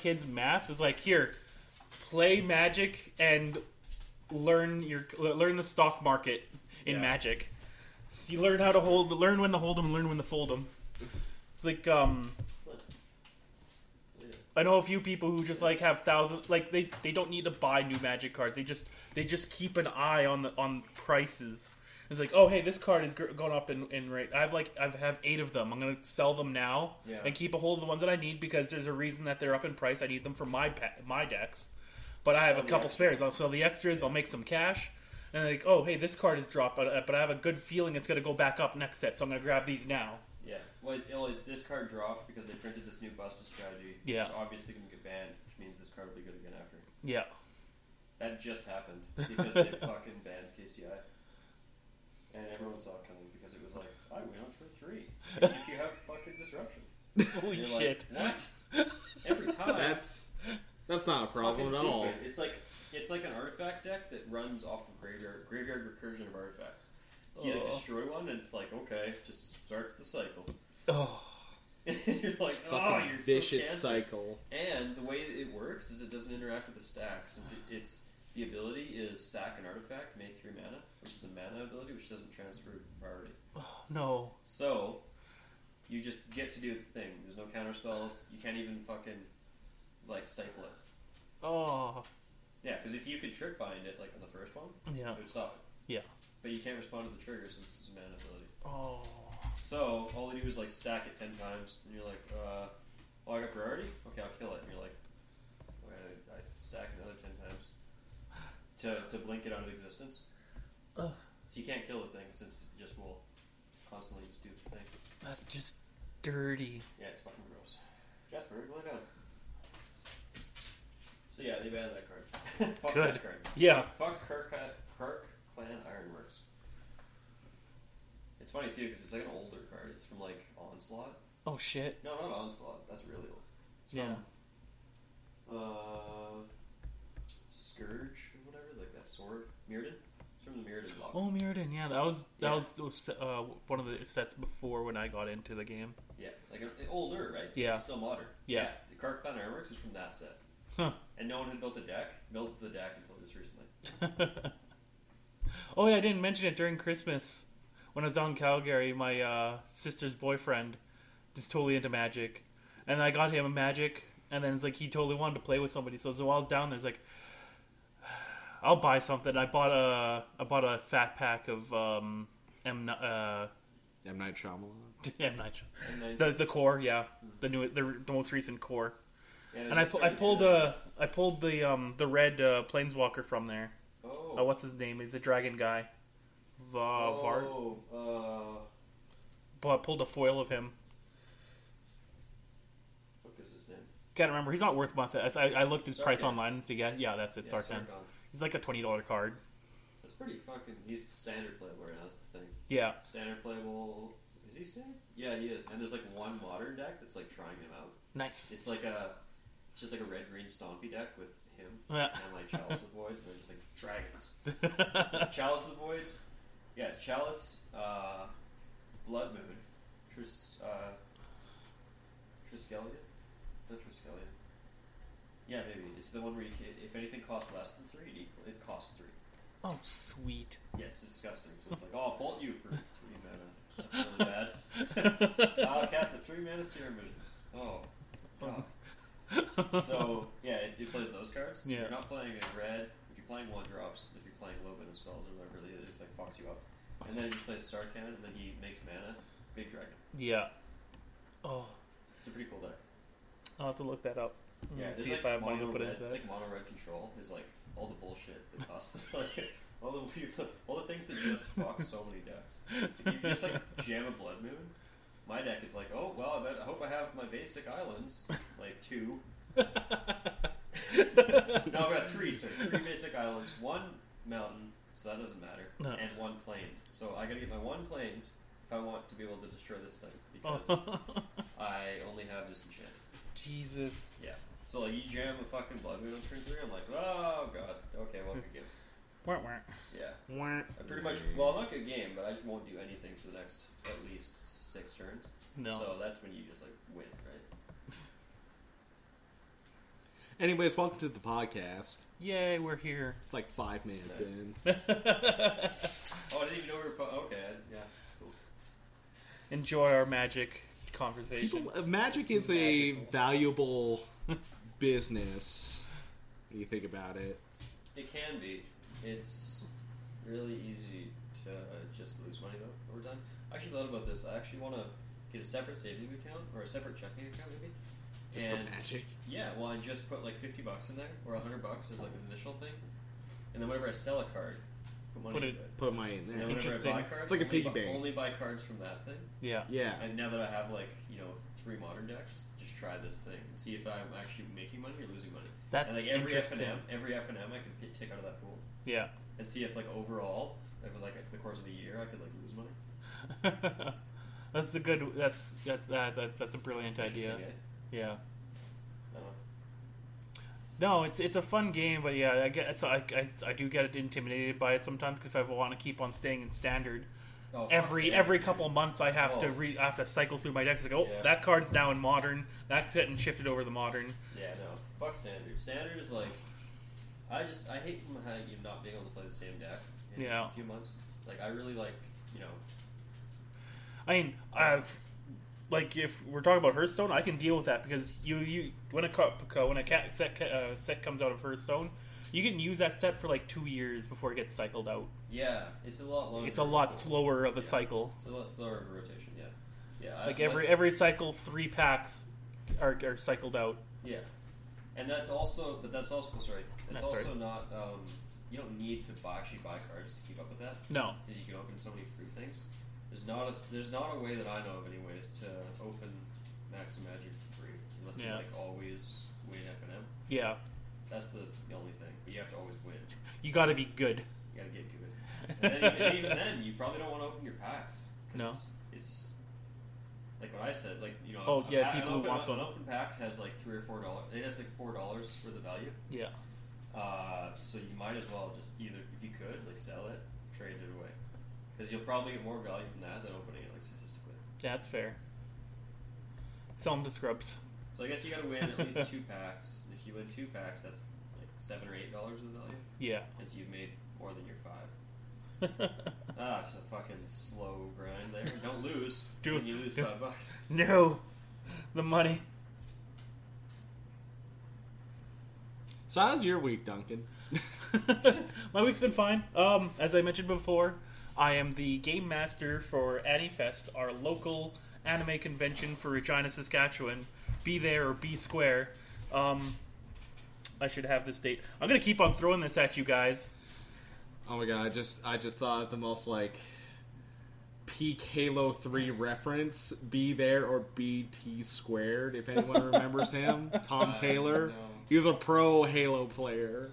kids math is like here, play Magic and learn your learn the stock market in Yeah. Magic. So you learn how to hold, learn when to hold them, learn when to fold them. It's like um, I know a few people who just like have thousands, like they they don't need to buy new Magic cards. They just they just keep an eye on the on prices. It's like, oh hey, this card is going up in, in rate. I've like I have eight of them. I'm gonna sell them now Yeah. and keep a hold of the ones that I need because there's a reason that they're up in price. I need them for my pa- my decks, but I have Sell a couple spares. I'll sell the extras. I'll make some cash. And like, oh hey, this card is dropped, but, but I have a good feeling it's gonna go back up next set, so I'm gonna grab these now. Yeah. Well, it's, it's this card dropped because they printed this new busted strategy. Yeah. Which is obviously going to get banned, which means this card will be good again after. Yeah. That just happened because they fucking banned KCI. And everyone saw it coming because it was like, I win on turn three. if you have fucking disruption. Holy You're shit. Like, what? Every time. That's that's not a problem fucking at all. stupid. It's like it's like an artifact deck that runs off of graveyard graveyard recursion of artifacts. So you like Oh. destroy one, and it's like okay, just starts the cycle. Oh. you're like, oh, Fucking you're vicious so cancerous. cycle. And the way it works is it doesn't interact with the stack since it, it's the ability is sack an artifact, make three mana, which is a mana ability which doesn't transfer priority. Oh, No. So you just get to do the thing. There's no counter spells. You can't even fucking like stifle it. Oh. Yeah, because if you could Trickbind it like on the first one, Yeah. it would stop it. Yeah. But you can't respond to the trigger since it's a mana ability. Oh. So all they do is like stack it ten times, and you're like, uh, "Oh, I got priority. Okay, I'll kill it." And you're like, I stack another ten times to to blink it out of existence. Ugh. So you can't kill the thing since it just will constantly just do the thing. That's just dirty. Yeah, it's fucking gross. Jasper, lay down. So yeah, they banned that card. Fuck Good. that card. Yeah. Fuck Krark, Kirk Clan Ironworks. It's funny too because it's like an older card. It's from like Onslaught. Oh shit. No, not Onslaught. That's really old. It's Yeah. uh, Scourge or whatever, like that sword. Mirrodin. It's from the Mirrodin block. Oh, Mirrodin. Yeah, that was that Yeah. was, uh, one of the sets before when I got into the game. Yeah, like an, older, right? Yeah. It's still modern. Yeah. The Krark-Clan Ironworks is from that set. Huh. And no one had built a deck. Built the deck until just recently. oh yeah, I didn't mention it during Christmas when I was down in Calgary. My uh, sister's boyfriend is totally into Magic, and I got him a Magic, and then it's like he totally wanted to play with somebody. So, so while I was down there, it's like I'll buy something. I bought a I bought a fat pack of um, M uh, M Night Shyamalan. M Night Shy- the the core, yeah, the new the, the most recent core. yeah, And I, pu- I pulled uh I pulled the um the red uh, planeswalker from there. Oh, Uh, what's his name? He's a dragon guy. Va Var. oh, uh, But I pulled a foil of him. what is his name? Can't remember. He's not worth much. I, I, I looked his price online and see. Yeah, yeah, that's it. Yeah, Sarkhan. Sarkhan. He's like a twenty dollar card. That's pretty fucking. He's standard playable right now. That's the thing. Yeah. Standard playable. Is he standard? Yeah, he is. And there's like one modern deck that's like trying him out. Nice. It's like a, it's just like a red green stompy deck with him Yeah. and like Chalice of Voids, and they're just like dragons. It's Chalice of Voids. Yeah, it's Chalice, uh, Blood Moon, Tris, uh, Triskelion? Not Triskelion. Yeah, maybe. It's the one where you can, if anything costs less than three, it, equal, it costs three. oh, sweet. Yeah, it's disgusting. So it's like, oh, I'll bolt you for three mana. That's really bad. I'll cast a three mana Serum Visions. Oh, God. So, yeah, it, it plays those cards. So Yeah. you're not playing a red. If you're playing one drops, if you're playing low mana spells or whatever, it just like fucks you up. And then he plays Sarkhan, and then he makes mana. Big Dragon. Yeah. Oh, It's a pretty cool deck. I'll have to look that up. Yeah, there's see like if I have money to mono put red, into It's it. like mono red control is like all the bullshit that costs like all the people, all the things that just fuck so many decks. If you just like jam a blood moon, my deck is like, oh well, I, bet, I hope I have my basic islands, like two. no, I've got three. So three basic islands, one mountain, so that doesn't matter, No. and one plains. So I got to get my one plains if I want to be able to destroy this thing oh. because Oh. I only have disenchant. Jesus. Yeah. So like you jam a fucking blood moon on turn three, I'm like, oh god, okay, well good game. Wah, wah. Yeah. Wah. I pretty much well I'm not good game, but I just won't do anything for the next at least six turns. No. So that's when you just like win, right? Anyways, welcome to the podcast. Yay, we're here. It's like five minutes Nice. in. Oh, I didn't even know we were. Po- okay, I- yeah, it's cool. Enjoy our magic conversation. People, uh, magic It's is a magical. valuable business. When you think about it. It can be. It's really easy to uh, just lose money though over time. I actually thought about this. I actually want to get a separate savings account or a separate checking account maybe. Just and for magic. yeah, well, I just put like fifty bucks in there or hundred bucks as like an initial thing, and then whenever I sell a card, put money Put into it- it. Put money in And there. then whenever I Interesting. buy cards, It's like a only piggy bank. Only buy cards from that thing. yeah. Yeah. And now that I have like you know three modern decks, just try this thing and see if I'm actually making money or losing money. That's and like every F and M, every F and M, I can pick, take out of that pool Yeah. and see if like overall, if like the course of a year, I could like lose money. that's a good. That's that, that, that that's a brilliant idea. Eh? Yeah. I. No, it's it's a fun game, but yeah, I guess I, I, I do get intimidated by it sometimes because if I want to keep on staying in standard, Oh, every every couple months I have to Oh. re, I have to cycle through my decks. Like, oh, Yeah. that card's now in modern. That's getting shifted over the modern. Yeah, no. Fuck standard. Standard is like, I just I hate from not being able to play the same deck in Yeah. a few months. Like I really like you know. I mean, I've like if we're talking about Hearthstone, I can deal with that because you you when a co- when a cat set uh, set comes out of Hearthstone, you can use that set for like two years before it gets cycled out. Yeah, it's a lot longer. It's a lot slower of a Yeah. cycle. It's a lot slower of a rotation. Yeah, yeah. I- Like every every cycle, three packs are, are cycled out. Yeah, and that's also, but that's also sorry. It's That's also right. not. Um, you don't need to buy, actually buy cards to keep up with that. No, Since you can open so many free things, there's not a there's not a way that I know of, anyways, to open Max and Magic for free unless you like always win F and yeah, That's the, the only thing. But you have to always win. you got to be good. You gotta get good. And, then, and even then, you probably don't want to open your packs. No. It's like what I said. Like you know. Oh, a yeah, pack- people an who open, want them. An open pack has like three or four dollars. It has like four dollars for the value. Yeah, Uh, so you might as well just either, if you could, like sell it, trade it away, because you'll probably get more value from that than opening it, like statistically. yeah, that's fair. Sell them to scrubs. So I guess you got to win at least two packs. If you win two packs, that's like seven or eight dollars of value, Yeah. and so you've made more than your five. Ah, it's a fucking slow grind there. Don't lose. Do- Then you lose do- five bucks. no, the money. So how's your week, Duncan? My week's been fine. Um, as I mentioned before, I am the game master for AniFest, our local anime convention for Regina, Saskatchewan. Be there or be square. Um, I should have this date. I'm gonna keep on throwing this at you guys. Oh my god, I just I just thought of the most like peak Halo 3 reference, be there or BT squared, if anyone remembers him. Tom Uh, Taylor. no. He was a pro Halo player.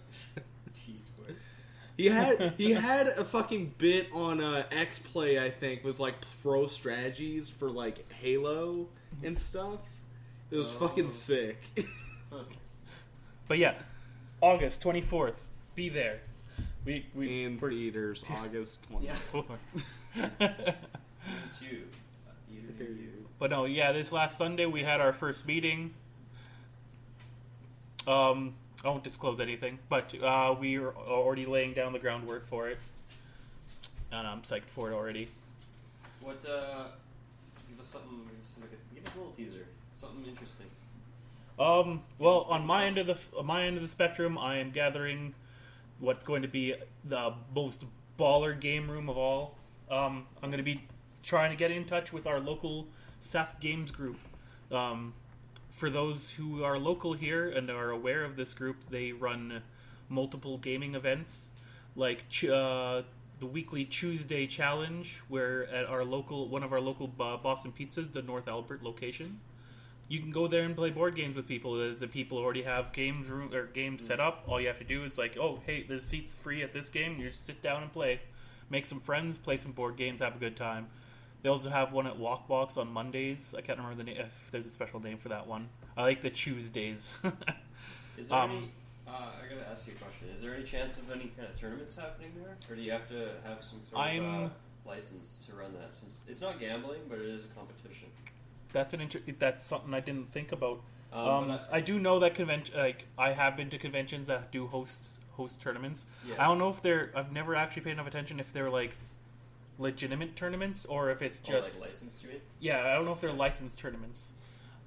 T squared. He had he had a fucking bit on uh, X Play, I think, was like pro strategies for like Halo and stuff. It was Oh. fucking sick. But yeah, August 24th. Be there. We we In we're- theaters, August 20th. Yeah. four. A theater near you. But no, yeah, this last Sunday we had our first meeting. Um, I won't disclose anything, but uh, we are already laying down the groundwork for it, and I'm psyched for it already. What? uh... Give us something. Give us a little teaser. Something interesting. Um, well, on my end of the on my end of the spectrum, I am gathering what's going to be the most baller game room of all. Um, I'm going to be trying to get in touch with our local Sask Games group. Um, for those who are local here and are aware of this group, they run multiple gaming events, like uh, the weekly Tuesday challenge, where at our local one of our local uh, Boston Pizzas, the North Albert location you can go there and play board games with people. The, the people already have games room or games set up. All you have to do is like, oh, hey, there's seats free at this game. You just sit down and play, make some friends, play some board games, have a good time. They also have one at Wok Box on Mondays. I can't remember the name. If there's a special name for that one, I like the Tuesdays. Is there Um, any? Uh, I gotta ask you a question. Is there any chance of any kind of tournaments happening there, or do you have to have some sort I'm- uh, license to run that? Since it's not gambling, but it is a competition. That's an inter- that's something I didn't think about. Um, Um, but I do know that convention. Like I have been to conventions that do hosts host tournaments. Yeah. I don't know if they're. I've never actually paid enough attention if they're like legitimate tournaments or if it's just. like licensed to it. yeah, I don't know if they're licensed tournaments.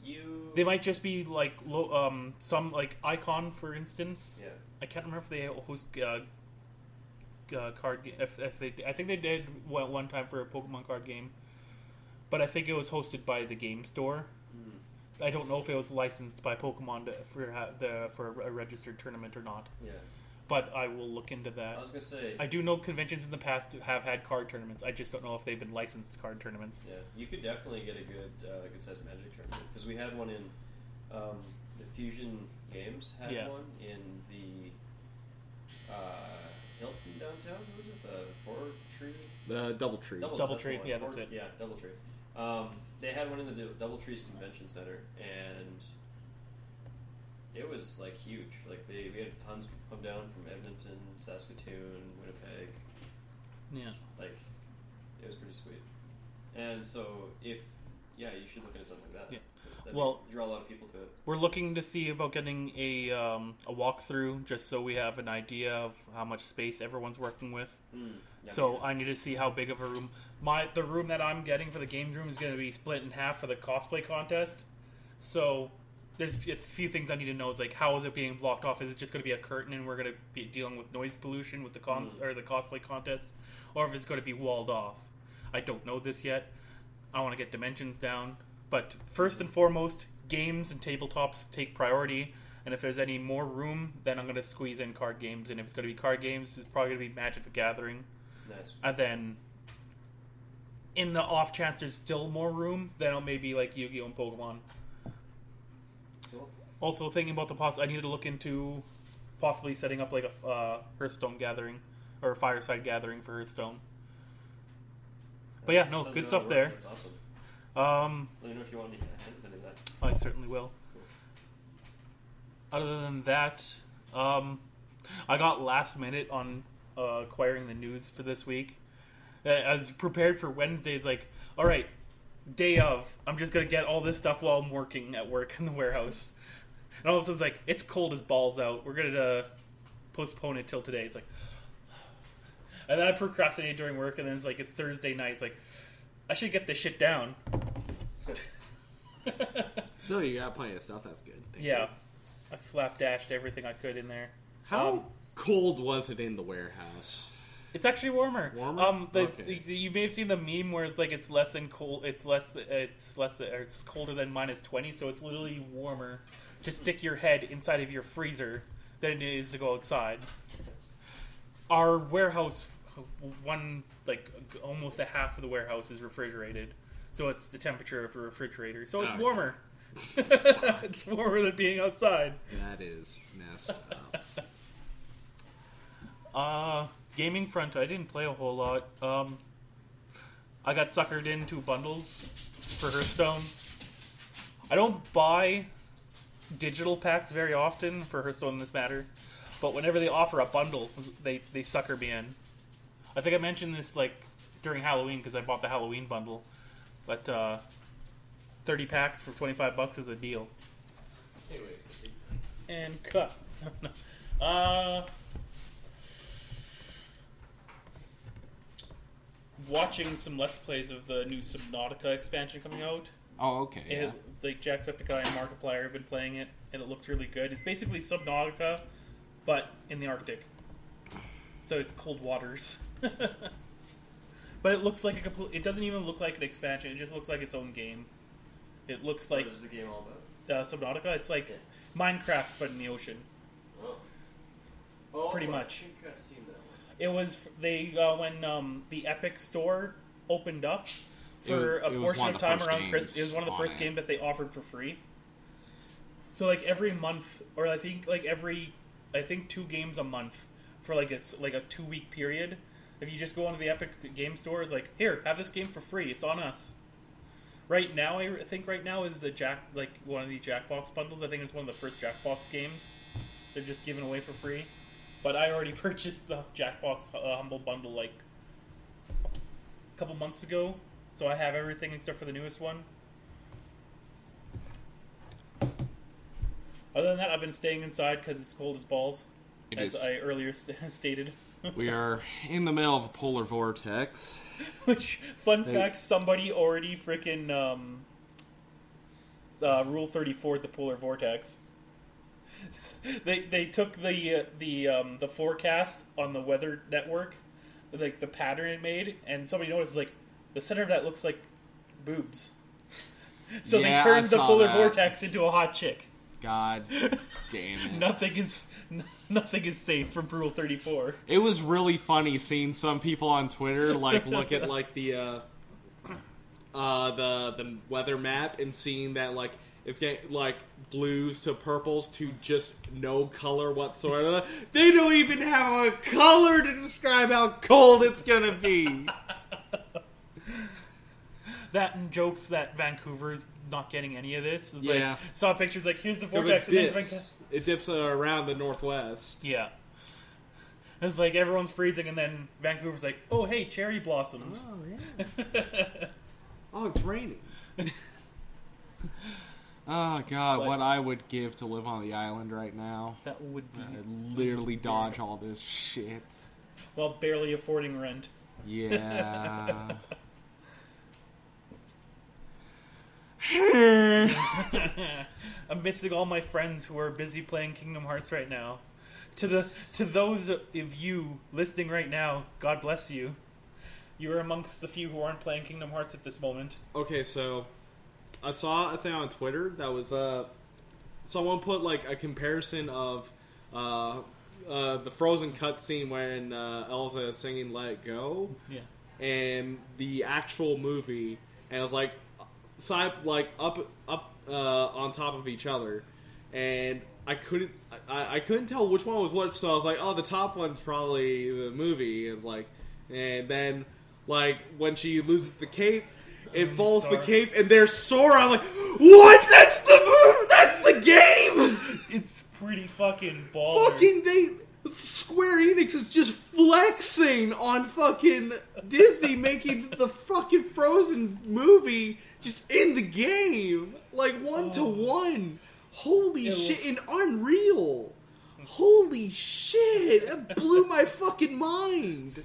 You. They might just be like low, um some like Icon for instance. Yeah. I can't remember if they host uh, uh, card game if, if they I think they did one, one time for a Pokemon card game, but I think it was hosted by the game store. Mm. I don't know if it was licensed by Pokemon to, for ha- the for a registered tournament or not, Yeah. but I will look into that. I was gonna say. I do know conventions in the past have had card tournaments. I just don't know if they've been licensed card tournaments. Yeah, you could definitely get a good, uh, good sized Magic tournament because we had one in um, the Fusion Games had Yeah. one in the uh, Hilton downtown. What was it? The Four Tree. The double tree. Double, Double that's the Tree, yeah, Four- that's it. Yeah, Double Tree. Um, they had one in the Dou- Double Trees Convention Center, and it was like huge. Like they, we had tons come down from Edmonton, Saskatoon, Winnipeg. Yeah. Like, it was pretty sweet. And so, if yeah, you should look into something like that. Yeah. Well- draw a lot of people to it. We're looking to see about getting a um, a walkthrough just so we have an idea of how much space everyone's working with. Mm, so. I need to see how big of a room. My the room that I'm getting for the games room is going to be split in half for the cosplay contest. So there's a few things I need to know. Is like how is it being blocked off? Is it just going to be a curtain and we're going to be dealing with noise pollution with the cons Mm. or the cosplay contest, or if it's going to be walled off? I don't know this yet. I want to get dimensions down, but first and foremost, games and tabletops take priority. And if there's any more room, then I'm going to squeeze in card games. And if it's going to be card games, it's probably going to be Magic the Gathering. Nice. And then, in the off chance there's still more room, then I'll maybe like Yu Gi Oh! and Pokemon. Cool. Also, thinking about the poss, I need to look into possibly setting up like a uh, Hearthstone gathering or a fireside gathering for Hearthstone. But yeah, no, Sounds good stuff there. That's awesome. Um, Let me know if you want any help that. I certainly will. Other than that, um, I got last minute on uh, acquiring the news for this week. Uh, I was prepared for Wednesday. It's like, all right, day of, I'm just gonna get all this stuff while I'm working at work in the warehouse. And all of a sudden, it's like it's cold as balls out. We're gonna uh, postpone it till today. It's like, and then I procrastinated during work, and then it's like a Thursday night. It's like, I should get this shit down. So you got plenty of stuff. That's good. Thank Yeah, you. I slapdashed everything I could in there. How Um, cold was it in the warehouse? It's actually warmer. Warmer? Um, the, Okay. the- you may have seen the meme where it's like it's less than cold. It's less. It's less. It's colder than minus twenty. So it's literally warmer to stick your head inside of your freezer than it is to go outside. Our warehouse, one like almost a half of the warehouse is refrigerated, so it's the temperature of the refrigerator. So it's warmer. it's warmer than being outside. That is messed up. Uh, gaming front, I didn't play a whole lot. Um, I got suckered into bundles for Hearthstone. I don't buy digital packs very often for Hearthstone in this matter, but whenever they offer a bundle, they they sucker me in. I think I mentioned this like during Halloween because I bought the Halloween bundle, but uh, thirty packs for twenty five bucks is a deal. Anyways, And cut. uh, watching some let's plays of the new Subnautica expansion coming out. Oh, okay. Yeah. It, like Jacksepticeye and Markiplier have been playing it, and it looks really good. It's basically Subnautica, but in the Arctic. So it's cold waters. but it looks like a complete. It doesn't even look like an expansion. It just looks like its own game. It looks like what is the game all about? uh, Subnautica. It's like Okay. Minecraft, but in the ocean. Oh. Oh, Pretty I much. It was they uh, when um, the Epic Store opened up for It a it portion of of time around Christmas. It was one of the first games that they offered for free. So like every month, or I think like every, I think two games a month for like it's like a two week period. If you just go onto the Epic Game Store, it's like here, have this game for free. It's on us. Right now, I think right now is the Jack like one of the Jackbox bundles. I think it's one of the first Jackbox games. They're just giving away for free. But I already purchased the Jackbox uh, Humble Bundle like a couple months ago, so I have everything except for the newest one. Other than that, I've been staying inside because it's cold as balls, It as is. I earlier st- stated. We are in the middle of a polar vortex. Which, fun They- fact, somebody already freaking um, uh, Rule Thirty Four the polar vortex. They they took the uh, the um, the forecast on the weather network, like the pattern it made, and somebody noticed like the center of that looks like boobs. So Yeah, they turned I the polar that. vortex into a hot chick. God damn it. Nothing is n- nothing is safe from Rule Thirty Four. It was really funny seeing some people on Twitter like look at like the uh, uh the the weather map and seeing that like it's getting like blues to purples to just no color whatsoever. They don't even have a color to describe how cold it's gonna be. That and jokes that Vancouver's not getting any of this. It's Yeah. Like, saw pictures like here's the 'Cause vortex. it and dips. It dips uh, around the northwest. Yeah. It's like everyone's freezing, and then Vancouver's like, "Oh, hey, cherry blossoms." Oh yeah. Oh, it's raining. oh god, But- what I would give to live on the island right now. that would be I'd literally dodge all this shit. while barely affording rent. Yeah. I'm missing all my friends who are busy playing Kingdom Hearts right now. To the to those of you listening right now, God bless you. You are amongst the few who aren't playing Kingdom Hearts at this moment. okay, so I saw a thing on Twitter that was uh someone put like a comparison of uh uh the Frozen cutscene when uh, Elsa is singing "Let It Go" Yeah. and the actual movie, and it was like side like up up uh, on top of each other, and I couldn't I, I couldn't tell which one was which, so I was like, oh, the top one's probably the movie, and like, and then like when she loses the cape. It falls the cape, and there's Sora. I'm like, what? That's the move. That's the game. It's pretty fucking baller. fucking they Square Enix is just flexing on fucking Disney making the fucking Frozen movie just in the game, like one to oh. one. Holy It shit! looks- And Unreal. Holy shit! That blew my fucking mind.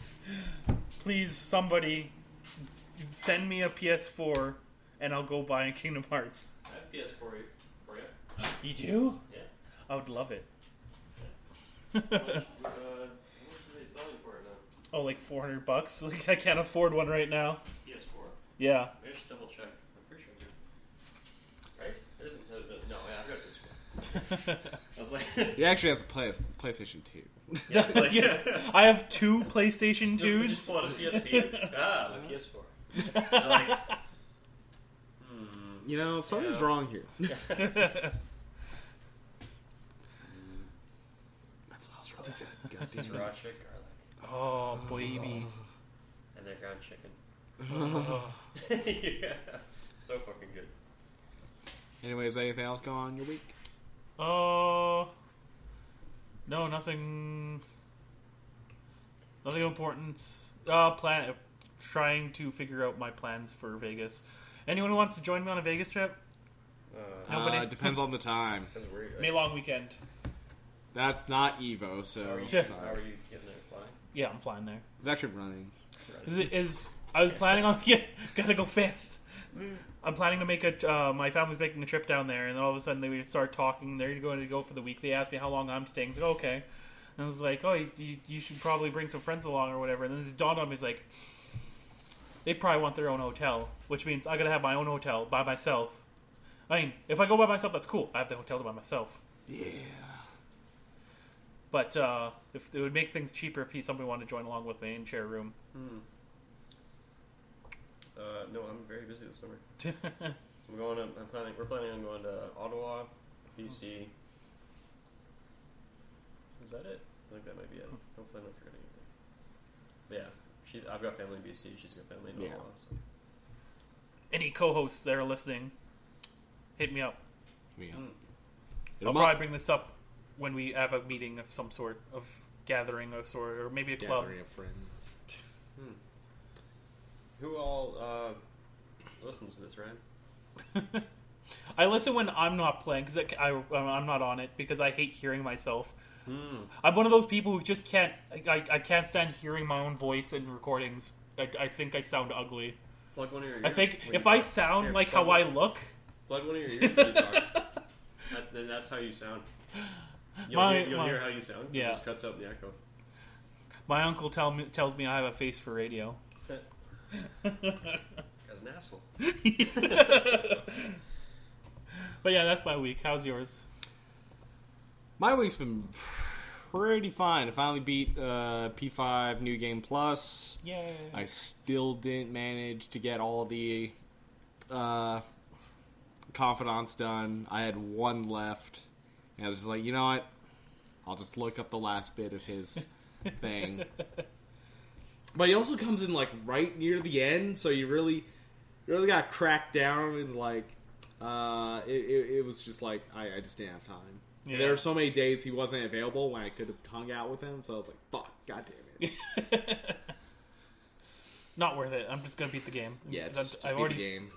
Please, somebody, send me a PS4, and I'll go buy a Kingdom Hearts. I have PS4 for you. You do? Yeah. I would love it. How much, uh, how much are they selling for it now? Oh, like four hundred bucks. Like I can't afford one right now. PS4. Yeah. I should double check. I'm pretty sure I do. Right? There isn't. Uh, uh, no, yeah, I've got a PS4. I was like, He actually has a play- PlayStation Two. yeah, it's like, yeah. I have two PlayStation Just, just twos. pull a PSP. ah, my PS4. It's like, hmm. You know something's Yeah. wrong here. That's what I was really good. God damn. Sriracha garlic oh, baby. and their ground chicken. Oh. yeah, so fucking good. Anyways, anything else going on in your week? Uh, no, nothing. Nothing important. Uh, plan. Trying to figure out my plans for Vegas. Anyone who wants to join me on a Vegas trip? Uh, Nobody- Uh, it depends on the time. that's weird. May long weekend. That's not Evo, so How are you, it's Yeah. how are you getting there flying? Yeah, I'm flying there. It's actually running. Is it is? I was planning on yeah, gotta go fast. I'm planning to make a. Uh, my family's making a trip down there, and then all of a sudden they start talking. They're going to go for the week. They asked me how long I'm staying. I said, okay. And I was like, oh, you, you should probably bring some friends along or whatever. And then this dawned on me, it's like, they probably want their own hotel, which means I gotta have my own hotel by myself. I mean, if I go by myself, that's cool. I have the hotel to by myself. Yeah. But uh, if it would make things cheaper if he, somebody wanted to join along with me and share a room. Hmm. Uh, no, I'm very busy this summer. I'm going. To, I'm planning. We're planning on going to Ottawa, BC. Is that it? I think that might be it. Hopefully, I'm not forgetting anything. But yeah, she's. I've got family in BC. She's got family in Yeah. Ottawa. So. Any co-hosts that are listening, hit me up. Yeah. Hmm. Hit I'll 'em up. probably bring this up when we have a meeting of some sort of gathering of sort, or maybe a club. Gathering of friends. Who all uh, listens to this, Ryan? I listen when I'm not playing because I, I I'm not on it because I hate hearing myself. I'm one of those people who just can't. I, I can't stand hearing my own voice in recordings. I, I think I sound ugly. Plug one of your ears. I think if I talk. sound Here, like how one- I look, Plug one of your ears when you talk. That's, then that's how you sound. You'll, My- hear, you'll my- hear how you sound. yeah. It just cuts out the echo. my uncle tell me tells me I have a face for radio. As an asshole. But yeah, that's my week. How's yours? My week's been pretty fine. I finally beat uh, P5 New Game Plus. Yay! I still didn't manage to get all the uh, confidants done. I had one left. And I was just like, you know what? I'll just look up the last bit of his thing. But he also comes in like right near the end, so you really, you really got cracked down and like, uh, it, it, it was just like I, I just didn't have time. Yeah. There were so many days he wasn't available when I could have hung out with him, so I was like, fuck, god damn it. Not worth it. I'm just gonna beat the game. Yeah, I've- just, just I've beat already the game.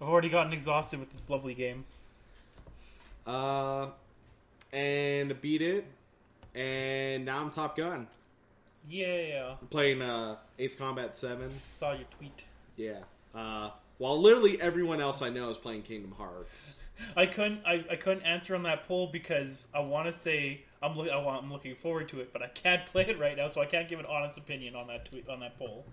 I've already gotten exhausted with this lovely game. Uh, and beat it, and now I'm Top Gun. Yeah, I'm playing uh, Ace Combat Seven. saw your tweet. Yeah. Uh, while literally everyone else I know is playing Kingdom Hearts. I couldn't. I, I couldn't answer on that poll because I want to say I'm look, I want, I'm looking forward to it, but I can't play it right now, so I can't give an honest opinion on that tweet on that poll.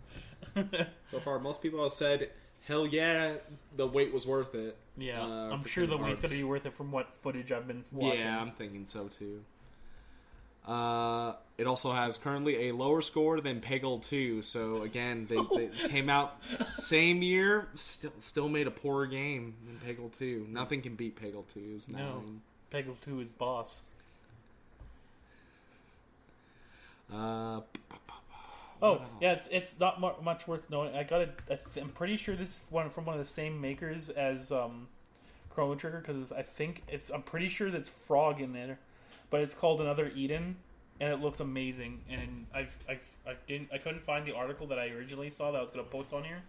So far, most people have said, "Hell yeah, the wait was worth it." yeah, uh, I'm sure the Kingdom wait's gonna be worth it from what footage I've been watching. Yeah, I'm thinking so too. Uh, it also has currently a lower score than Peggle 2, so again, they, they came out same year, still still made a poor game than Peggle 2. Nothing can beat Peggle 2's No. nine. Peggle Two is boss. Uh, Oh yeah, it's it's not mu- much worth knowing. I got it. Th- I'm pretty sure this one from one of the same makers as um, Chrono Trigger because I think it's. I'm pretty sure that's Frog in there, but it's called Another Eden, and it looks amazing. And I've I've I didn't I couldn't find the article that I originally saw that I was gonna post on here,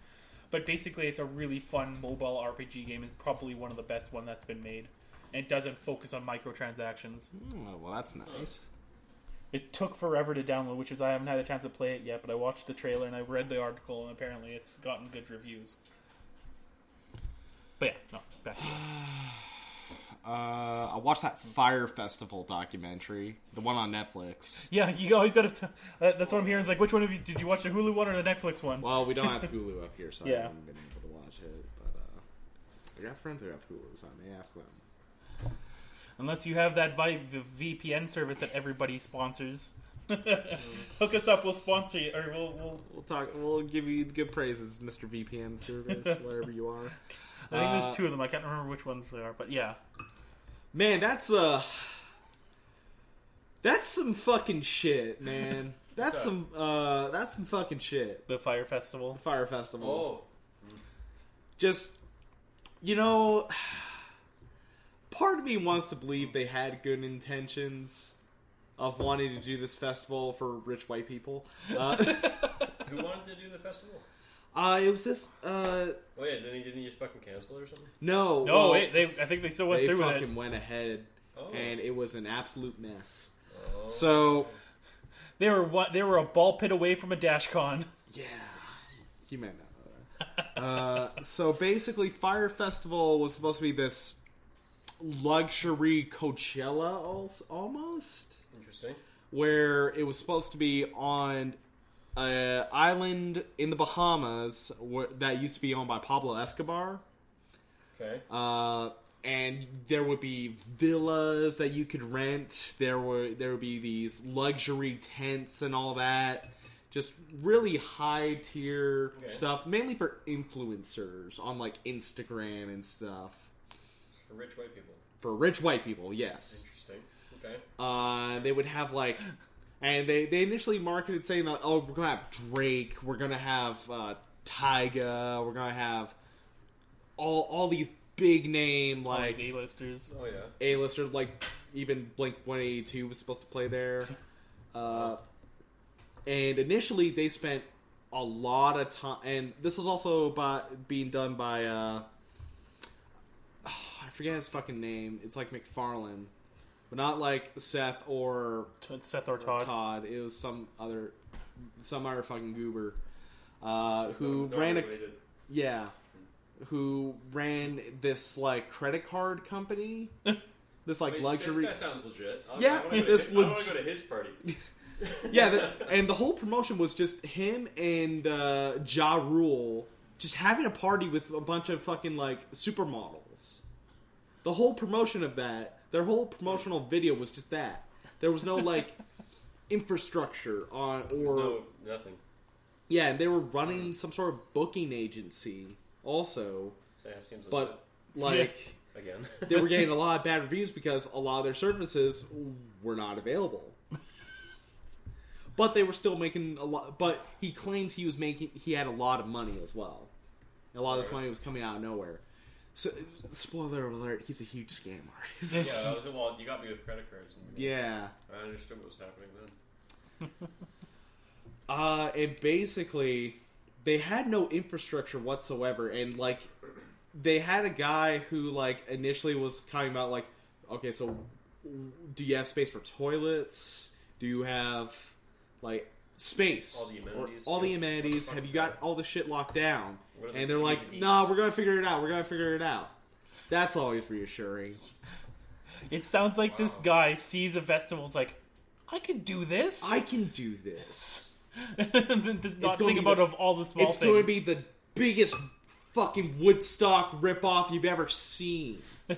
but basically it's a really fun mobile RPG game. It's probably one of the best one that's been made. And it doesn't focus on microtransactions. oh, well, that's nice. It took forever to download, which is I haven't had a chance to play it yet. But I watched the trailer and I read the article, and apparently it's gotten good reviews. But yeah, no, back to you. Uh, I watched that Fyre Festival documentary, the one on Netflix. Yeah, you always got to. Uh, that's what I'm hearing. Is like, which one of you did you watch the Hulu one or the Netflix one? Well, we don't have Hulu up here, so I haven't been able to watch it. But uh, I got friends who have Hulu, so I may ask them. Unless you have that vi- v- VPN service that everybody sponsors. Hook us up, we'll sponsor you, or we'll. we'll We'll talk. We'll give you good praises, Mr. VPN service, wherever you are. I think Uh, there's two of them. I can't remember which ones they are, but yeah. Man, that's uh That's some fucking shit, man. That's some uh that's some fucking shit. The Fyre Festival. Fyre Festival. Oh. Just you know part of me wants to believe they had good intentions of wanting to do this festival for rich white people. Uh, Who wanted to do the festival? Uh it was this uh Oh yeah, didn't he, didn't he just fucking cancel it or something? no, No, well, wait, they. I think they still went they through with fucking it. went ahead Oh. and it was an absolute mess. Oh. So They were what? They were a ball pit away from a DashCon. Yeah, you might not know that. uh, so basically, Fyre Festival was supposed to be this luxury Coachella, almost, Interesting. where it was supposed to be on an island in the Bahamas that used to be owned by Pablo Escobar. Okay. Uh, and there would be villas that you could rent. There were there would be these luxury tents and all that. Just really high tier Okay. stuff, mainly for influencers on like Instagram and stuff. For rich white people. For rich white people, yes. Interesting. Okay. Uh, they would have like, and they they initially marketed saying that oh we're gonna have Drake, we're gonna have uh, Tyga, we're gonna have all all these big name Like like A-listers. Oh yeah. A-lister, like even Blink 182 was supposed to play there. Uh, and initially, they spent a lot of time, and this was also by, being done by uh, I forget his fucking name. It's like McFarlane, but not like Seth or Seth or Todd. Todd. It was some other, some other fucking goober, uh, who No- no ran a related. yeah, who ran this like credit card company, this like Wait, luxury. This guy sounds legit. I, Yeah, I wanna go it's to, his- I wanna go to his party. yeah, the, and the whole promotion was just him and uh, Ja Rule just having a party with a bunch of fucking like supermodels. The whole promotion of that, their whole promotional video was just that. There was no like infrastructure on or no nothing. yeah, and they were running um, some sort of booking agency also, So, yeah, seems but legit. like again, they were getting a lot of bad reviews because a lot of their services were not available. But they were still making a lot. But he claims he was making. He had a lot of money as well. A lot of this money was coming out of nowhere. So, spoiler alert: he's a huge scam artist. yeah. That was, well, you got me with credit cards. And yeah. I understood what was happening then. Uh, and basically, they had no infrastructure whatsoever, and like, they had a guy who like initially was talking about like, okay, so do you have space for toilets? Do you have like space? All the amenities? all the amenities? Have you got all the shit locked down? What are the- And they're like, the no, needs? we're gonna figure it out. We're gonna figure it out. That's always reassuring. It sounds like this Wow. guy sees a festival's like, I could do this. I can do this. and then does not gonna think be about the- of all the small it's things. going to be the biggest fucking Woodstock ripoff you've ever seen.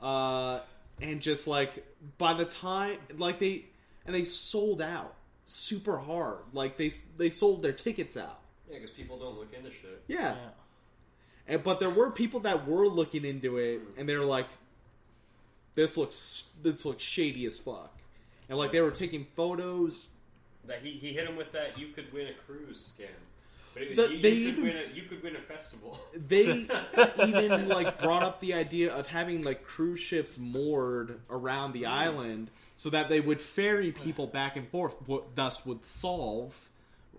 uh, and just like by the time, like they and they sold out super hard. Like they they sold their tickets out. Yeah, because people don't look into shit. Yeah. Yeah. And, but there were people that were looking into it, and they were like, "This looks this looks shady as fuck," and like they were taking photos. That he, he hit him with that you could win a cruise scam. But it was The- you, they you could even- win a you could win a festival. They even like brought up the idea of having like cruise ships moored around the mm-hmm. island so that they would ferry people back and forth, what thus would solve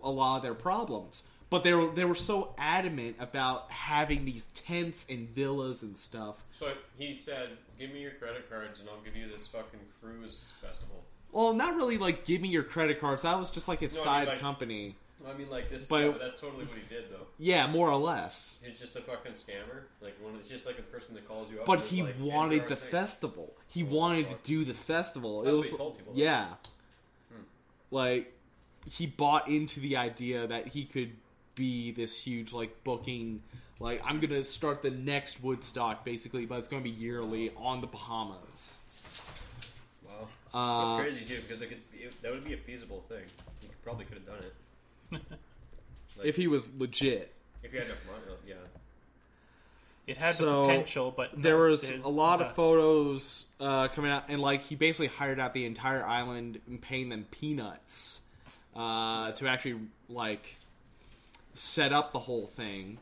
a lot of their problems. But they were they were so adamant about having these tents and villas and stuff. So he said, "Give me your credit cards, and I'll give you this fucking cruise festival." Well, not really like give me your credit cards. That was just like a I mean, side like- company. I mean, like this, But- yeah, but that's totally what he did, though. Yeah, more or less. He's just a fucking scammer. Like when it's just like a person that calls you up. But he like, wanted the thing." festival. He Oh, wanted to do the festival. That's it what was he told people. yeah. Hmm. Like he bought into the idea that he could be this huge like booking like I'm going to start the next Woodstock basically, but it's going to be yearly on the Bahamas. Wow, Uh, that's crazy too, because it that would be a feasible thing. He could, probably could have done it. Like, If he was legit. if he had enough money, yeah. It had So, the potential, but there was there's- a lot uh, of photos uh, coming out, and like he basically hired out the entire island and paying them peanuts uh, to actually like set up the whole thing.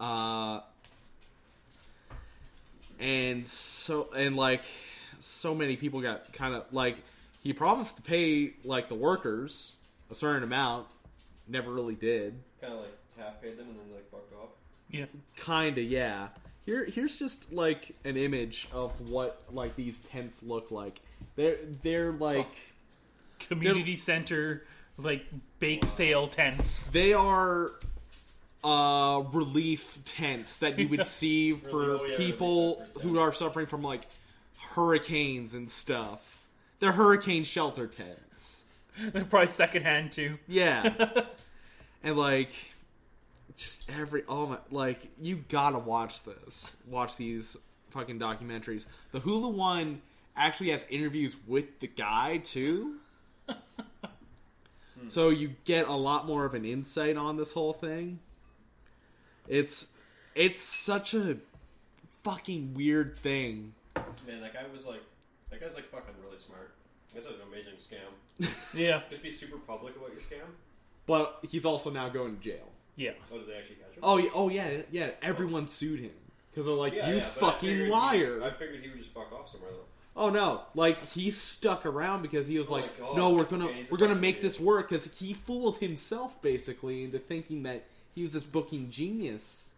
Uh, and so and like so many people got kind of like he promised to pay like the workers a certain amount, never really did. Kind of like half paid them and then like fucked off. yeah. Kinda, yeah. Here, here's just like an image of what like these tents look like. They're they're like community center like bake sale tents. they are uh relief tents that you would see for Really? Oh, people relief who are suffering from like hurricanes and stuff. They're hurricane shelter tents. They're probably secondhand too. Yeah. and like just every oh my like you gotta watch this watch these fucking documentaries the hulu one actually has interviews with the guy too hmm. so you get a lot more of an insight on this whole thing it's it's such a fucking weird thing Man, that guy was like, that guy's like fucking really smart. This is an amazing scam. Yeah, Just be super public about your scam. but he's also now going to jail yeah. Oh, did they actually catch him? oh yeah, oh yeah yeah everyone sued him because they're like Yeah, you yeah, but I fucking figured he- liar I figured he would just fuck off somewhere though. Oh no! Like he stuck around because he was Oh like, God. "No, we're gonna Yeah, he's a we're gonna fucking make idiot. this work." Because he fooled himself basically into thinking that he was this booking genius,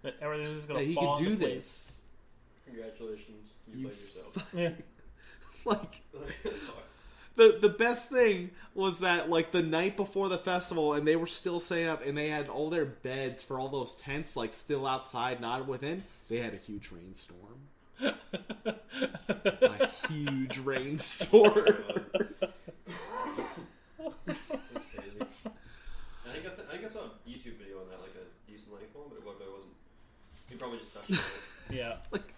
That everything's just gonna that he fall could do into place. this. Congratulations, you, You played yourself. Yeah. Like the the best thing was that like the night before the festival, and they were still setting up, and they had all their beds for all those tents like still outside, not within. They had a huge rainstorm. A huge rainstorm. That's crazy. I think I, th- I think I saw a YouTube video on that, like a decent length one, but it, wa- but it wasn't. He probably just touched it. yeah. like just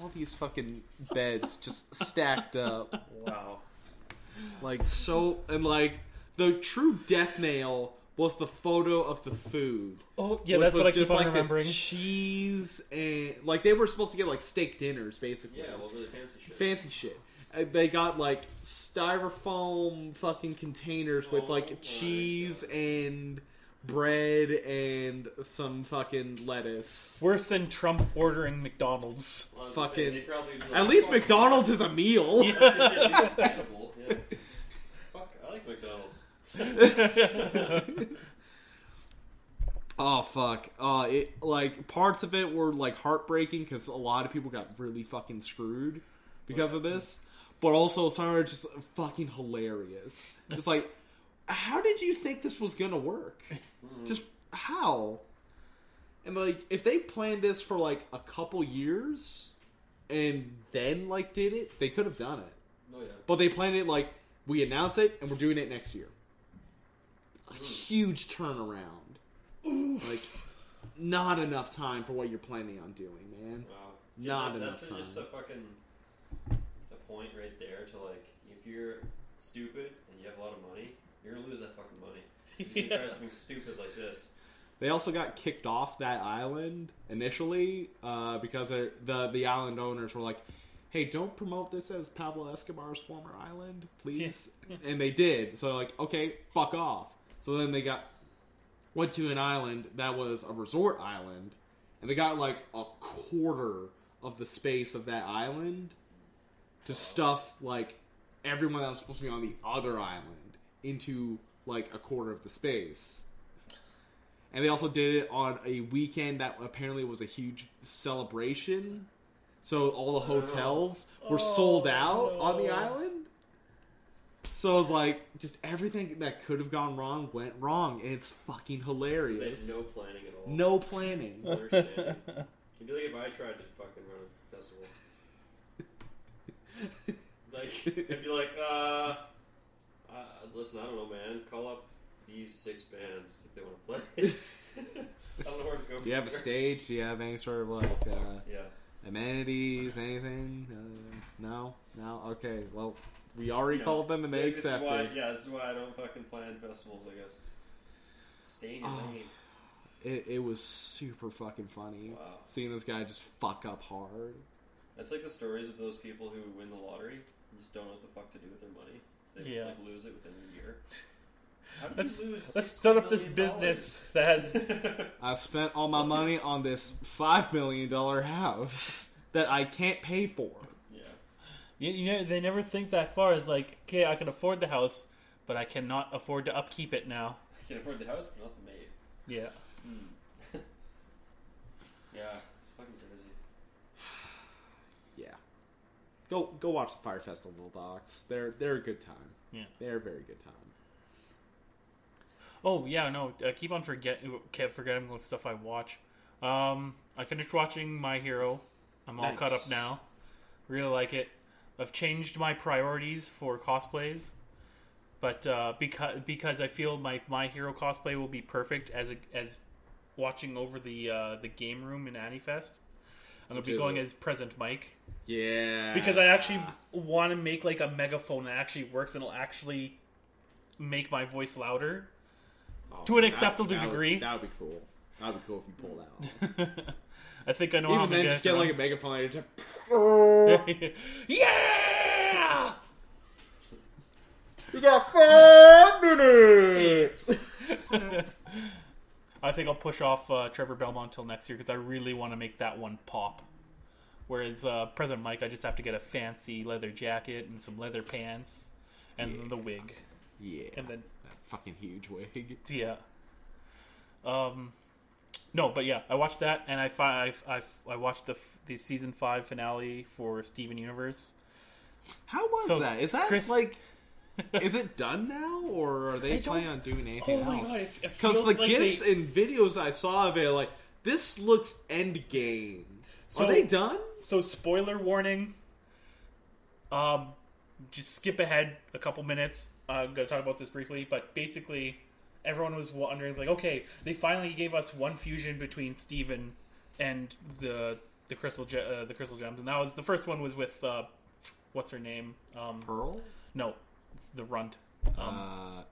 all these fucking beds just stacked up. Wow. Like so, and like the true death nail was the photo of the food. Oh, yeah. That's was what I keep just on like remembering. This cheese and like they were supposed to get like steak dinners, basically. Yeah, well, really fancy shit. fancy shit. Uh, They got like styrofoam fucking containers with Oh my like cheese God. and bread and some fucking lettuce. Worse than Trump ordering McDonald's. Well, I was gonna fucking- they'd probably be like, At least "Fuck, McDonald's is a meal. yeah, at least it's edible, yeah. Fuck, I like McDonald's. Oh fuck! Uh, it like parts of it were like heartbreaking because a lot of people got really fucking screwed because of this, but also some are just fucking hilarious. Just like, how did you think this was gonna work? Just how? And like, if they planned this for like a couple years and then like did it, they could have done it. Oh yeah. But they planned it like we announce it and we're doing it next year. A hmm. huge turnaround. Like not enough time for what you're planning on doing, man. Wow. Not enough That's just a fucking a point right there to like, if you're stupid and you have a lot of money, you're gonna lose that fucking money. You're gonna try something stupid like this. They also got kicked off that island initially uh, because the the island owners were like, "Hey, don't promote this as Pablo Escobar's former island, please." and they did. So like, okay, fuck off. So then they got went to an island that was a resort island, and they got like a quarter of the space of that island to stuff like everyone that was supposed to be on the other island into like a quarter of the space. And they also did it on a weekend that apparently was a huge celebration. So all the hotels were sold Oh, out on the island. So it's like just everything that could have gone wrong went wrong, and it's fucking hilarious. They had no planning at all. No planning. No understanding. It'd be like if I tried to fucking run a festival. Like, I'd be like, uh, uh, listen, I don't know, man. Call up these six bands if they want to play. I don't know where to go. Do you have a stage? Do you have any sort of like uh. Yeah. amenities, anything? Uh, no, no. Okay, well, we already know, called them and they this is accepted. why, yeah, this is why I don't fucking plan festivals. I guess. Stay in your Oh. lane. It, it was super fucking funny Wow. seeing this guy just fuck up hard. That's like the stories of those people who win the lottery and just don't know what the fuck to do with their money. So they Yeah. like lose it within a year. How did Let's you lose? let's $6 start up this million business that has I spent all my money on this five million dollar house that I can't pay for. yeah. you, you know they never think that far. It's like okay, I can afford the house, but I cannot afford to upkeep it now. I can afford the house, but not the maid. Yeah. Hmm. yeah, it's fucking crazy. Yeah, go go watch the Fyre Festival docs. They're they're a good time. Yeah. they're a very good time. Oh yeah, no. I keep on forget kept forgetting what stuff I watch. Um, I finished watching My Hero. I'm all Nice. caught up now. Really like it. I've changed my priorities for cosplays, but uh, because because I feel my My Hero cosplay will be perfect as a, as watching over the uh, the game room in Anifest. I'm gonna be going as Present Mic Yeah, because I actually want to make like a megaphone that actually works and it'll actually make my voice louder. Oh, to an acceptable that would- degree. That would be cool. That would be cool if you pull that off. I think I know how Even I'm then, just get it like a megaphone and just. yeah. You got five minutes. I think I'll push off uh, Trevor Belmont until next year because I really want to make that one pop. Whereas uh, President Mike, I just have to get a fancy leather jacket and some leather pants and the wig, yeah, and then that fucking huge wig. yeah. Um, No, but yeah, I watched that, and I I, I, I watched the f- the season five finale for Steven Universe. How was So, that? Is that Chris- like? Is it done now, or are they planning on doing anything Oh my else? god! It, it Because the like gifs they, and videos I saw of it, like this looks endgame. So- Are they done? so spoiler warning. Um, just skip ahead a couple minutes. Uh, I'm gonna talk about this briefly, but basically, everyone was wondering, like, okay, they finally gave us one fusion between Steven and the the crystal ge- uh, the crystal gems, and that was the first one was with uh, what's her name? Um, Pearl? no, it's the Runt. Um,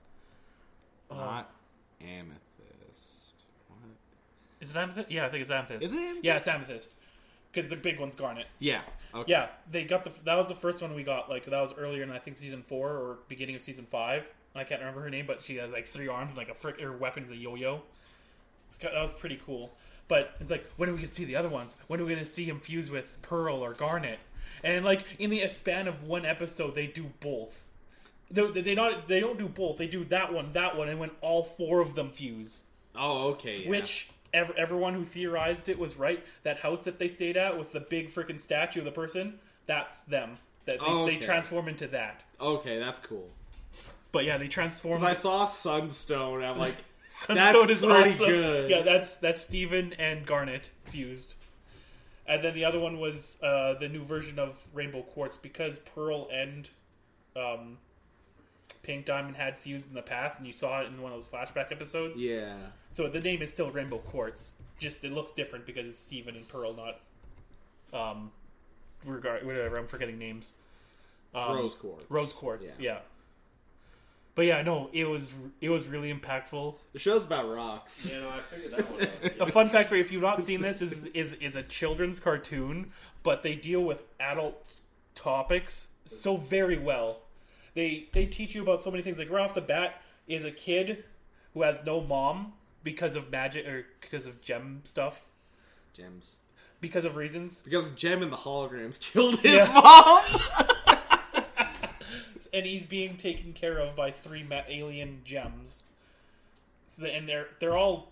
uh, not amethyst. What? is it Amethyst? Yeah, I think it's Amethyst. Is it Amethyst? Yeah, it's Amethyst. Because the big one's Garnet. Yeah. Okay. Yeah, they got the that was the first one we got. Like that was earlier in I think season four or beginning of season five. I can't remember her name, but she has like three arms and like a frick. Her weapon is a yo-yo. Got- that was pretty cool. But it's like when are we gonna see the other ones? When are we gonna see him fuse with Pearl or Garnet? And like in the span of one episode, they do both. They, they not they don't do both. They do that one, that one, and when all four of them fuse. Oh, okay. yeah. Which ev- everyone who theorized it was right. That house that they stayed at with the big freaking statue of the person, that's them. That they, Oh, they transform into that. Okay, that's cool. But yeah, they transform. I saw Sunstone. And I'm like, Sunstone that's is pretty awesome. good. Yeah, that's that's Steven and Garnet fused. And then the other one was uh, the new version of Rainbow Quartz because Pearl and um, Pink Diamond had fused in the past, and you saw it in one of those flashback episodes. yeah. So the name is still Rainbow Quartz. Just it looks different because it's Steven and Pearl, not um regard whatever. I'm forgetting names. Um, Rose quartz. Rose Quartz. Yeah. Yeah. But yeah, no, it was it was really impactful. The show's about rocks. Yeah, no, I figured that one A fun fact for you, if you've not seen this, is is is a children's cartoon, but they deal with adult topics so very well. They they teach you about so many things. Like right off the bat, is a kid who has no mom because of magic or because of gem stuff, Gems. because of reasons, Because Jem and the holograms killed his Yeah. mom. and he's being taken care of by three ma- alien gems. So- And they're they're all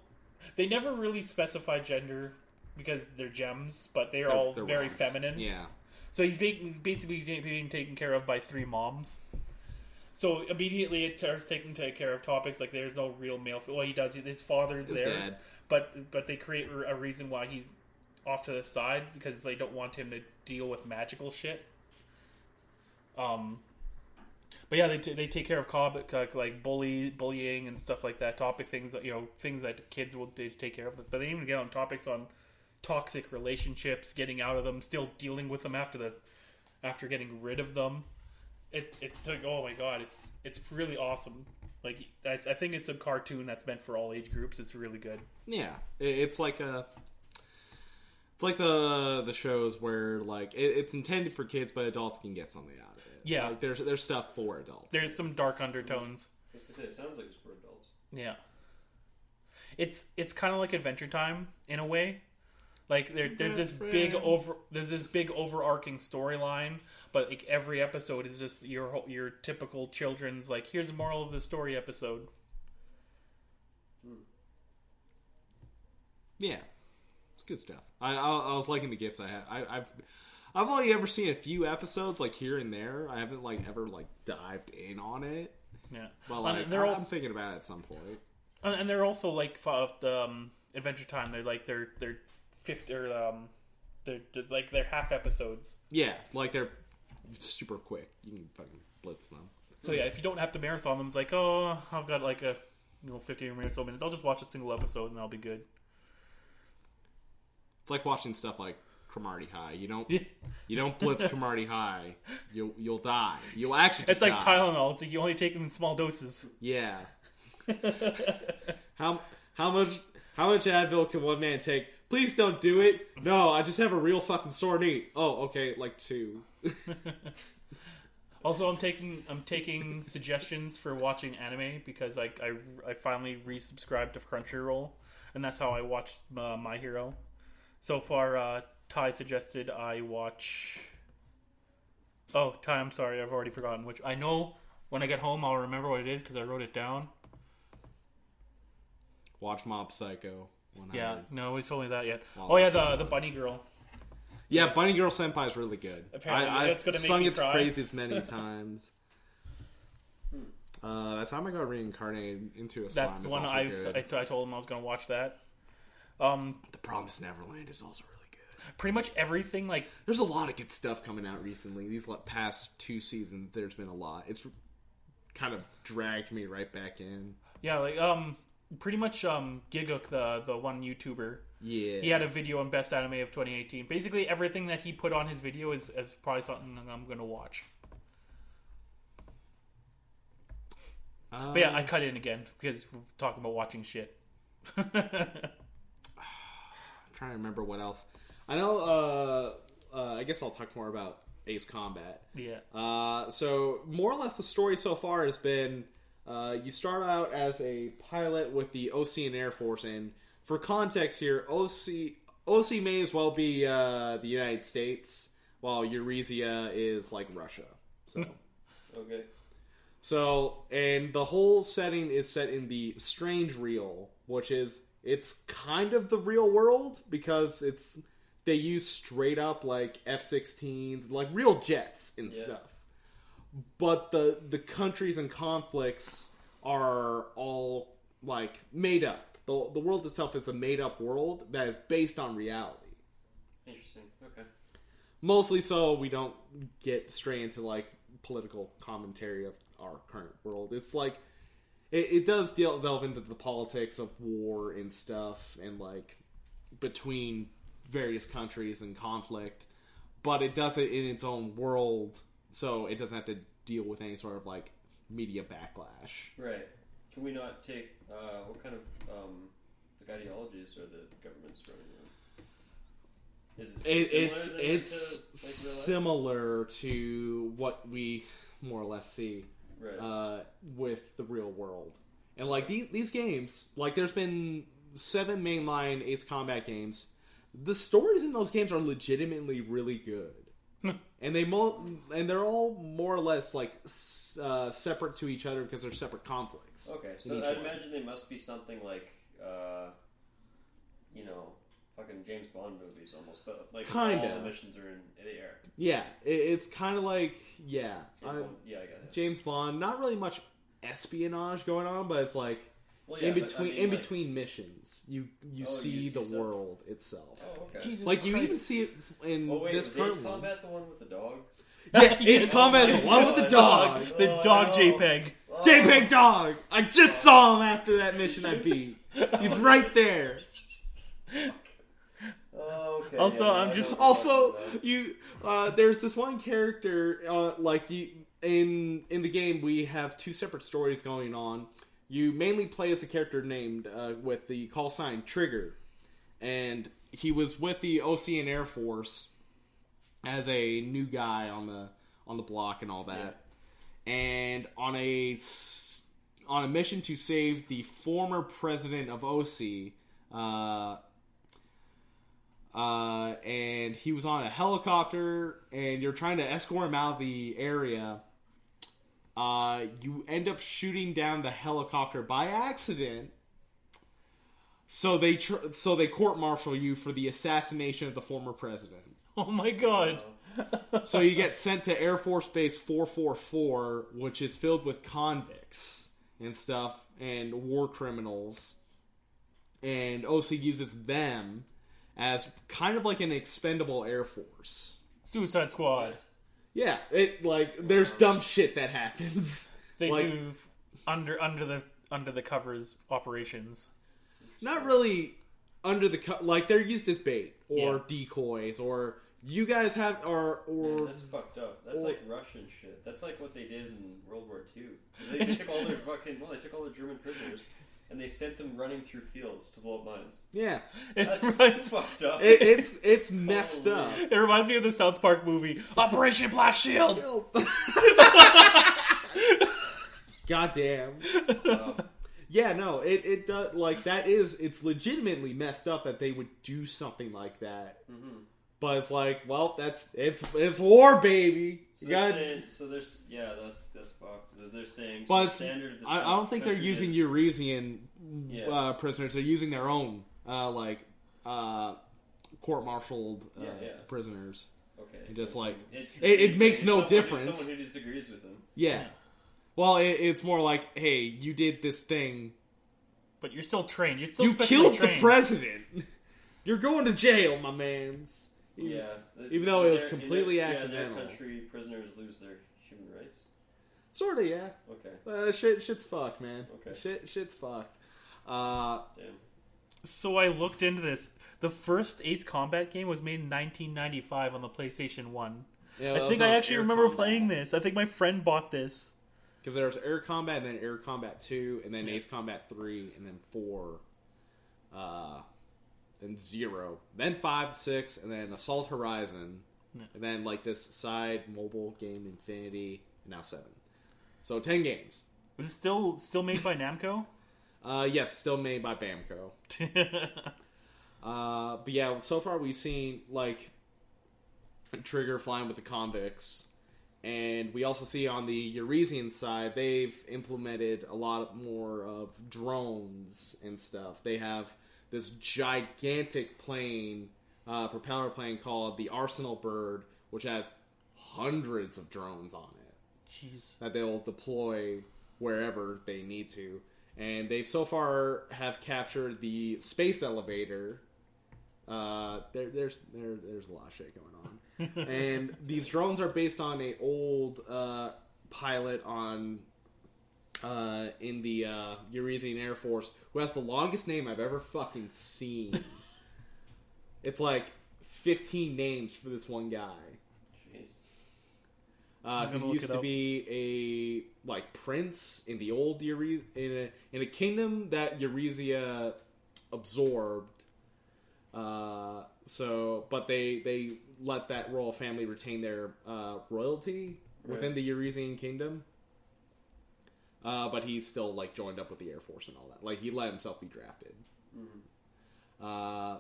they never really specify gender because they're gems, but they're, all They're very feminine. Yeah. So he's being, basically being taken care of by three moms. So immediately it starts taking care of topics like there's no real male. Well, he does. His father's His there, dad. but but they create a reason why he's off to the side because they don't want him to deal with magical shit. Um, but yeah, they t- they take care of cob- like bully bullying and stuff like that. Topic things that you know things that kids will take care of. But they even get on topics on toxic relationships, getting out of them, still dealing with them after the after getting rid of them. It it took oh my god, it's it's really awesome. Like I, I think it's a cartoon that's meant for all age groups. It's really good. Yeah. It- It's like a. It's like the the shows where like it, it's intended for kids, but adults can get something out of it. Yeah. Like there's there's stuff for adults. There's some dark undertones. I was gonna say, it sounds like it's for adults. Yeah. It's it's kind of like Adventure Time in a way. Like there, there's this big over there's this big overarching storyline, but like every episode is just your your typical children's like here's the moral of the story episode. Yeah, it's good stuff. I I, I was liking the gifts I had. I, I've I've only ever seen a few episodes like here and there. I haven't like ever like dived in on it. Yeah, But like they're I, also I'm thinking about it at some point. and and they're also like f- the um, Adventure Time. They're like they're they're fifty or um they're, they're like they're half episodes. Yeah, like they're super quick. You can fucking blitz them. So yeah, if you don't have to marathon them, it's like oh I've got like a you know fifty or so minutes. I'll just watch a single episode and I'll be good. It's like watching stuff like Cromartie High. You don't you don't blitz Cromartie High. You'll you'll die. You'll actually It's like die. Tylenol. It's like you only take them in small doses. Yeah. how how much how much Advil can one man take? Please don't do it. No, I just have a real fucking sore knee. Oh, okay, like two. Also, I'm taking I'm taking suggestions for watching anime because like I I finally resubscribed to Crunchyroll, and that's how I watched uh, My Hero. So far, uh, Ty suggested I watch. Oh, Ty, I'm sorry, I've already forgotten which. I know when I get home I'll remember what it is because I wrote it down. Watch Mob Psycho. One I Yeah, no, he's told me that yet. Oh yeah, the the bunny girl. Yeah, Bunny Girl Senpai is really good. Apparently, I, I've it's gonna make sung its cry. praises many times. uh, that time I got reincarnated into a slime. That's the is one I. I I told him I was gonna watch that. Um, The Promised Neverland is also really good. pretty much everything like There's a lot of good stuff coming out recently. These past two seasons, there's been a lot. It's kind of dragged me right back in. yeah, like um, pretty much um, Gigguk the the one YouTuber. Yeah, He had a video on best anime of 2018. Basically, everything that he put on his video is, is probably something I'm gonna watch. Uh, But yeah, I cut in again because we're talking about watching shit. I'm trying to remember what else. I know. Uh, uh, I guess I'll talk more about Ace Combat. yeah. Uh, so more or less, the story so far has been uh, you start out as a pilot with the Osean Air Force, and for context here, OC OC may as well be uh, the United States, while Erusea is like Russia. So. Okay. So, and the whole setting is set in the Strangereal, which is it's kind of the real world because it's they use straight up like F-16s, like real jets and Yeah. stuff. But the the countries and conflicts are all like made up. The the world itself is a made up world that is based on reality. Interesting. Okay. Mostly so we don't get straight into like political commentary of our current world. It's like it, it does deal, delve into the politics of war and stuff and like between various countries and conflict, but it does it in its own world, so it doesn't have to deal with any sort of like media backlash. Right. Can we not take uh, what kind of um, like ideologies are the governments running on? Is it It, similar it's it's like, to, like, similar to what we more or less see. Right. uh, with the real world. And like these these games, like there's been seven mainline Ace Combat games. The stories in those games are legitimately really good, and they mo- and they're all more or less like uh, separate to each other because they're separate conflicts. okay, so I'd imagine they must be something like, uh, you know, fucking James Bond movies almost, but like Kinda. the missions are in the air. Yeah, it, it's kind of like yeah, James I- Bond, yeah, I got it. James Bond. Not really much espionage going on, but it's like Well, yeah, in but I between mean, in like- between missions, you you Oh, you see see the stuff. world itself. Oh, okay. Jesus Like you Christ. even see it in Oh wait, this was current Ace one. Combat the one with the dog? Yes, Yes. Ace Combat is the one with the dog. the Oh, dog no. JPEG. JPEG dog. I just saw him after that mission I beat. He's right there. Oh, okay. Also, yeah, I'm I just- know what Also, you're talking you uh, there's this one character uh, like you in in the game we have two separate stories going on. You mainly play as a character named uh, with the call sign Trigger, and he was with the Osean Air Force as a new guy on the on the block and all that. And on a on a mission to save the former president of OC, uh, uh, and he was on a helicopter, and you're trying to escort him out of the area. Uh, you end up shooting down the helicopter by accident. So they tr- so they court martial you for the assassination of the former president. Oh my god. So you get sent to Air Force Base 444, which is filled with convicts and stuff and war criminals. And OC uses them as kind of like an expendable Air Force. Suicide Squad. Yeah, it like there's dumb shit that happens. They Like- do under under the under the covers operations. Not really under the co- like they're used as bait or Yeah. decoys or you guys have or Man, or that's fucked up. That's or- like Russian shit. That's like what they did in World War II. 'Cause They took all their fucking well, they took all the German prisoners and they sent them running through fields to blow up mines. yeah, It's That's right. fucked up. it, it's it's messed Holy. up. It reminds me of the South Park movie Operation Black Shield. God damn. Wow. Yeah, no, it, it does like that is it's legitimately messed up that they would do something like that. Mhm. But it's like, well, that's it's it's war, baby. So You they're gotta- saying, so there's yeah, that's that's fucked. They're- They're saying so but the standard of this I, I don't think they're using is- Eurasian Yeah. uh, prisoners. They're using their own uh, like uh, court-martialed uh, Yeah, yeah. prisoners. Okay. It just, like- it's it- it makes no Someone difference. Someone who disagrees with them. Yeah. Yeah. Well, it, it's more like, hey, you did this thing. But you're still trained. You're still you killed trained. the president. You're going to jail, my man's. Yeah. Even though it was In their- in completely their- yeah, accidental. in their country, prisoners lose their human rights. Sort of, yeah. Okay. Uh, shit, shit's fucked, man. Okay. Shit, shit's fucked. Uh, Damn. So I looked into this. The first Ace Combat game was made in 1995 on the PlayStation One. yeah, I think I actually remember playing this. I think my friend bought this. because there was Air Combat, and then Air Combat Two, and then Yeah. Ace Combat Three, and then Four, uh, then Zero, then Five, Six, and then Assault Horizon, Yeah. and then like this side mobile game Infinity, and now Seven. So ten games. Is it still still made by Namco? Uh, yes, still made by Bamco. Uh, but yeah, so far we've seen like Trigger flying with the convicts, and we also see on the Eurasian side they've implemented a lot more of drones and stuff. They have this gigantic plane, uh, propeller plane called the Arsenal Bird, which has hundreds of drones on it Jeez. that they'll deploy wherever they need to. And they've so far have captured the space elevator. Uh, there, there's there, there's a lot of shit going on, and these drones are based on a old uh, pilot on uh, in the uh, Eurasian Air Force who has the longest name I've ever fucking seen. it's like 15 names for this one guy Jeez. uh, who used to up. be a like prince in the old Eure- in a in a kingdom that Erusea absorbed. Uh, so, but they they let that royal family retain their uh, royalty within the Eurasian kingdom. Uh, but he's still like joined up with the air force and all that. Like he let himself be drafted. Mhm. Uh,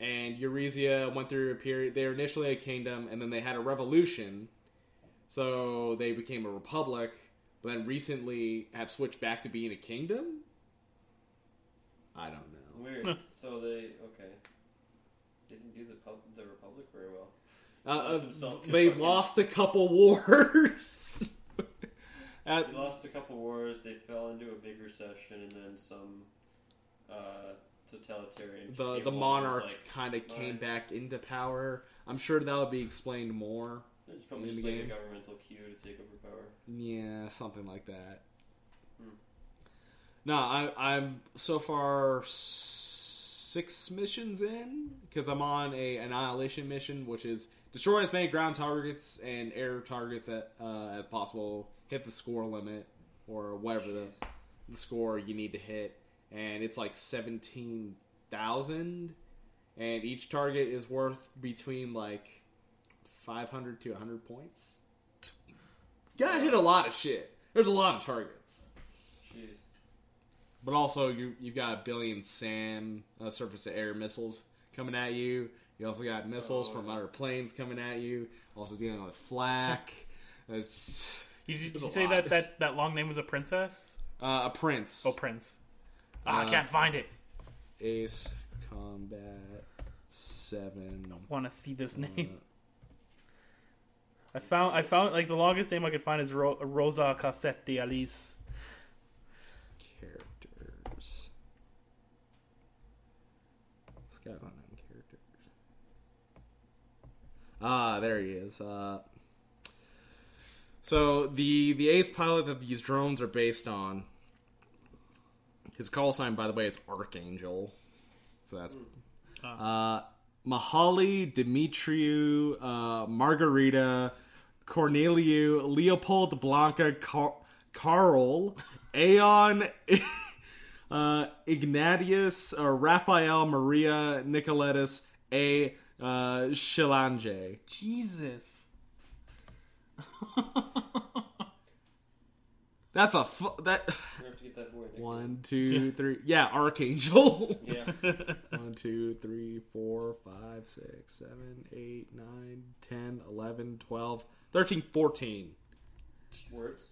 and Erusea went through a period. They were initially a kingdom, and then they had a revolution. So they became a republic, but then recently have switched back to being a kingdom. I don't know. Weird. so they okay. Didn't do the pub, the Republic very well. Uh, uh, they fucking- lost a couple wars. At, They lost a couple wars. They fell into a big recession, and then some uh, totalitarian. the the along and was monarch Like, kind of came back into power. I'm sure that would be explained more. It's probably just the like game. a governmental coup to take over power. Yeah, something like that. Hmm. No, I, I'm so far six missions in because I'm on a annihilation mission, which is destroy as many ground targets and air targets at, uh, as possible. Hit the score limit or whatever the, the score you need to hit, and it's like seventeen thousand, and each target is worth between like five hundred to hundred points. Gotta hit a lot of shit. There's a lot of targets, Jeez. but also you you've got a billion SAM uh, surface to air missiles coming at you. You also got missiles Oh, from other planes coming at you. Also dealing with flak. There's you, did you say lot. that, that that long name was a princess? uh, a prince. Oh, Prince. Ah, I Uh, can't find it. Ace Combat Seven. Want to see this uh, name? I found I found like the longest name I could find is Ro- Rosa Cossette D'Elise. characters. This guy's on nine characters. Ah, there he is. Uh, so the the ace pilot that these drones are based on, his call sign, by the way, is Archangel. So that's uh, Mihaly, Dimitriou, uh, Margarita, Corneliu, Leopold, Blanca, Car- Carl, Aeon, uh, Ignatius, uh, Raphael, Maria, Nicoletus, A. Uh, Shilange. Jesus. That's a fu- that We have to get that one, two, three. Yeah, Archangel. Yeah. One, two, three, four, five, six, seven, eight, nine, ten, eleven, twelve, thirteen, fourteen. Words.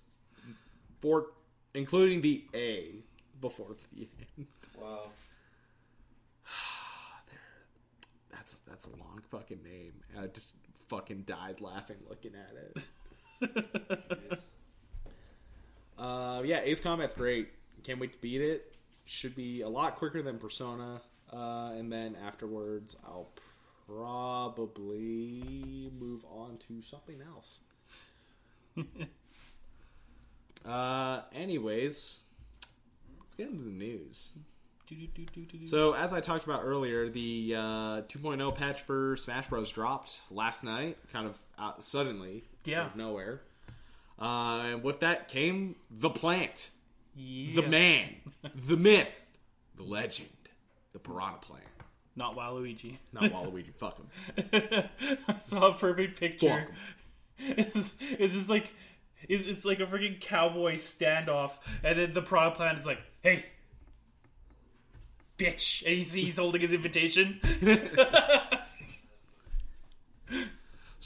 Four, including the A before the end. Wow. that's that's a long fucking name. I just fucking died laughing looking at it. Uh, yeah, Ace Combat's great. Can't wait to beat it. Should be a lot quicker than Persona. Uh, and then afterwards, I'll probably move on to something else. uh, anyways, let's get into the news. So, as I talked about earlier, the uh, 2.0 patch for Smash Bros. dropped last night, kind of out suddenly, Yeah. out of nowhere. Uh, and with that came the plant, yeah. the man, the myth, the legend, the Piranha Plant. Not Waluigi. Not Waluigi, fuck him. I saw a perfect picture. It's, it's just like it's, it's like a freaking cowboy standoff, and then the product plant is like, "Hey, bitch," and he's, he's holding his invitation.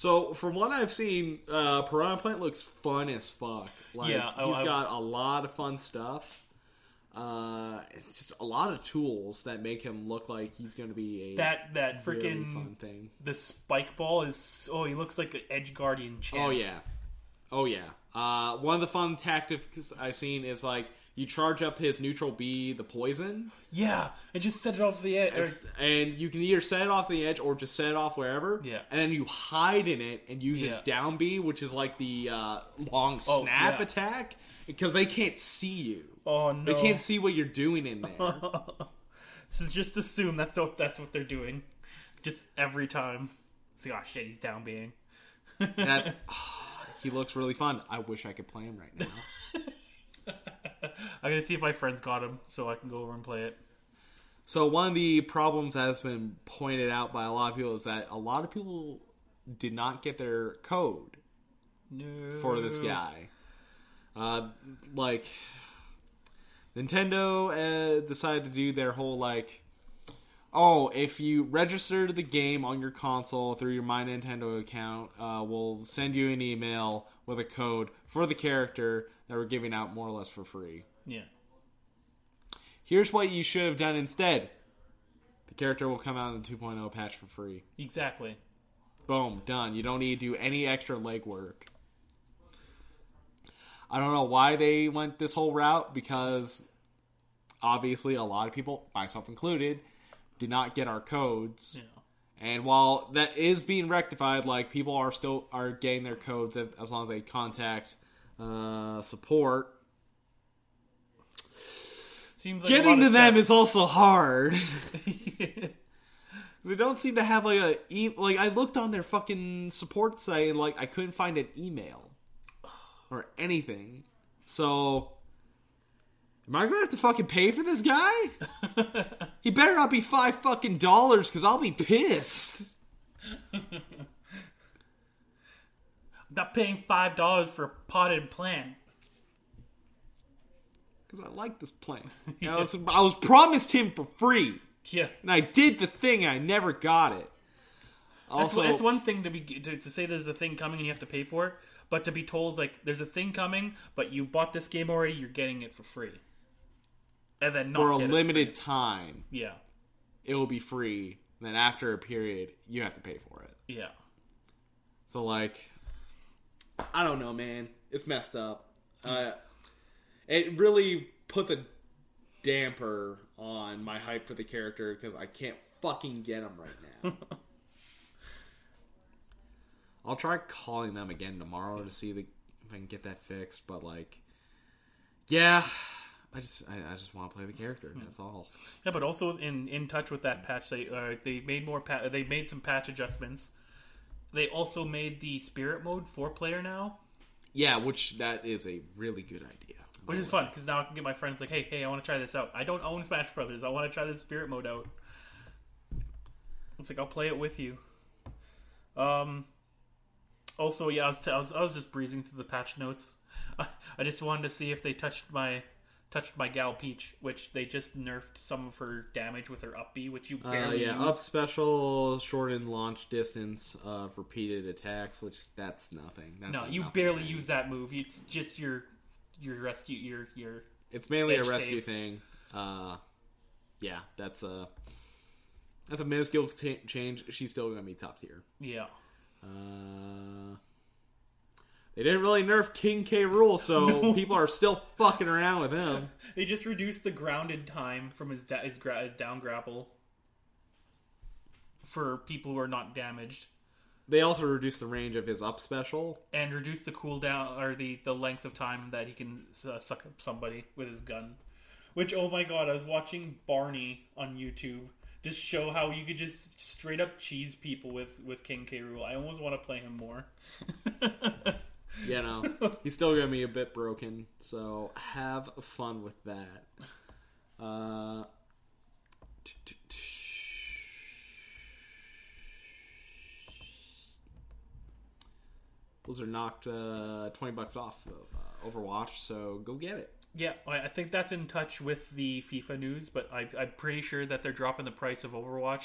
So, from what I've seen, uh, Piranha Plant looks fun as fuck. Like, Yeah, oh, he's I- got a lot of fun stuff. Uh, it's just a lot of tools that make him look like he's going to be a that that freaking fun thing. the spike ball is oh, he looks like an Edge Guardian champ. Oh yeah, oh yeah. Uh, one of the fun tactics I've seen is like you charge up his neutral B, the poison, yeah, and just set it off the edge. It's- and you can either set it off the edge or just set it off wherever. Yeah. and then you hide in it and use his down B, which is like the uh, long Oh, snap yeah. attack, because they can't see you. oh no, They can't see what you're doing in there. so just assume that's what that's what they're doing. Just every time. See, oh shit, he's down being. that he looks really fun. I wish I could play him right now. I'm gonna see if my friends got him so I can go over and play it. So one of the problems that has been pointed out by a lot of people is that a lot of people did not get their code No. for this guy. Uh, like Nintendo uh, decided to do their whole like, oh, if you register the game on your console through your My Nintendo account, uh, we'll send you an email with a code for the character that we're giving out more or less for free. Yeah. Here's what you should have done instead. The character will come out in the 2.0 patch for free. Exactly. Boom, done. You don't need to do any extra legwork. I don't know why they went this whole route because obviously a lot of people, myself included, did not get our codes. Yeah. And while that is being rectified, like people are still are getting their codes as as long as they contact uh, support. Seems like Getting to them is also hard. They don't seem to have like a e- like I looked on their fucking support site and like I couldn't find an email or anything. So am I gonna have to fucking pay for this guy? he better not be five fucking dollars because I'll be pissed. I'm not paying five dollars for a potted plant. Because I like this plant. I was I was promised him for free, Yeah. and I did the thing. I never got it. That's, Also, it's one thing to be to, to say there's a thing coming and you have to pay for it, but to be told like there's a thing coming, but you bought this game already, you're getting it for free, and then not for a limited time. Yeah, it will be free. Then after a period, you have to pay for it. yeah. So like, I don't know, man. It's messed up. Uh, it really puts a damper on my hype for the character because I can't fucking get him right now. I'll try calling them again tomorrow to see the, if I can get that fixed. But like, yeah, I just I, I just want to play the character. That's all. Yeah, but also in in touch with that patch, they uh, they made more pa- they made some patch adjustments. They also made the spirit mode four player now, Yeah, which that is a really good idea. which is fun because now I can get my friends like, hey, hey, I want to try this out. I don't own Smash Brothers. I want to try this spirit mode out. It's like I'll play it with you. Um. Also, yeah, I was, t- I was I was just breezing through the patch notes. I just wanted to see if they touched my touched my gal Peach, which they just nerfed some of her damage with her up B, which you Uh, barely yeah, use. up special, shortened launch distance of repeated attacks, which that's nothing. That's No, a you nothing barely thing. use that move. It's just your your rescue your your It's mainly a rescue save. thing. Uh, yeah, that's uh, That's a minuscule t- change. She's still gonna be top tier. Yeah. Uh, they didn't really nerf King K. Rool, so people are still fucking around with him. They just reduced the grounded time from his da- his, gra- his down grapple for people who are not damaged, They also reduced the range of his up special. and reduced the cooldown or the the length of time that he can uh, suck up somebody with his gun. Which oh my god, I was watching Barney on YouTube just show how you could just straight up cheese people with with King K. Rool. I almost want to play him more. You know, he's still gonna be a bit broken. So have fun with that. Uh, Blizzard knocked uh, twenty bucks off of uh, Overwatch, so go get it. Yeah, I I think that's in touch with the FIFA news, but I, I'm pretty sure that they're dropping the price of Overwatch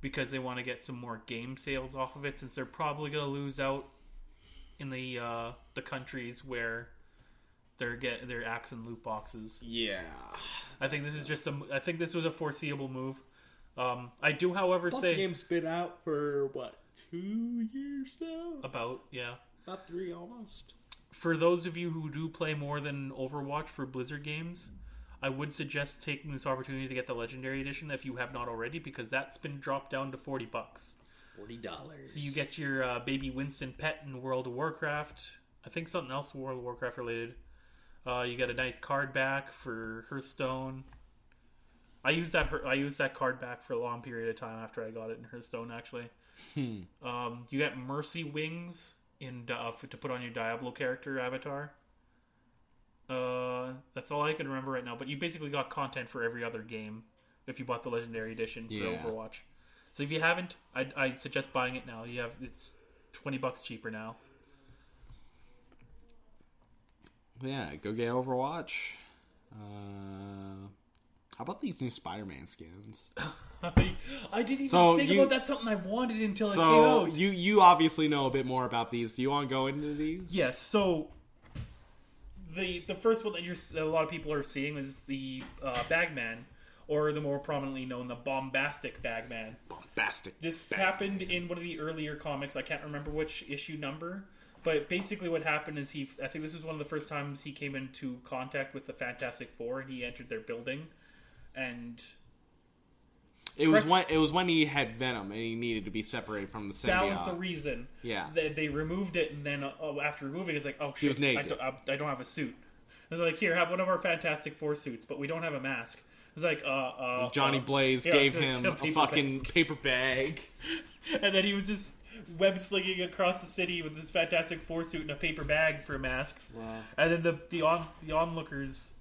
because they want to get some more game sales off of it, since they're probably going to lose out in the uh, the countries where they're get their axe and loot boxes. Yeah. I think this is just some. I think this was a foreseeable move. Um, I do, however, Plus, say the game's been out for what two years now? about yeah. About three, almost. for those of you who do play more than Overwatch for Blizzard games, I would suggest taking this opportunity to get the Legendary Edition if you have not already, because that's been dropped down to forty bucks. Forty dollars. So you get your uh, baby Winston pet in World of Warcraft. I think something else World of Warcraft related. Uh, you get a nice card back for Hearthstone. I used that. I used that card back for a long period of time after I got it in Hearthstone. Actually, um, you get Mercy Wings in uh, for, to put on your Diablo character avatar. Uh, that's all I can remember right now. But you basically got content for every other game if you bought the Legendary Edition for Yeah. Overwatch. So if you haven't, I'd, I'd suggest buying it now. You have it's twenty bucks cheaper now. Yeah, go get Overwatch. Uh, how about these new Spider-Man skins? I, I didn't even So think you- about that. Something I wanted until it came So out. you you obviously know a bit more about these. Do you want to go into these? Yes. So the the first one that you're a lot of people are seeing is the uh, Bagman, or the more prominently known the Bombastic Bagman. Bombastic. This Bang. happened in one of the earlier comics. I can't remember which issue number, but basically what happened is he. I think this was one of the first times he came into contact with the Fantastic Four, and he entered their building, and It was when it was when he had Venom and he needed to be separated from the symbiote. that was the reason. Yeah. They, they removed it, and then uh, oh, after removing it, it's like, oh shit, was I, don't, I, I don't have a suit. It's like, here, have one of our Fantastic Four suits, but we don't have a mask. It's like, uh, uh, Johnny uh, Blaze yeah, gave him a a fucking paper bag. bag. and then he was just web slinging across the city with this Fantastic Four suit and a paper bag for a mask. Wow. And then the the on the onlookers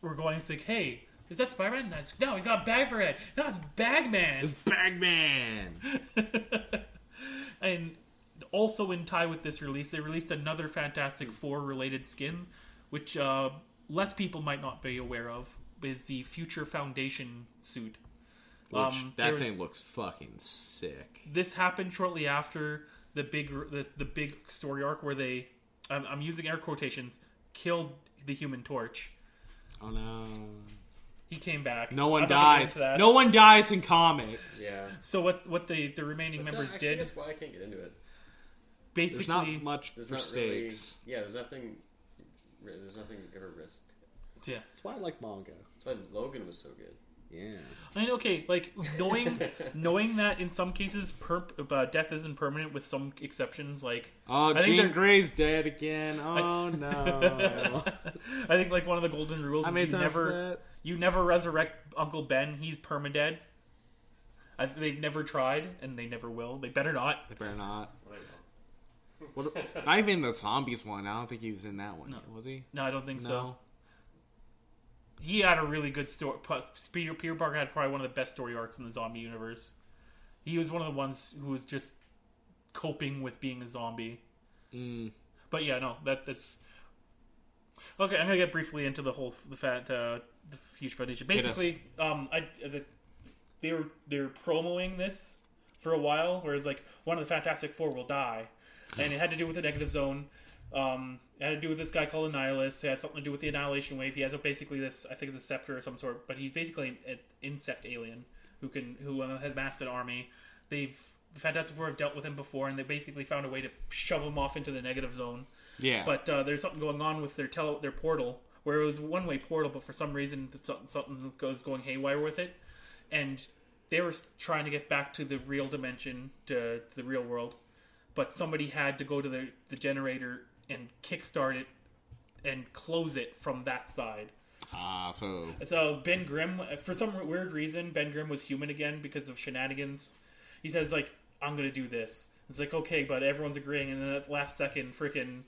were going, it's like, hey, is that Spider-Man? No, No, he's got a bag for it. No, it's Bagman. It's Bagman. and also in tie with this release, they released another Fantastic Four related skin, which uh, less people might not be aware of, is the Future Foundation suit. Which Um, that thing looks fucking sick. This happened shortly after the big the, the big story arc where they, I'm, I'm using air quotations, killed the Human Torch. Oh no. He came back. No one I'm not gonna get dies. that. No one dies in comics. Yeah. So what what the the remaining That's members not, actually, did That's why I can't get into it. Basically, There's basically not much There's for not really. stakes. Yeah, there's nothing. There's nothing ever risked. yeah. That's why I like manga. That's why Logan was so good. Yeah. I mean, okay, like knowing knowing that in some cases perp, uh, death isn't permanent, with some exceptions. Like Oh, I think Jean they're- Grey's dead again. Oh no. I think like one of the golden rules How is many you times never that? you never resurrect Uncle Ben. He's permadead. I, they've never tried, and they never will. They better not. They better not. What, not even the zombies one. I don't think he was in that one. No. yet, Was he? No, I don't think so. He had a really good story. Peter Peter Parker had probably one of the best story arcs in the zombie universe. He was one of the ones who was just coping with being a zombie. Mm. But yeah, no, that that's okay. I'm gonna get briefly into the whole the fat uh, the Future Foundation. Basically, um, I the, they were they were promoting this for a while, where it's like one of the Fantastic Four will die, and it had to do with the negative zone. Um, it had to do with this guy called Annihilus. It had something to do with the Annihilation Wave. He has a, basically this, I think it's a scepter of some sort, but he's basically an, insect alien who can who uh, has massed an army. They've the Fantastic Four have dealt with him before, and they basically found a way to shove him off into the negative zone. Yeah. But uh, there's something going on with their tele- their portal, where it was one way portal, but for some reason something, something goes going haywire with it, and they were trying to get back to the real dimension, to, to the real world, but somebody had to go to the the generator and kickstart it and close it from that side. Ah, so So Ben Grimm, for some weird reason, Ben Grimm was human again because of shenanigans. He says like, "I'm gonna do this." It's like okay, but everyone's agreeing, and then at the last second, freaking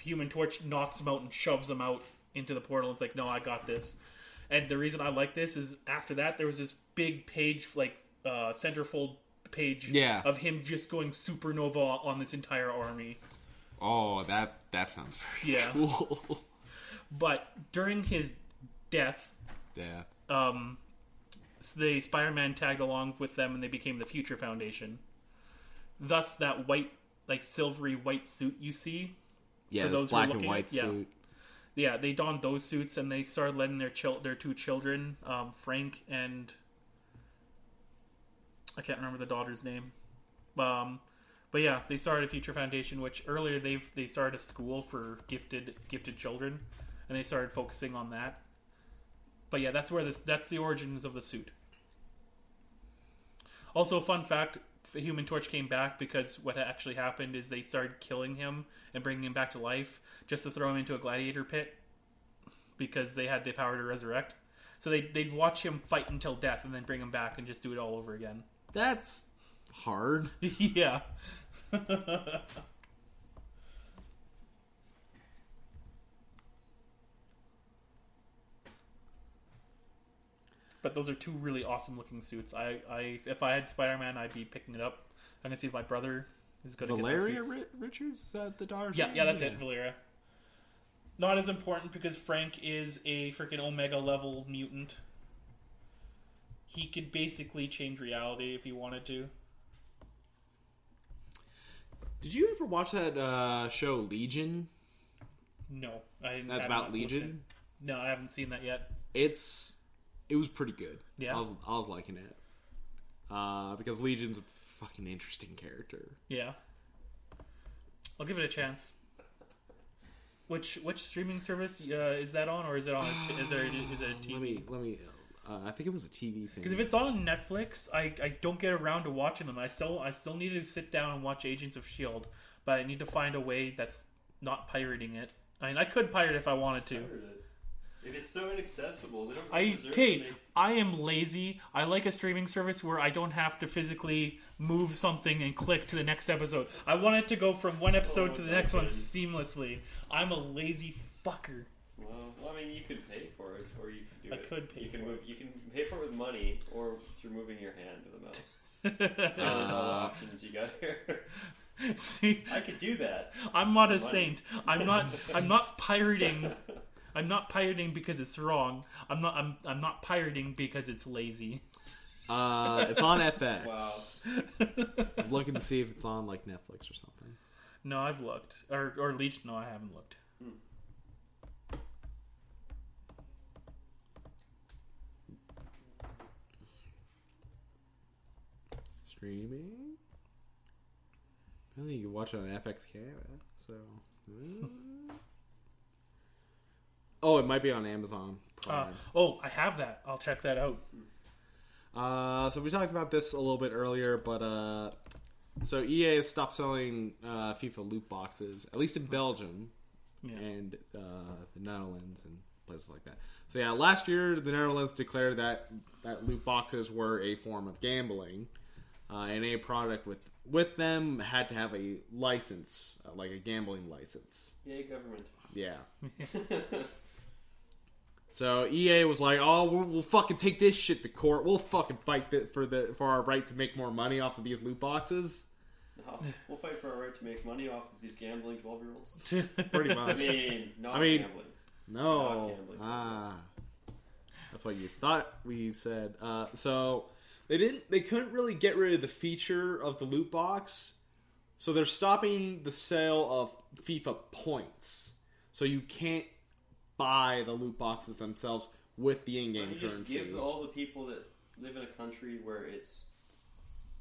Human Torch knocks him out and shoves him out into the portal. It's like, no, I got this. And the reason I like this is after that there was this big page like uh, centerfold page Yeah. of him just going supernova on this entire army. Oh, that that sounds very Yeah. cool. But during his death, yeah. um, the Spider-Man tagged along with them, and they became the Future Foundation. Thus, that white, like silvery white suit you see, Yeah, For those black and looking white at- yeah. suit. yeah, they donned those suits, and they started letting their chil- their two children, um, Frank and I can't remember the daughter's name. Um, but yeah, they started a Future Foundation, which earlier they've they started a school for gifted gifted children, and they started focusing on that. But yeah, that's where this that's the origins of the suit. Also, fun fact: Human Torch came back because what actually happened is they started killing him and bringing him back to life just to throw him into a gladiator pit because they had the power to resurrect. So they they'd watch him fight until death and then bring him back and just do it all over again. That's hard. yeah. but those are two really awesome looking suits. I, I if I had Spider Man, I'd be picking it up. I'm gonna see if my brother is gonna get Valeria those suits. Richards, the daughter? Yeah, yeah, that's it, Valeria. Not as important because Frank is a freaking Omega level mutant. He could basically change reality if he wanted to. Did you ever watch that uh, show Legion? No, I didn't. That's about Legion. No, I haven't seen that yet. It's it was pretty good. Yeah? I was I was liking it uh, because Legion's a fucking interesting character. Yeah, I'll give it a chance. Which which streaming service uh, is that on, or is it on? A t- is there is it a TV? Let me let me. Uh, I think it was a TV thing. Because if it's on Netflix, I, I don't get around to watching them. I still I still need to sit down and watch Agents of Shield, but I need to find a way that's not pirating it. I mean, I could pirate if I wanted to. It. If it's so inaccessible, they don't I really deserve okay, make I am lazy. I like a streaming service where I don't have to physically move something and click to the next episode. I want it to go from one episode Oh, to the next one seamlessly. I'm a lazy fucker. Well, well, I mean, you could pay for it, or you could do I it. could pay You can for move. You can pay for it with money, or through moving your hand to the mouse. That's the only Uh, options you got here. See, I could do that. I'm not a Money. saint. I'm not. I'm not pirating. I'm not pirating because it's wrong. I'm not. I'm. I'm not pirating because it's lazy. uh, it's on FX. Wow. I'm looking to see if it's on like Netflix or something. No, I've looked. Or or Legion. No, I haven't looked. Streaming. Apparently, you can watch it on FX Canada. So. uh. oh, it might be on Amazon Uh, oh, I have that. I'll check that out. Uh, so we talked about this a little bit earlier, but uh, so EA has stopped selling uh, FIFA loot boxes, at least in Belgium Yeah. and uh, the Netherlands and places like that. So yeah, last year the Netherlands declared that that loot boxes were a form of gambling, uh, and a product with with them had to have a license, uh, like a gambling license. Yay, government. Yeah. So EA was like, "Oh, we'll, we'll fucking take this shit to court. We'll fucking fight the, for the for our right to make more money off of these loot boxes." No, we'll fight for our right to make money off of these gambling twelve-year-olds. Pretty much. I much. mean, not I mean- gambling. no. not gambling. Ah. That's what you thought we said. Uh, so they didn't. They couldn't really get rid of the feature of the loot box, so they're stopping the sale of FIFA points. So you can't buy the loot boxes themselves with the in-game don't you just currency. give all the people that live in a country where it's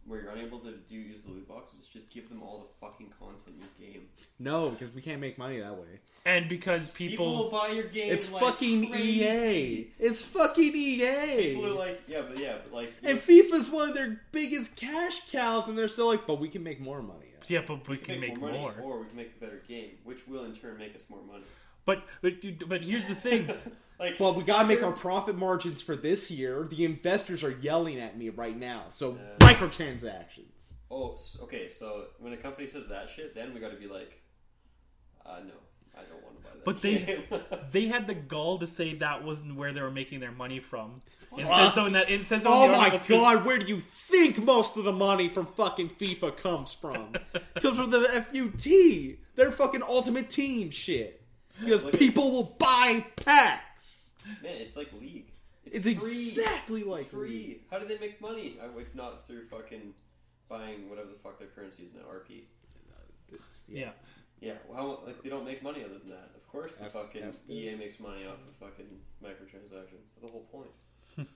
where you're unable to do use the loot boxes, just give them all the fucking content in your game. No, because we can't make money that way. And because People, people, will buy your game. It's like fucking crazy. EA. It's fucking EA. People are like, yeah, but yeah, but like, and FIFA's one of their biggest cash cows, and they're still like, but we can make more money. yeah, but we can make more, money, more. or we can make a better game, which will in turn make us more money. But but dude, but here's the thing. Like, Well, we gotta make our profit margins for this year. The investors are yelling at me right now. So Yeah. microtransactions. Oh, okay. So when a company says that shit, then we got to be like, uh, no, I don't want to buy that. But they- game. They had the gall to say that wasn't where they were making their money from. It Fuck. says so in that. It says so in Oh my article, too. god, where do you think most of the money from fucking FIFA comes from? comes from the FUT. Their fucking ultimate team shit. Because Look at- people will buy packs. man, it's like League. It's, free. exactly like It's free. How do they make money? Uh, If not through fucking buying whatever the fuck their currency is now, RP. It's- Yeah. Yeah, well, how, like they don't make money other than that. Of course, the Yes, fucking yes, it EA makes money off of fucking microtransactions. That's the whole point.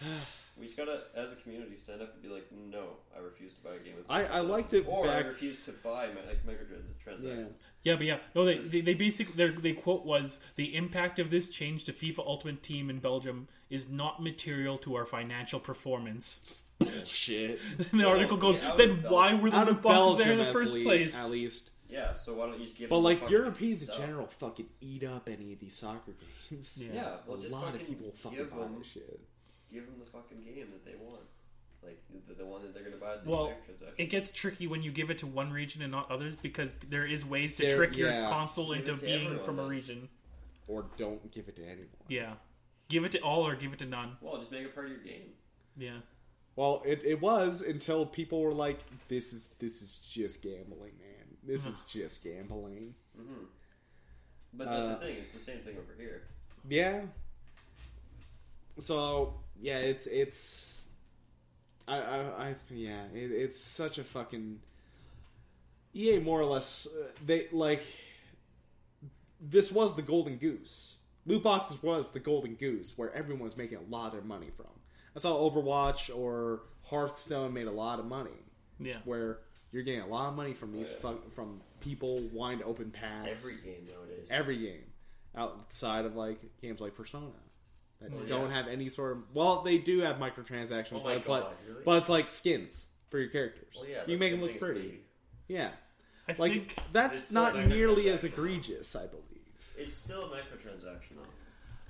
we just gotta, as a community, stand up and be like, "No, I refuse to buy a game." With I- I liked it or back- I refuse to buy mi- like microtransactions. Yeah, but yeah, no, they they, they basically their they quote was the impact of this change to FIFA Ultimate Team in Belgium is not material to our financial performance. Shit. The Well, article goes, yeah, then why were the Out of Belgium, there in the first lea- place? At least. Yeah, so why don't you just give? But them the like fucking Europeans in general fucking eat up any of these soccer games. Yeah. Yeah, well, a just lot of people fucking buy them, this shit. Give them the fucking game that they want, like the, the one that they're gonna buy as the Well, microtransaction. It gets tricky when you give it to one region and not others because there is ways to There- trick your yeah. console Give it into to being everyone, from a then. region. Or don't give it to anyone. Yeah, give it to all or give it to none. well, just make it part of your game. Yeah, Well, it, it was until people were like, "This is this is just gambling, man. This is just gambling." hmm But that's Uh, the thing; it's the same thing over here. Yeah. So yeah, it's it's. I I, I yeah, it, it's such a fucking. EA more or less uh, they like. This was the golden goose. Loot boxes was the golden goose where everyone was making a lot of their money from. That's how Overwatch or Hearthstone made a lot of money. yeah. Where you're getting a lot of money from these Oh, yeah. fuck, from people wanting to open packs Every game nowadays. every game outside of like games like Persona that Oh, don't yeah. have any sort of well they do have microtransactions Oh but it's god, like really? but it's like skins for your characters well, yeah, you make them look pretty League. yeah I like think that's not nearly as egregious I believe It's still a microtransaction, though.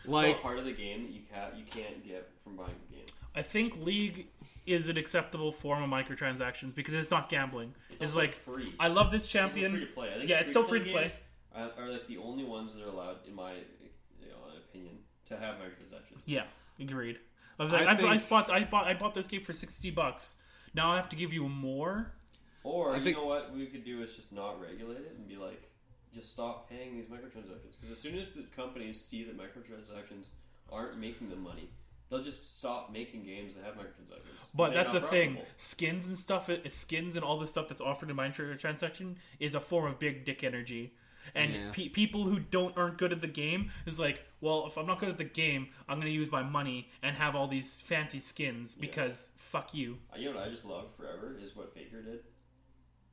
It's Like- still a part of the game that you can't you can't get from buying the game. I think League is an acceptable form of microtransactions because it's not gambling. It's, It's, also like free. I love this It's champion. free to play. I think Yeah, it's still free to play. Are, are like the only ones that are allowed, in my you know, opinion, to have microtransactions. Yeah, agreed. I was like, I, I, think- bought, I bought, I bought this game for sixty bucks. Now I have to give you more. Or I you think- know what we could do is just not regulate it and be like, just stop paying these microtransactions. Because as soon as the companies see that microtransactions aren't making them money, they'll just stop making games that have microtransactions. But that's the not thing. Skins and stuff, uh, skins and all the stuff that's offered in microtransaction is a form of big dick energy. And Yeah. pe- people who don't aren't good at the game is like, well, if I'm not good at the game, I'm going to use my money and have all these fancy skins because fuck you. Uh, You know what I just love forever is what Faker did.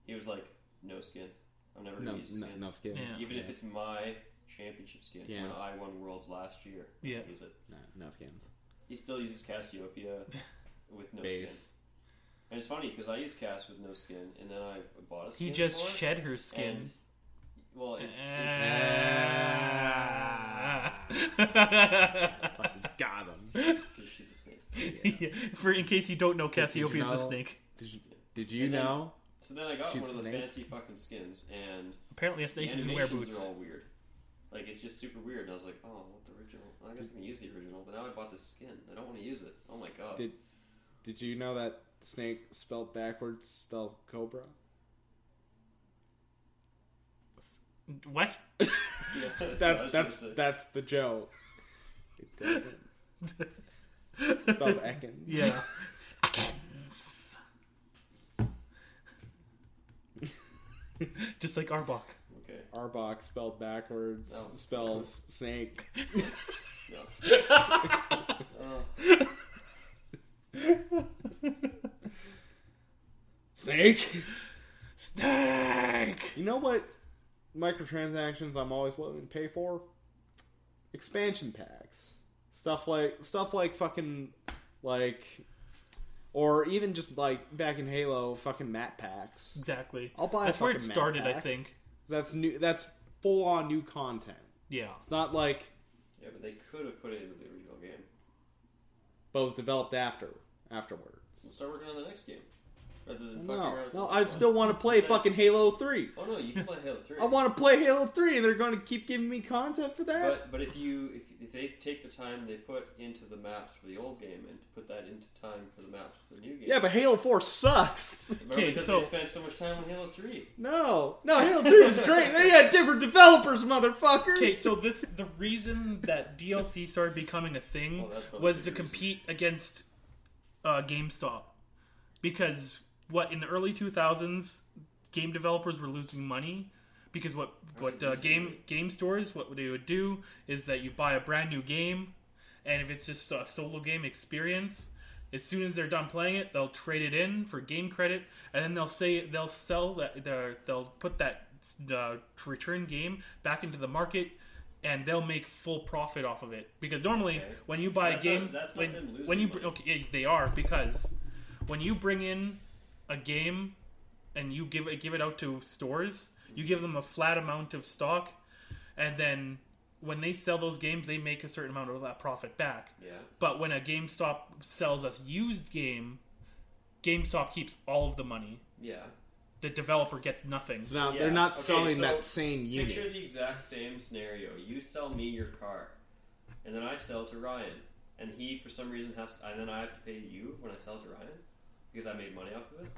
He was like, no skins. I'm never no gonna use a no, skin. no skins Yeah. Even if it's my championship skin Yeah. when I won Worlds last year. Yeah. Use it. no, no skins He still uses Cassiopeia with no skin. And it's funny because I use Cass with no skin, and then I bought a skin. He just for shed her skin. And- well, it's, it's Fucking ah. got him she's a snake. For in case you don't know, Did Cassiopeia is a know- snake. did you, did you then- know So then I got She's one of the snake? fancy fucking skins, and Apparently, a the snake can wear animations boots. are all weird. Like it's just super weird, and I was like, oh, I want the original. I guess I can use the original, but now I bought this skin. I don't want to use it. Oh my god. Did- did you know that snake spelled backwards spells cobra What? yeah, that's, that, what that's, that's the joke. It doesn't. it spells Ekans. Yeah. Ekans. Just like Arbok. Okay. Arbok spelled backwards spells cool. snake. Oh. Snake? Snake! You know what? Microtransactions I'm always willing to pay for expansion packs, stuff like stuff like fucking like, or even just like back in Halo, fucking map packs. Exactly. I'll buy. a That's where it started, I think. That's new. That's full on new content. Yeah. It's not like Yeah, but they could have put it into the original game. but it was developed after afterwards. So start working on the next game. Rather than fucking No, around with no, I'd still want to play fucking Halo Three. Oh no, you can play Halo Three. I want to play Halo Three, and they're going to keep giving me content for that. But but if you if, if they take the time they put into the maps for the old game and to put that into time for the maps for the new game. yeah, but Halo Four sucks. Remember Okay, because so- they spent so much time on Halo Three. No, no, Halo Three was great. They had different developers, motherfucker. Okay, so this the reason that DLC started becoming a thing that's probably was to the compete against uh, GameStop because what in the early 2000s game developers were losing money because what what uh, game game stores what they would do is that you buy a brand new game and if it's just a solo game experience as soon as they're done playing it they'll trade it in for game credit and then they'll say they'll sell that they'll- they'll put that uh, return game back into the market and they'll make full profit off of it because normally Okay. when you buy That's a game not- that's not when, them losing when you money. okay they are because when you bring in a game and you give it give it out to stores, you give them a flat amount of stock, and then when they sell those games, they make a certain amount of that profit back. Yeah. But when a GameStop sells a used game, GameStop keeps all of the money. Yeah. The developer gets nothing. So now Yeah, they're not okay, selling so that same unit. Picture the exact same scenario. You sell me your car, and then I sell to Ryan, and he for some reason has, to, and then I have to pay you when I sell to Ryan because I made money off of it.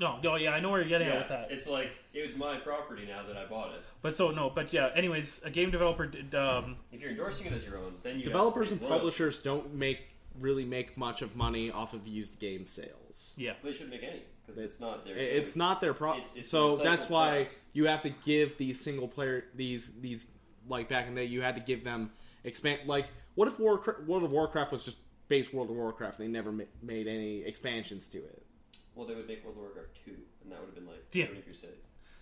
No, no, yeah, I know where you're getting at with that. it's like it was my property now that I bought it. But so no, but yeah. Anyways, a game developer did. Um, If you're endorsing it as your own, then you Developers have and to publishers don't make really make much of money off of used game sales. yeah, They shouldn't make any because it's not their. I- It's not their problem. It's- it's a So that's why product. you have to give these single player these these like back in the day you had to give them expand like what if Warcraft, World of Warcraft was just base World of Warcraft and they never ma- made any expansions to it. Well, they would make World of Warcraft two, and that would have been like Yeah. Burning Crusade.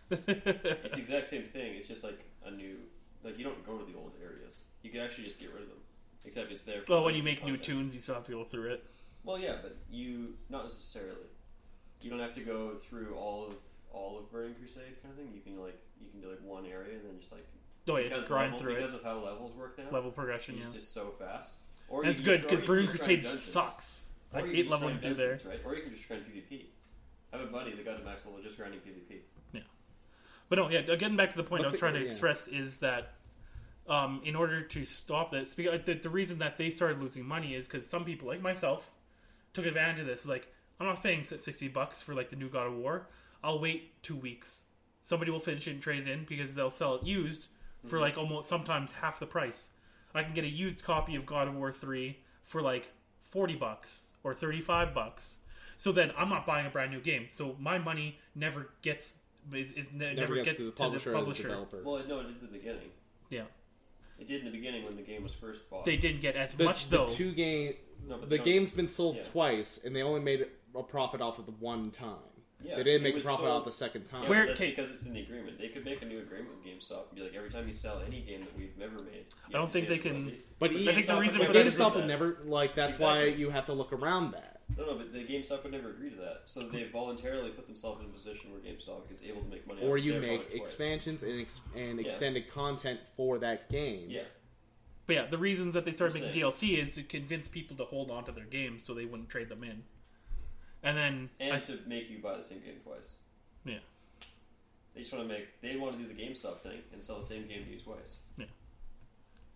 It's the exact same thing. It's just like a new. Like you don't go to the old areas. You can actually just get rid of them. Except it's there. For well, when you basic make new content. tunes, you still have to go through it. Well, yeah, but you not necessarily. You don't have to go through all of all of Burning Crusade kind of thing. You can like you can do like one area and then just like Oh yeah, because just grind level, through because it. of how levels work now. Level progression. it's Yeah, just so fast. Or and it's good because you Burning Crusade sucks. I hate can just leveling grind through there. right? Or you can just grind PvP. I have a buddy that got to max level just grinding PvP. Yeah, but no, yeah. Uh, getting back to the point I was the- trying to yeah. express is that um, in order to stop this, because uh, the, the reason that they started losing money is because some people, like myself, took advantage of this. Like, I'm not paying sixty bucks for like the new God of War. I'll wait two weeks. Somebody will finish it and trade it in because they'll sell it used for mm-hmm. like almost sometimes half the price. I can get a used copy of God of War three for like forty bucks or thirty five bucks. So then I'm not buying a brand new game. So my money never gets is, is ne- never, Never, gets, gets, to the publisher, to or the the publisher. developer. Well, no, it did in the beginning. Yeah. It did in the beginning when the game was first bought. They didn't get as the, much the though. two game no, but the no, game's been sold Yeah. twice and they only made a profit off of the one time. Yeah, they didn't make a was profit sold- off the second time. Yeah, Where- that's okay. because it's in the agreement. They could make a new agreement with GameStop and be like, every time you sell any game that we've never made, I don't think they can- royalty. But But I think the reason would for never that agree GameStop would never like. That's why you have to look around that. No, no, but the GameStop would never agree to that. So they voluntarily put themselves in a position where GameStop is able to make money. Or you make product twice. expansions and ex- and Yeah. extended content for that game. Yeah, But yeah, the reasons that they started making DLC is to convince people to hold on to their games so they wouldn't trade them in. And then and I- to make you buy the same game twice. Yeah. They just want to make. They want to do the GameStop thing and sell the same game to you twice. Yeah.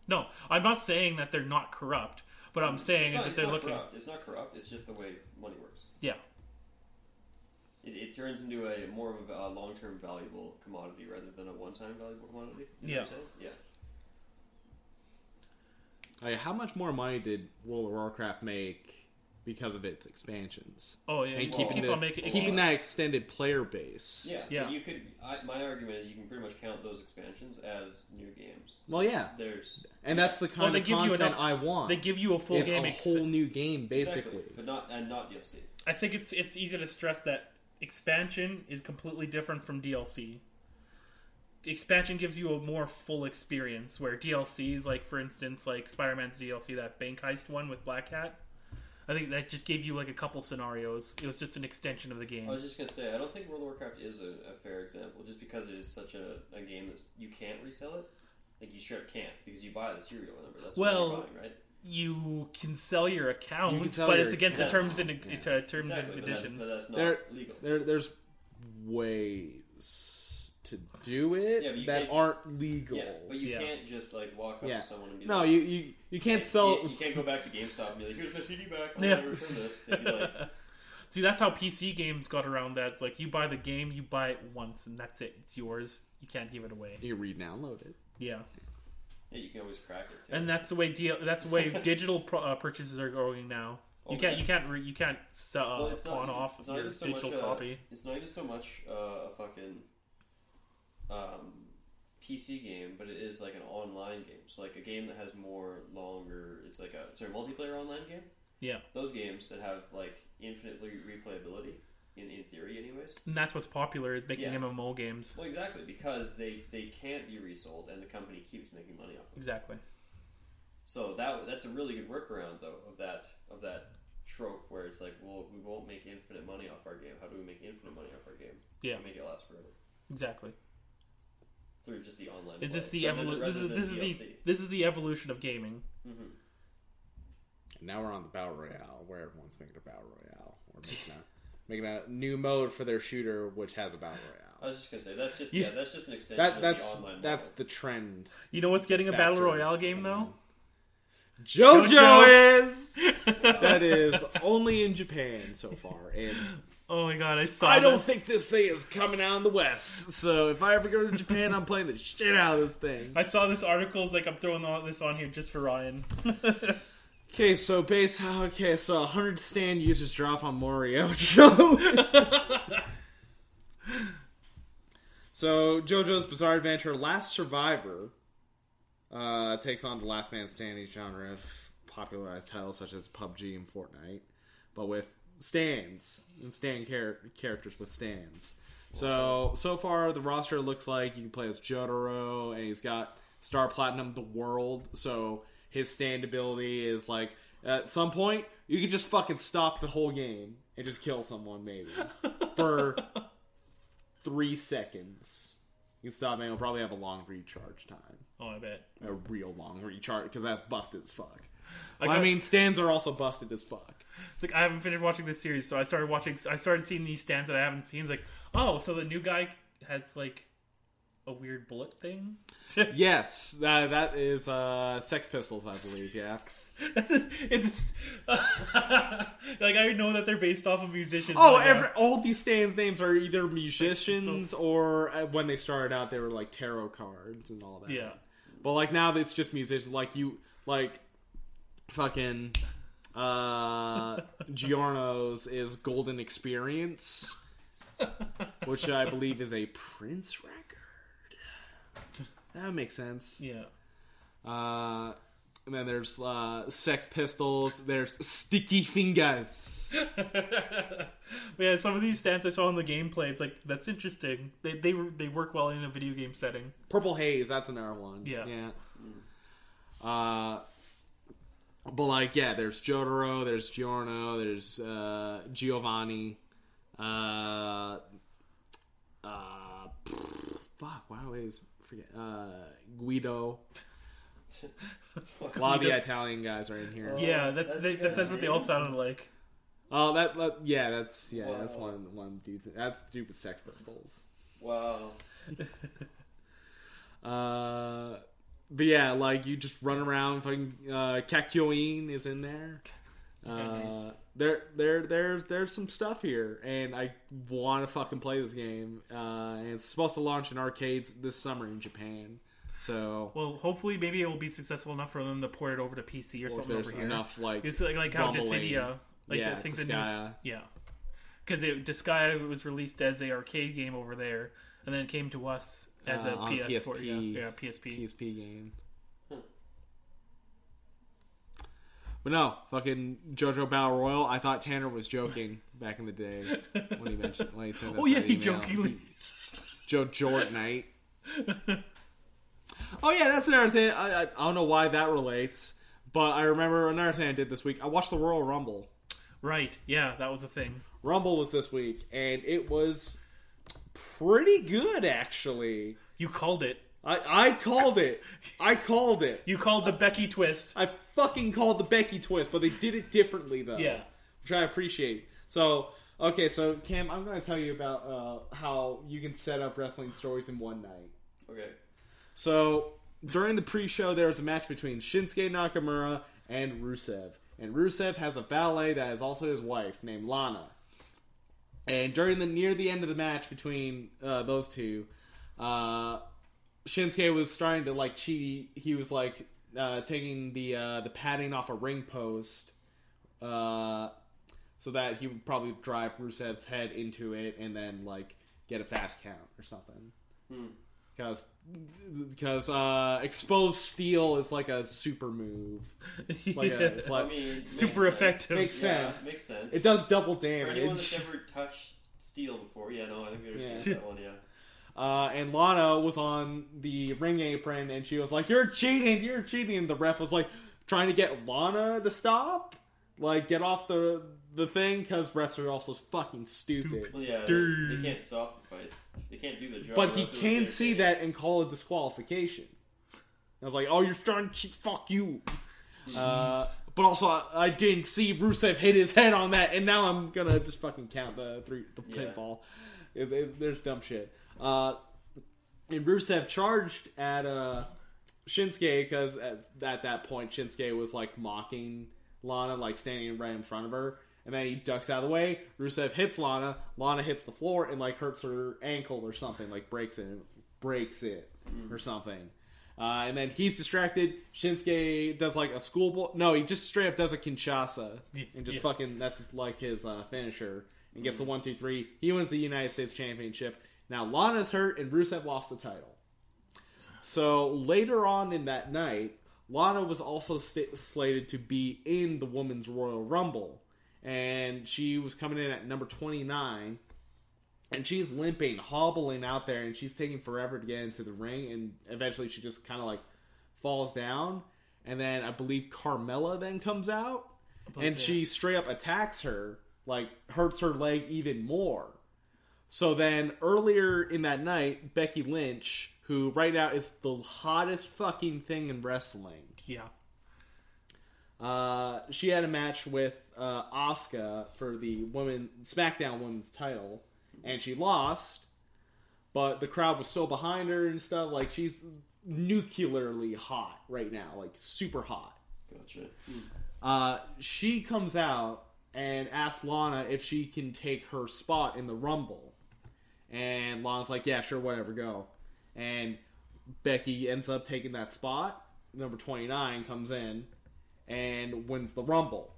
No, I'm not saying that they're not corrupt, but I'm saying It's is not, that they're looking. corrupt. It's not corrupt. It's just the way money works. Yeah, It, it turns into a more of a long-term valuable commodity rather than a one-time valuable commodity. You know Yeah. what I'm saying? Yeah. Like, how much more money did World of Warcraft make because of its expansions Oh yeah, and it keeping keeps the- on making keeping keeps- that extended player base. Yeah, Yeah. You could. I, my argument is you can pretty much count those expansions as new games. Well, yeah. There's And that's the kind Well, of give you content enough- I want. They give you a full game. a whole new game, basically. exactly, but not and not DLC. I think it's it's easy to stress that expansion is completely different from DLC. Expansion gives you a more full experience, where DLCs, like for instance, like Spider-Man's DLC, that bank heist one with Black Hat, I think that just gave you like a couple scenarios. It was just an extension of the game. I was just gonna say I don't think World of Warcraft is a, a fair example, just because it is such a, a game that you can't resell it. Like you sure can't because you buy the serial number. That's what Well, you're buying, right? You can sell your account, You can sell but your it's against the account. terms and Yeah. uh, terms Exactly, and but that's, conditions. but that's not There- legal. There, there's ways to do it Yeah, but you that can't- aren't legal. Yeah, but you Yeah. can't just like walk up Yeah. to someone and be no, like, you, you you can't sell. You, you can't go back to GameStop and be like, "Here's my CD back. I'll Yeah. never return this." They'd be like, See, that's how PC games got around that. It's like you buy the game, you buy it once, and that's it. It's yours. You can't give it away. You can re-download it. Yeah. "Yeah, you can always crack it." Too. and that's the way deal. That's the way digital pro, uh, purchases are going now. You can't you can't re, you can't uh, Well, it's not- pawn off it's not your even so digital much, uh, copy. It's not even so much uh, a fucking um, PC game, but it is like an online game. So like a game that has more longer. It's like a a multiplayer online game. Yeah, Those games that have like infinite re- replayability in in theory, anyways. and that's what's popular is making Yeah. MMO games. Well, exactly because they they can't be resold, and the company keeps making money off. them. Exactly. So that that's a really good workaround though of that of that trope where it's like, well, we won't make infinite money off our game. How do we make infinite money off our game? Yeah. make it last forever Exactly. Through just the online. It's play, just the evolution. This is this is the this is the evolution of gaming. Mhm. And now we're on the battle royale, where everyone's making a battle royale, or making a making a new mode for their shooter, which has a battle royale. I was just gonna say that's just You- yeah, that's just an extension That of that's the online. that's model. the trend. You know what's getting a battle royale game though? JoJo, JoJo. is that is only in Japan so far, and Oh my god, I saw. I don't that. think this thing is coming out in the West. So if I ever go to Japan, I'm playing the shit out of this thing. I saw this article. It's like I'm throwing all this on here just for Ryan. Okay, so base. Okay, so 100 stand users drop on Mario Joe. so JoJo's Bizarre Adventure: Last Survivor uh, takes on the Last Man Standing genre of popularized titles such as PUBG and Fortnite, but with stands and stand char- characters with stands. So so far the roster looks like you can play as Jotaro, and he's got Star Platinum the World. So his stand ability is like at some point you can just fucking stop the whole game and just kill someone maybe for three seconds. You can stop and it'll probably have a long recharge time, oh, I bet. a real long recharge because that's busted as fuck. I Well, I mean, stands are also busted as fuck. It's like I haven't finished watching this series, so I started watching. I started seeing these stands that I haven't seen. It's like, oh, so the new guy has like a weird bullet thing. Yes, that that is uh, Sex Pistols, I believe. Yeah. That's it's like I know that they're based off of musicians. Oh, like, uh, every, all these stands' names are either musicians or uh, when they started out, they were like tarot cards and all that. yeah. But like now, it's just musicians. Like you, like fucking uh, Giorno's is Golden Experience, which I believe is a Prince record. That makes sense. Yeah. Uh, and then there's uh, Sex Pistols. There's Sticky Fingers. Yeah, some of these stands I saw in the gameplay, it's like that's interesting. They they they work well in a video game setting. Purple Haze, that's another one. Yeah. Yeah. Uh, but like, yeah, there's Jotaro, there's Giorno, there's uh, Giovanni. Uh, uh, fuck, why do I always forget? Uh, Guido. A lot of the Italian guys are in here. yeah, that's that's they, the that's, what they all sounded like. Oh, that, that yeah, that's yeah, that's one one dude. That's dude with Sex Pistols. Wow. Uh, but yeah, like you just run around. Fucking uh, Kakyoin is in there. Uh, nice. there, there, there's there's some stuff here, and I want to fucking play this game. Uh, and it's supposed to launch in arcades this summer in Japan. So, Well, hopefully, maybe it will be successful enough for them to port it over to PC or or something over here. enough like It's like, like how Dissidia Like yeah, think the new, Disgaea. yeah, because it Disgaea was released as a arcade game over there, and then it came to us as Uh, a PS4. PSP. Yeah, yeah, PSP. PSP game. Hmm. But no, fucking JoJo Battle Royal. I thought Tanner was joking back in the day when he mentioned when he sent us oh yeah, he email. jokingly. Joe Jordanite. oh yeah, that's another thing. I, I I don't know why that relates, but I remember another thing I did this week. I watched the Royal Rumble. right. Yeah, that was a thing. Rumble was this week, and it was pretty good actually. You called it. I, I called it. I called it. You called the Becky twist. I fucking called the Becky twist, but they did it differently though. Yeah. which I appreciate. So okay, so Cam, I'm going to tell you about uh, how you can set up wrestling stories in one night. Okay. So during the pre-show, there was a match between Shinsuke Nakamura and Rusev, and Rusev has a valet that is also his wife named Lana. And during the near the end of the match between uh, those two, uh, Shinsuke was starting to like cheat. He was like uh, taking the uh, the padding off a ring post, uh, so that he would probably drive Rusev's head into it and then like get a fast count or something Hmm. Because because uh, exposed steel is like a super move. like a- it's like- I mean, makes Super sense. effective. Makes Yeah, sense. makes sense. It does double For anyone that's ever touched steel before, yeah, no, I think we Yeah. understand that one. Yeah. Uh, and Lana was on the ring apron, and she was like, "You're cheating! You're cheating!" And the ref was like trying to get Lana to stop, like get off the the thing, because refs are also fucking stupid. Yeah, they, they can't stop the fights. They can't do the job. But he else it would can be see entertaining. that and call it disqualification. I was like, "Oh, you're trying to cheat? Fuck you!" Uh, but also, I, I didn't see Rusev hit his head on that, and now I'm gonna just fucking count the three the Yeah. pinfall. It- it- there's dumb shit. Uh, and Rusev charged at uh, Shinsuke because at, at that point Shinsuke was like mocking Lana, like standing right in front of her. And then he ducks out of the way. Rusev hits Lana. Lana hits the floor and like hurts her ankle or something, like breaks it, breaks it or something. Uh, and then he's distracted. Shinsuke does like a schoolboy. No, he just straight up does a Kinshasa and just yeah. fucking that's like his uh, finisher and gets the one two three. He wins the United States Championship. Now Lana's hurt and Rusev lost the title. So later on in that night, Lana was also st- slated to be in the Women's Royal Rumble, and she was coming in at number twenty nine. And she's limping, hobbling out there, and she's taking forever to get into the ring. And eventually, she just kind of like falls down. And then I believe Carmella then comes out, and so, she straight up attacks her, like hurts her leg even more. So then earlier in that night, Becky Lynch, who right now is the hottest fucking thing in wrestling, Yeah. Uh, she had a match with uh, Asuka for the women SmackDown Women's title, and she lost. But the crowd was so behind her and stuff. Like she's nuclearly hot right now, like super hot. Gotcha. Uh, she comes out and asks Lana if she can take her spot in the Rumble. And Lana's like, yeah, sure, whatever, go. And Becky ends up taking that spot. Number 29 comes in and wins the Rumble.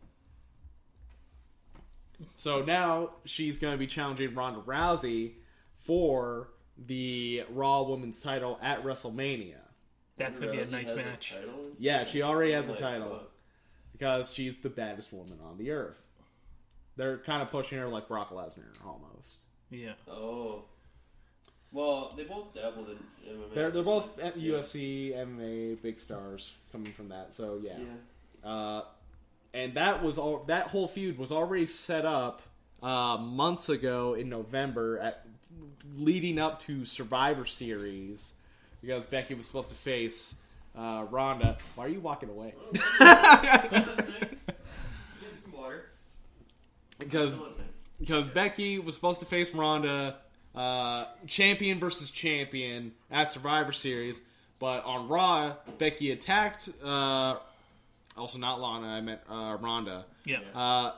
So now she's going to be challenging Ronda Rousey for the Raw Women's title at WrestleMania. That's gonna be a nice match. title and Yeah, she already has a title. God. because she's the baddest woman on the earth. They're kind of pushing her like Brock Lesnar almost. Yeah. Oh. Well, they both dabbled in MMA. They're they're both Yeah. UFC, MMA, big stars coming from that. So yeah, Yeah. Uh, and that was all. That whole feud was already set up uh, months ago in November, at leading up to Survivor Series, because Becky was supposed to face uh, Ronda. Why are you walking away? Listening. Getting some water. because because Becky was supposed to face Ronda, uh, champion versus champion at Survivor Series, but on Raw, Becky attacked. Uh, also, not Lana. I meant uh, Ronda. Yeah. Uh,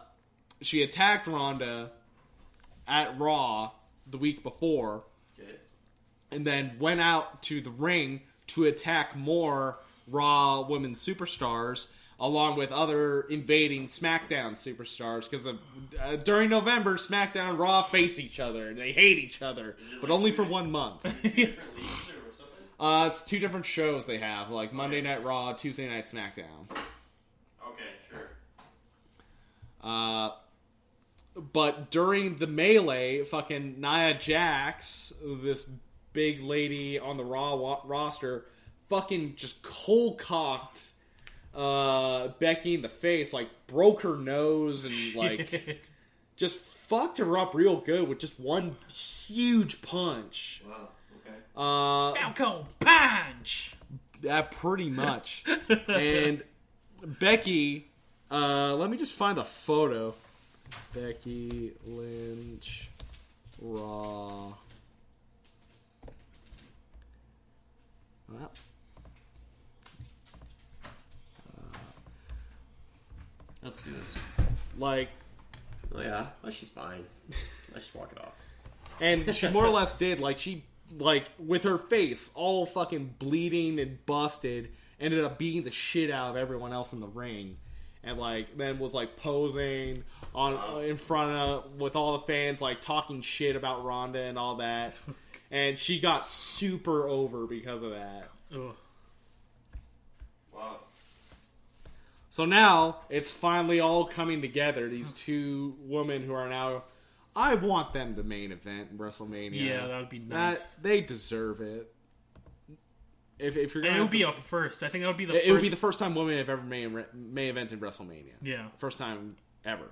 she attacked Ronda at Raw the week before, Okay. and then went out to the ring to attack more Raw women superstars. along with other invading SmackDown superstars. Because uh, during November, SmackDown and Raw face each other they hate each other, but like only two for one month. Two different or something. Uh, it's two different shows they have, like Monday Night Raw, Tuesday Night SmackDown. Okay, sure. Uh, but during the melee, fucking Nia Jax, this big lady on the Raw wa- roster, fucking just cold cocked uh, Becky in the face, like broke her nose and like just fucked her up real good with just one huge punch. Wow. Okay. Uh, Falcon punch. that pretty much. and Becky, uh, let me just find the photo. Becky Lynch, Raw. Well, Let's do this. like, Oh yeah, well, she's fine. I just walk it off. and she more or less did. Like, she, like, with her face all fucking bleeding and busted, ended up beating the shit out of everyone else in the ring. And like then was like posing on in front of with all the fans like talking shit about Ronda and all that. And she got super over because of that. Ugh. Wow. So now it's finally all coming together. These two women who are now, I want them to main event WrestleMania. Yeah, that would be That- nice. they deserve it. If, if you're gonna it would be to- a first. I think that would be the it, first. it would be the first time women have ever main main evented WrestleMania. yeah. First time ever.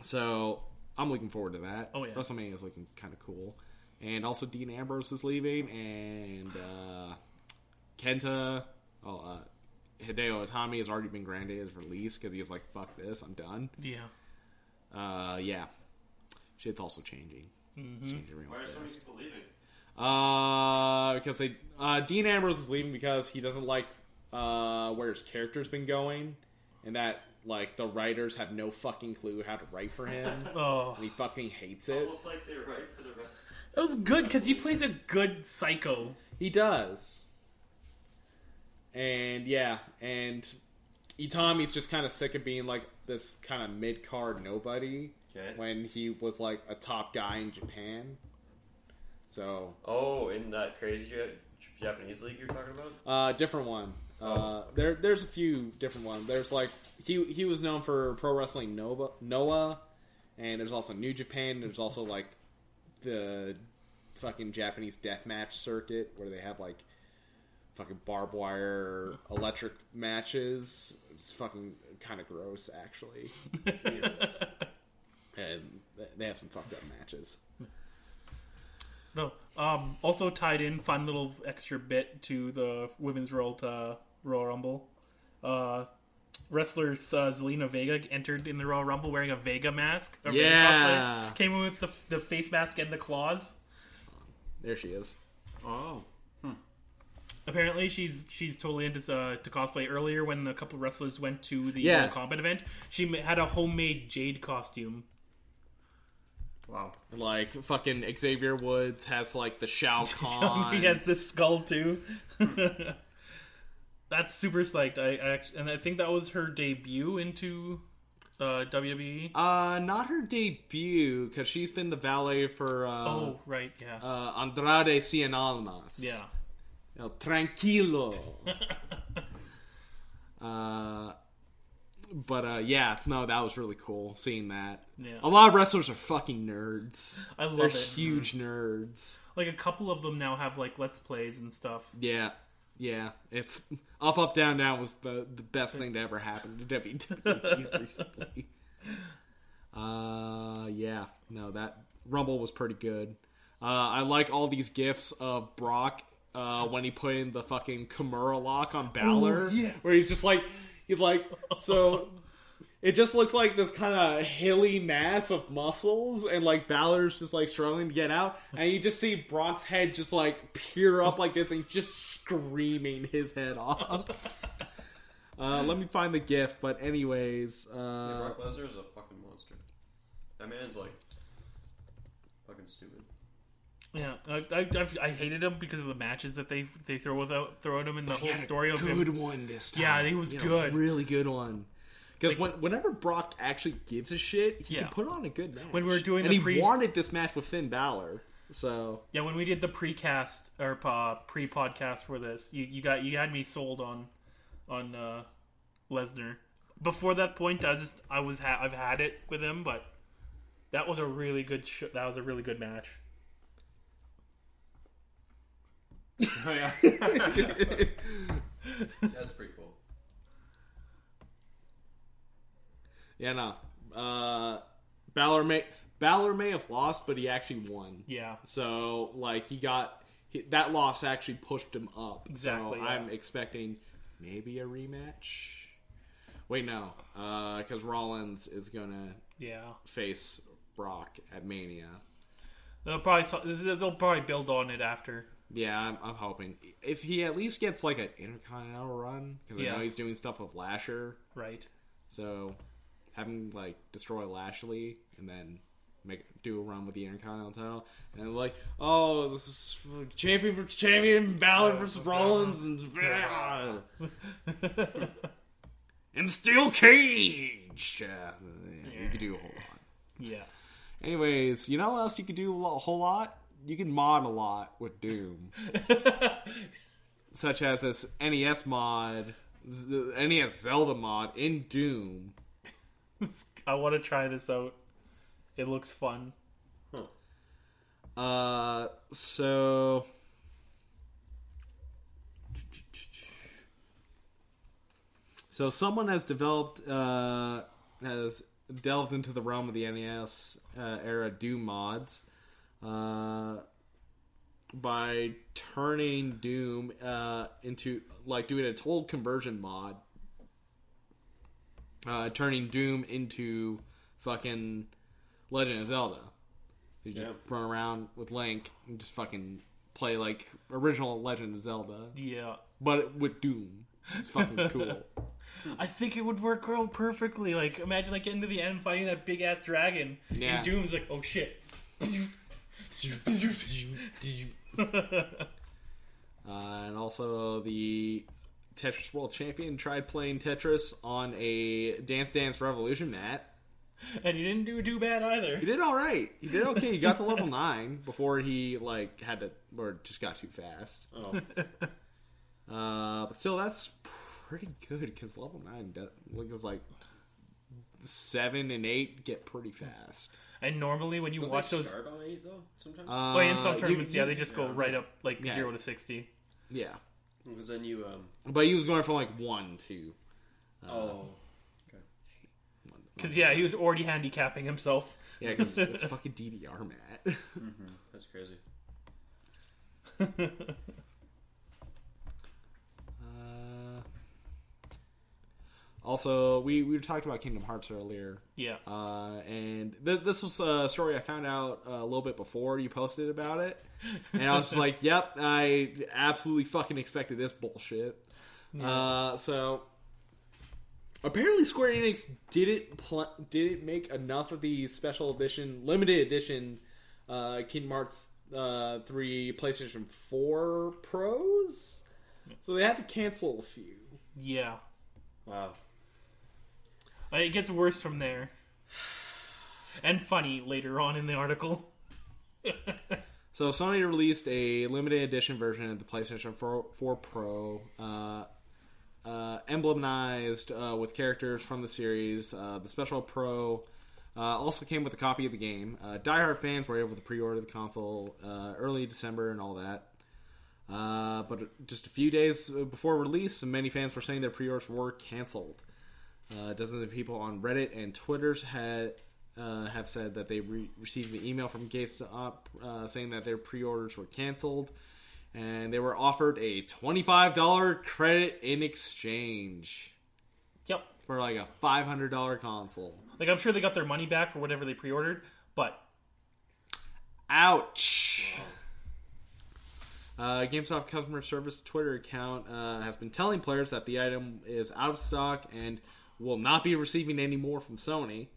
So I'm looking forward to that. Oh, yeah. WrestleMania is looking kind of cool, and also Dean Ambrose is leaving, and uh, Kenta, oh, uh, Hideo Itami has already been granted his release because he was like, "Fuck this, I'm done." Yeah. Uh, yeah, shit's also changing. Mm-hmm. It's changing real Why are so many people leaving? Uh, because they uh, Dean Ambrose is leaving because he doesn't like uh, where his character's been going, and that like the writers have no fucking clue how to write for him, Oh, and he fucking hates It's it. almost like they're right for the rest. that was good because he plays a good psycho. He does, and yeah, and Itami's just kind of sick of being like this kind of mid card nobody Okay. when he was like a top guy in Japan. So Oh, in that crazy Japanese league you're talking about? Uh, different one. Uh, there, there's a few different ones. There's like he he was known for Pro Wrestling Nova Noah, and there's also New Japan. There's also like the fucking Japanese deathmatch circuit where they have like fucking barbed wire electric matches. It's fucking kind of gross actually, and they have some fucked up matches. No. Um. Also tied in, fun little extra bit to the women's Royal uh, Royal Rumble. Uh, wrestler uh, Zelina Vega entered in the Royal Rumble wearing a Vega mask. A Vega Yeah. cosplay. Came in with the, the face mask and the claws. There she is. Oh. Apparently, she's she's totally into uh, to cosplay. Earlier, when a couple wrestlers went to the Yeah. Mortal Kombat event, she had a homemade Jade costume. Wow. Like fucking Xavier Woods has like the Shao Kahn. he has this skull too. That's super psyched. I, I act- and I think that was her debut into uh, WWE. Uh, not her debut because she's been the valet for uh, oh, right, yeah, uh, Andrade Cien Almas. yeah. You know, tranquilo. uh, but uh, yeah, no, that was really cool seeing that. Yeah. A lot of wrestlers are fucking nerds. I love They're it. huge nerds. Like a couple of them now have like let's plays and stuff. Yeah, yeah. It's up, up, down, down was the the best thing to ever happen to WWE recently. Uh, yeah. No, that Rumble was pretty good. Uh, I like all these gifs of Brock uh, when he put in the fucking Kimura lock on Balor, yeah. where he's just like, like, so it just looks like this kind of hilly mass of muscles, and like Balor's just like struggling to get out, and you just see Brock's head just like peer up like this, and just screaming his head off. uh, let me find the gif, but anyways, uh, Brock Lesnar is a fucking monster. That man's like fucking stupid. Yeah, I, I, I've, I hated him because of the matches that they they throw without throw at him and the He whole story of good him. one this time. Yeah, he was had good. A really good one. Because Like- when, whenever Brock actually gives a shit, he Yeah. can put on a good match. When we were doing and the he pre- wanted this match with Finn Balor, so Yeah, when we did the precast or uh, pre-podcast for this, you, you got you had me sold on on uh, Lesnar. Before that point, I was just I was ha- I've had it with him, but that was a really good sh- that was a really good match. Oh yeah. That's pretty cool. yeah, no. Uh, Balor may Balor may have lost, but he actually won. Yeah, So like he got he, that loss actually pushed him up. Exactly, So yeah. I'm expecting maybe a rematch. Wait, no, because Rollins is gonna yeah. face Brock at Mania. They'll probably they'll probably build on it after. Yeah, I'm, I'm hoping if he at least gets like an Intercontinental run because I Yeah. know he's doing stuff with Lashley. Right. So have him like destroy Lashley and then make do a run with the Intercontinental title and like, oh, this is champion for champion, Balor versus Rollins, and and the steel cage. Yeah, you could do a whole lot. Yeah. Anyways, you know what else you could do a lo- whole lot? You can mod a lot with Doom, such as this NES mod, NES Zelda mod in Doom. I want to try this out. It looks fun. Uh, so so someone has developed uh has delved into the realm of the NES uh, era Doom mods uh by turning Doom uh into like doing a total conversion mod uh turning Doom into fucking Legend of Zelda. You just Yeah. run around with Link and just fucking play like original Legend of Zelda, Yeah. but with Doom. It's fucking cool. I think it would work out perfectly. Like, imagine like getting to the end, fighting that big ass dragon, Yeah. and Doom's like, "Oh shit!" Uh, and also, the Tetris World Champion tried playing Tetris on a Dance Dance Revolution mat. and he didn't do too bad either. He did all right. He did okay. He got to level nine before he like had to or just got too fast. Oh, Uh, but still, that's pretty good because level nine does, looks like seven and eight get pretty fast. And normally when you don't watch they those, start on eight though? Sometimes Uh, oh, in some tournaments, you- yeah, they just go yeah. right up like Yeah. zero to sixty. yeah. because then you um. But he was going from like one to oh, Because yeah, he was already handicapping himself. yeah, because it's fucking DDR mat. that's crazy. also, we we talked about Kingdom Hearts earlier, yeah, uh, and th- this was a story I found out uh, a little bit before you posted about it, and I was just like, "Yep, I absolutely fucking expected this bullshit." Uh, so apparently, Square Enix didn't pl- didn't make enough of these special edition, limited edition uh, Kingdom Hearts uh, three PlayStation Four Pros, so they had to cancel a few. yeah. Wow. It gets worse from there. And funny later on in the article. So Sony released a limited edition version of the PlayStation 4, 4 Pro, uh, uh, emblemized uh, with characters from the series. Uh, the Special Pro uh, also came with a copy of the game. Uh, diehard fans were able to pre-order the console uh, early December and all that. But just a few days before release, many fans were saying their pre-orders were canceled. Uh, dozens of people on Reddit and Twitter's had uh, have said that they re- received an email from GameStop uh, saying that their pre-orders were canceled, and they were offered a twenty-five dollar credit in exchange Yep. for like a five hundred dollar console. Like I'm sure they got their money back for whatever they pre-ordered, but Ouch. Uh, GameStop customer service Twitter account uh, has been telling players that the item is out of stock and will not be receiving any more from Sony.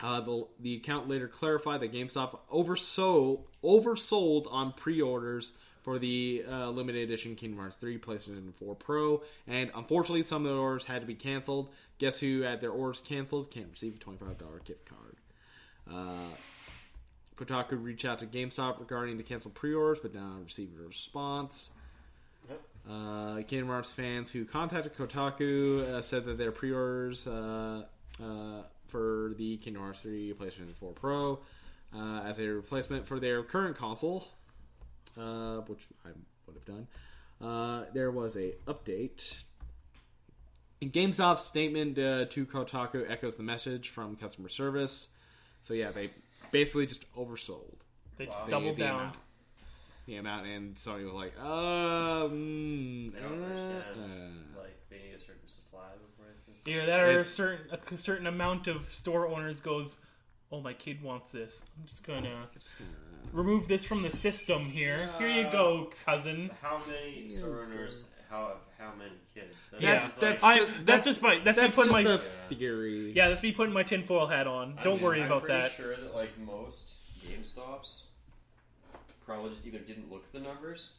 Uh, the, the account later clarified that GameStop oversold, oversold on pre-orders for the uh, limited edition Kingdom Hearts 3 PlayStation 4 Pro, and unfortunately, some of the orders had to be canceled. Guess who had their orders canceled? Can't receive a $25 gift card. Uh, Kotaku reached out to GameStop regarding the canceled pre-orders, but did not receive a response. Uh, Kingdom Hearts fans who contacted Kotaku uh, said that their pre-orders uh, uh, for the Kingdom Hearts 3 PlayStation 4 Pro uh, as a replacement for their current console, uh, which I would have done. Uh, there was a update. And GameStop's statement uh, to Kotaku echoes the message from customer service. So yeah, they basically just oversold They just Wow. doubled the down. amount. The amount, and Sony was like, um, I don't uh, understand. uh. Like they need a certain supply before I can. Either that or a certain a certain amount of store owners goes, "Oh, my kid wants this. I'm just gonna Just gonna- remove this from the system here. Here you go, cousin." How many store owners? How how many kids? That Yeah. That's sounds that's I, that's, that's just my that's, that's putting just my a theory. yeah that's me putting my tinfoil hat on. Don't I'm- worry I'm about pretty that. Sure that like most Game Stops probably just either didn't look at the numbers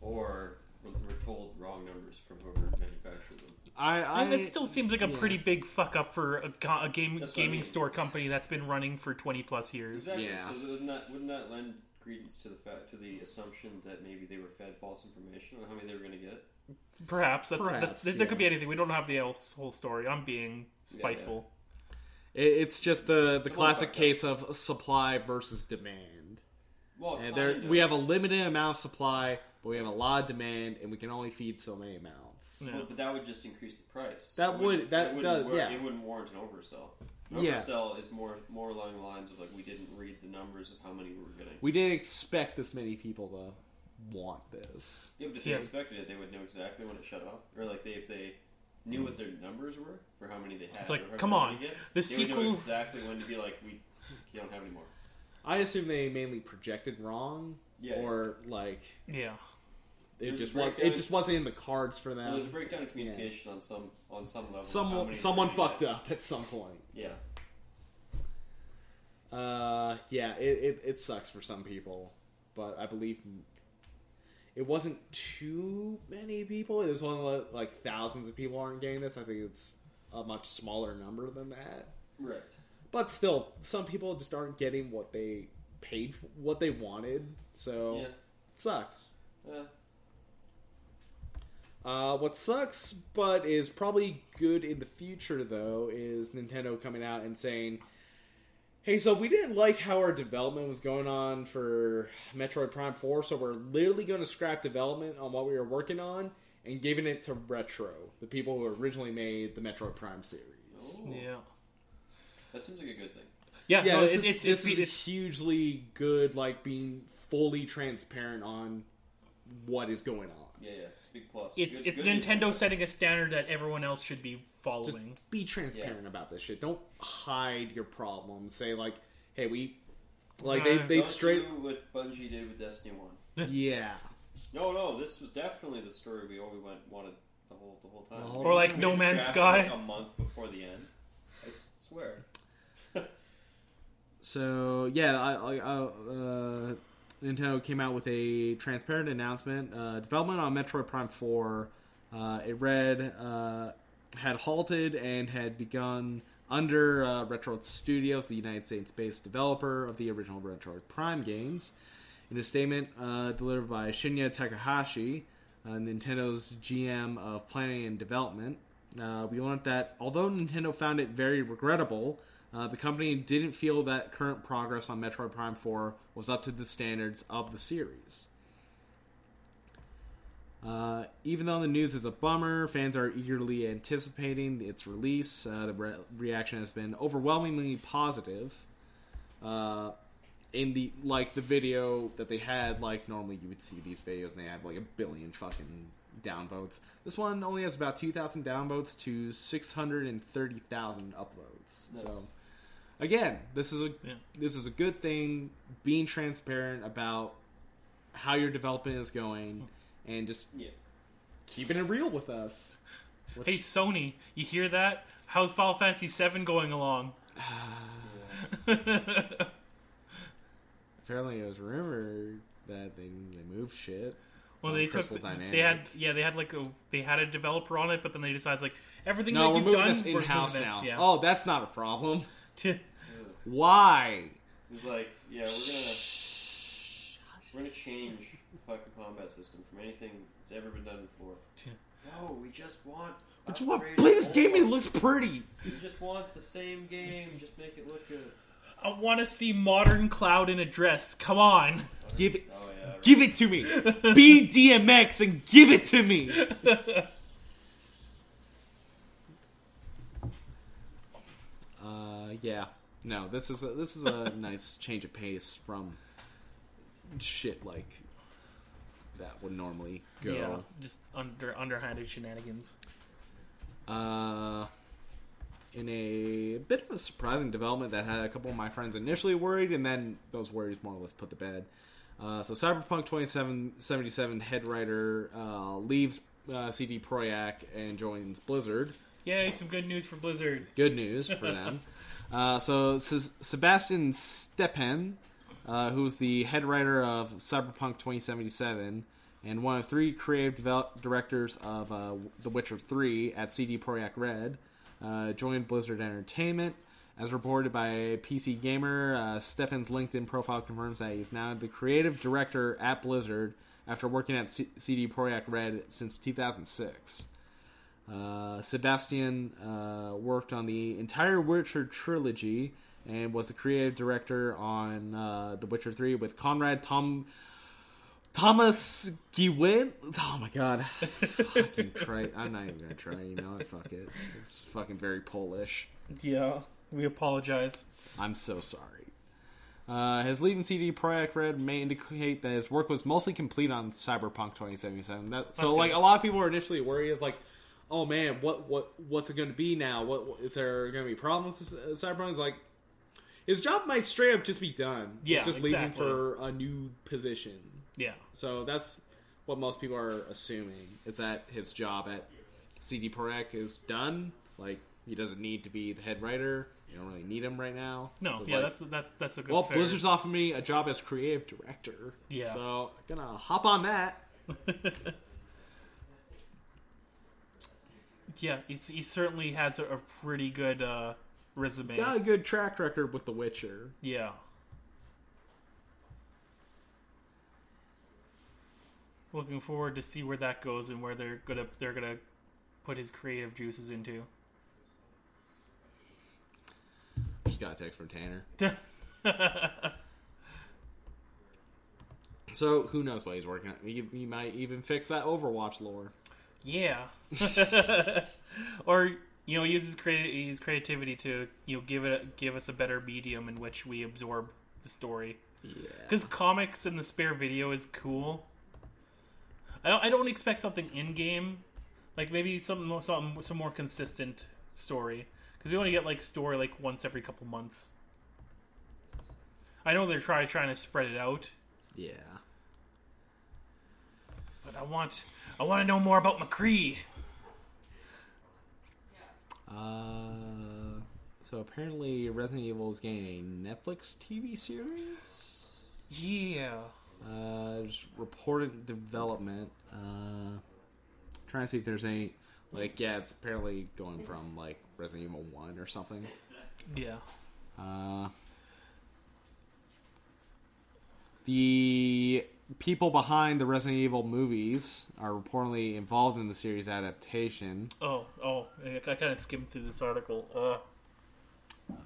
or were were told wrong numbers from whoever manufactured them. I, I And it still seems like a yeah. pretty big fuck up for a, a game That's what I gaming mean. store company that's been running for twenty plus years. Exactly. Yeah. So wouldn't that wouldn't that lend credence to the fact to the assumption that maybe they were fed false information on how many they were going to get? Perhaps that's Perhaps, that, there could be anything. We don't have the whole whole story. I'm being spiteful. It, it's just the the It's classic case of supply versus demand. Well, And there we have a limited amount of supply, but we have a lot of demand, and we can only feed so many amounts. Yeah. Well, but that would just increase the price. That It would- wouldn't- that it wouldn't does- war- yeah. It wouldn't warrant an oversell. An Yeah. oversell is more more along the lines of like we didn't read the numbers of how many we were getting. We didn't expect this many people to want this. Yeah, but If Yeah. they expected it, they would know exactly when it shut off, or like they if they knew what their numbers were for how many they had. It's like, or how come many on, get, the they would know exactly when to be like we you don't have any more. I assume they mainly projected wrong, Yeah, or like Yeah. it There's just was it just wasn't in the cards for Well, there's a breakdown of communication on some on some level. Someone someone fucked up at some point. Yeah, Uh, yeah, it, it, it sucks for some people, but I believe it wasn't too many people. It was one of the, like thousands of people aren't getting this. I think it's a much smaller number than that. right. But still, some people just aren't getting what they paid, for, what they wanted. So Yeah. it sucks. Uh, Uh, what sucks, but is probably good in the future, though, is Nintendo coming out and saying, "Hey, so we didn't like how our development was going on for Metroid Prime Four, so we're literally going to scrap development on what we were working on and giving it to Retro, the people who originally made the Metroid Prime series." oh, Yeah. That seems like a good thing. Yeah. Yeah, no, this it- is, it's this it's, is it's, hugely good, like being fully transparent on what is going on. Yeah, yeah, it's a big plus. it's Good- it's good Nintendo news. setting a standard that everyone else should be following. Just following. be transparent about this shit. Don't hide your problems. Say like, "Hey, we like they Uh, they Don't straight do what Bungie did with Destiny One. yeah." No, no, this was definitely the story we all we went wanted the whole the whole time. Or Or like No Man's Sky. like, a month before the end. I swear. So yeah, I, I, uh, Nintendo came out with a transparent announcement. Uh, development on Metroid Prime Four, uh, it read, uh, had halted and had begun under uh, Retro Studios, the United States-based developer of the original Metroid Prime games. In a statement uh, delivered by Shinya Takahashi, uh, Nintendo's GM of planning and development, we learned that although Nintendo found it very regrettable, uh, the company didn't feel that current progress on Metroid Prime 4 was up to the standards of the series. Uh, even though the news is a bummer, fans are eagerly anticipating its release. Uh, the re- reaction has been overwhelmingly positive. Uh, in the like the video that they had, like normally you would see these videos and they have like a billion fucking downvotes. This one only has about two thousand downvotes to six hundred and thirty thousand uploads. No. So again, this is a Yeah. this is a good thing. Being transparent about how your development is going hmm. and just Yeah. keeping it real with us. Which- Hey Sony, you hear that? How's Final Fantasy VII going along? Apparently, it was rumored that they they moved shit. well, from they took Crystal they had yeah they had like a they had a developer on it, but then they decided like everything No, that we're you've moving done this we're in house moving this, now. Yeah. Oh, that's not a problem. To- Why? He's like, yeah, we're gonna we're gonna change the fucking combat system from anything that's ever been done before. No, we just want. Which what? want Play this game. and It looks pretty. We just want the same game. Just make it look good. I want to see modern Cloud in a dress. Come on. Give it. Oh yeah. right. Give it to me. Be DMX and give it to me. Uh, yeah. No, this is a, this is a nice change of pace from shit like that would normally go. Yeah, just under underhanded shenanigans. Uh, in a bit of a surprising development that had a couple of my friends initially worried, and then those worries more or less put to bed. Uh, so, Cyberpunk 2077 head writer uh, leaves uh, CD Projekt and joins Blizzard. Yay, some good news for Blizzard. Good news for them. Uh, so, Sebastian Stepan, uh, who's the head writer of Cyberpunk 2077 and one of three creative develop- directors of uh, The Witcher 3 at CD Projekt Red, uh, joined Blizzard Entertainment. As reported by PC Gamer, uh, Stepan's LinkedIn profile confirms that he's now the creative director at Blizzard after working at C- CD Projekt Red since 2006. Uh, Sebastian uh, worked on the entire Witcher trilogy and was the creative director on uh, The Witcher 3 with Conrad Tom Thomas Gewin. Oh my god. fucking Christ. I'm not even gonna try, you know? Fuck it. It's fucking very Polish. Yeah, we apologize. I'm so sorry. Uh, his leaving CD Projekt Red may indicate that his work was mostly complete on Cyberpunk 2077. That, so, like, a lot of people were initially worried, is like, oh man, what what what's it going to be now? What, what is there going to be problems with Cyberpunk? It's like, his job might straight up just be done. He's Yeah, just leaving for a new position. Yeah, So that's what most people are assuming is that his job at CD Projekt is done. Like, he doesn't need to be the head writer. You don't really need him right now. no, yeah, like, that's that's that's a good. well, fair- Blizzard's offered me a job as creative director. Yeah. So I'm gonna hop on that. yeah, he's, he certainly has a, a pretty good uh, resume. He's got a good track record with The Witcher. Yeah. Looking forward to see where that goes and where they're gonna they're gonna put his creative juices into. Just got a text from Tanner. So who knows what he's working on? He, he might even fix that Overwatch lore. Yeah. or you know, use his creati- his creativity to you know give it give us a better medium in which we absorb the story. Yeah. Because comics and the spare video is cool. I don't. I don't expect something in game, like maybe some more, some some more consistent story. Because we only get like story like once every couple months. I know they're trying trying to spread it out, Yeah. But I want I want to know more about McCree. Uh, so apparently Resident Evil is getting a Netflix TV series. Yeah. Uh, just reported development. Uh, trying to see if there's any like yeah, it's apparently going from like Resident Evil One or something. Yeah. Uh, the people behind the Resident Evil movies are reportedly involved in the series adaptation. Oh. Oh. I, I kind of skimmed through this article. Uh.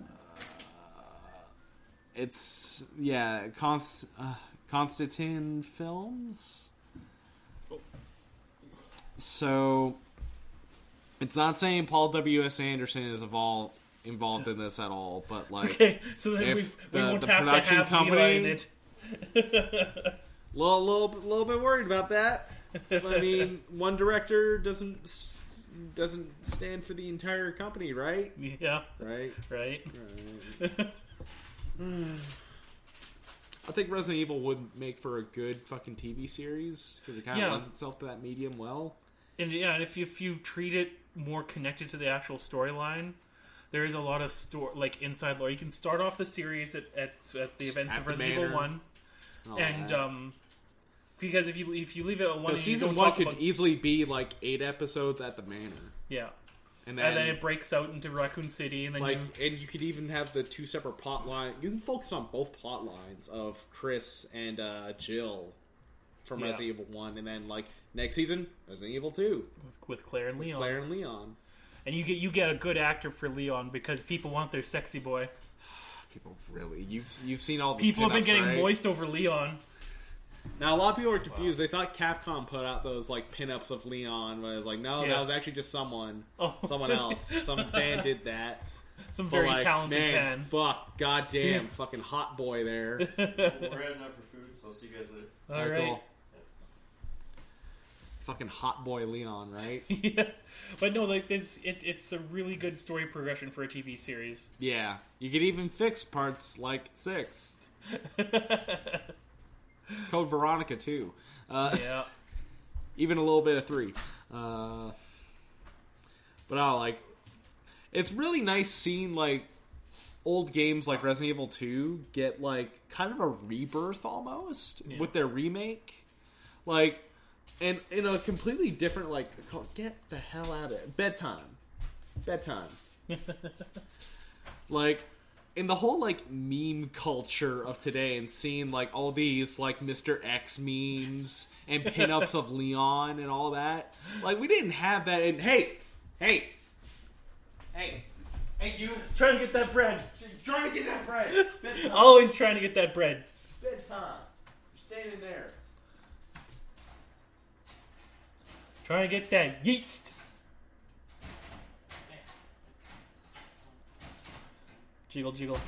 It's yeah, Const- uh, Constantin Films. So it's not saying Paul W. S. Anderson is involved involved in this at all, but like Okay. So then If we we the- won't the have to production have company- Levi in it. little little little bit worried about that. I mean, one director doesn't doesn't stand for the entire company, right? Yeah. Right. Right. Right. I think Resident Evil would make for a good fucking TV series because it kind of Yeah. lends itself to that medium well. And yeah, and if you, if you treat it more connected to the actual storyline, there is a lot of store like inside lore. You can start off the series at at, at the events At of Resident. Evil One, All and um, because if you if you leave it at one, The you season don't one talk could about- easily be like eight episodes at the manor, yeah, and then, and then it breaks out into Raccoon City, and then like, you, and you could even have the two separate plot lines. You can focus on both plot lines of Chris and uh, Jill from Yeah. Resident Evil One, and then like next season Resident Evil Two, with Claire and Leon, Claire and Leon. and you get you get a good actor for Leon because people want their sexy boy. People really, you've you've seen all these People have been pinups, getting right? moist over Leon. Now a lot of people were confused. They thought Capcom put out those like pinups of Leon, but it's like no, Yeah. that was actually just someone, Oh, someone else. Some fan did that. Some But, very like, talented man, fan. Fuck, goddamn, Damn. fucking hot boy there. We're heading out for food, so I'll see you guys later. All Alright, right. cool. Fucking hot boy Leon, right? yeah, but no, like this, it, it's a really good story progression for a TV series. yeah, you could even fix parts like six. Code Veronica too. Uh, yeah, even a little bit of three. Uh, but I like. It's really nice seeing like old games like Resident Evil Two get like kind of a rebirth almost Yeah. with their remake, like, and in a completely different like. Get the hell out of it! Bedtime, bedtime. like in the whole like meme culture of today and seeing like all these like Mr. X memes and pinups of Leon and all that. Like we didn't have that in hey, hey, hey, hey you trying to get that bread. trying to get that bread. Bedtime. Always trying to get that bread. Bedtime. You're standing there. Trying to get that yeast. Jiggle, jiggle.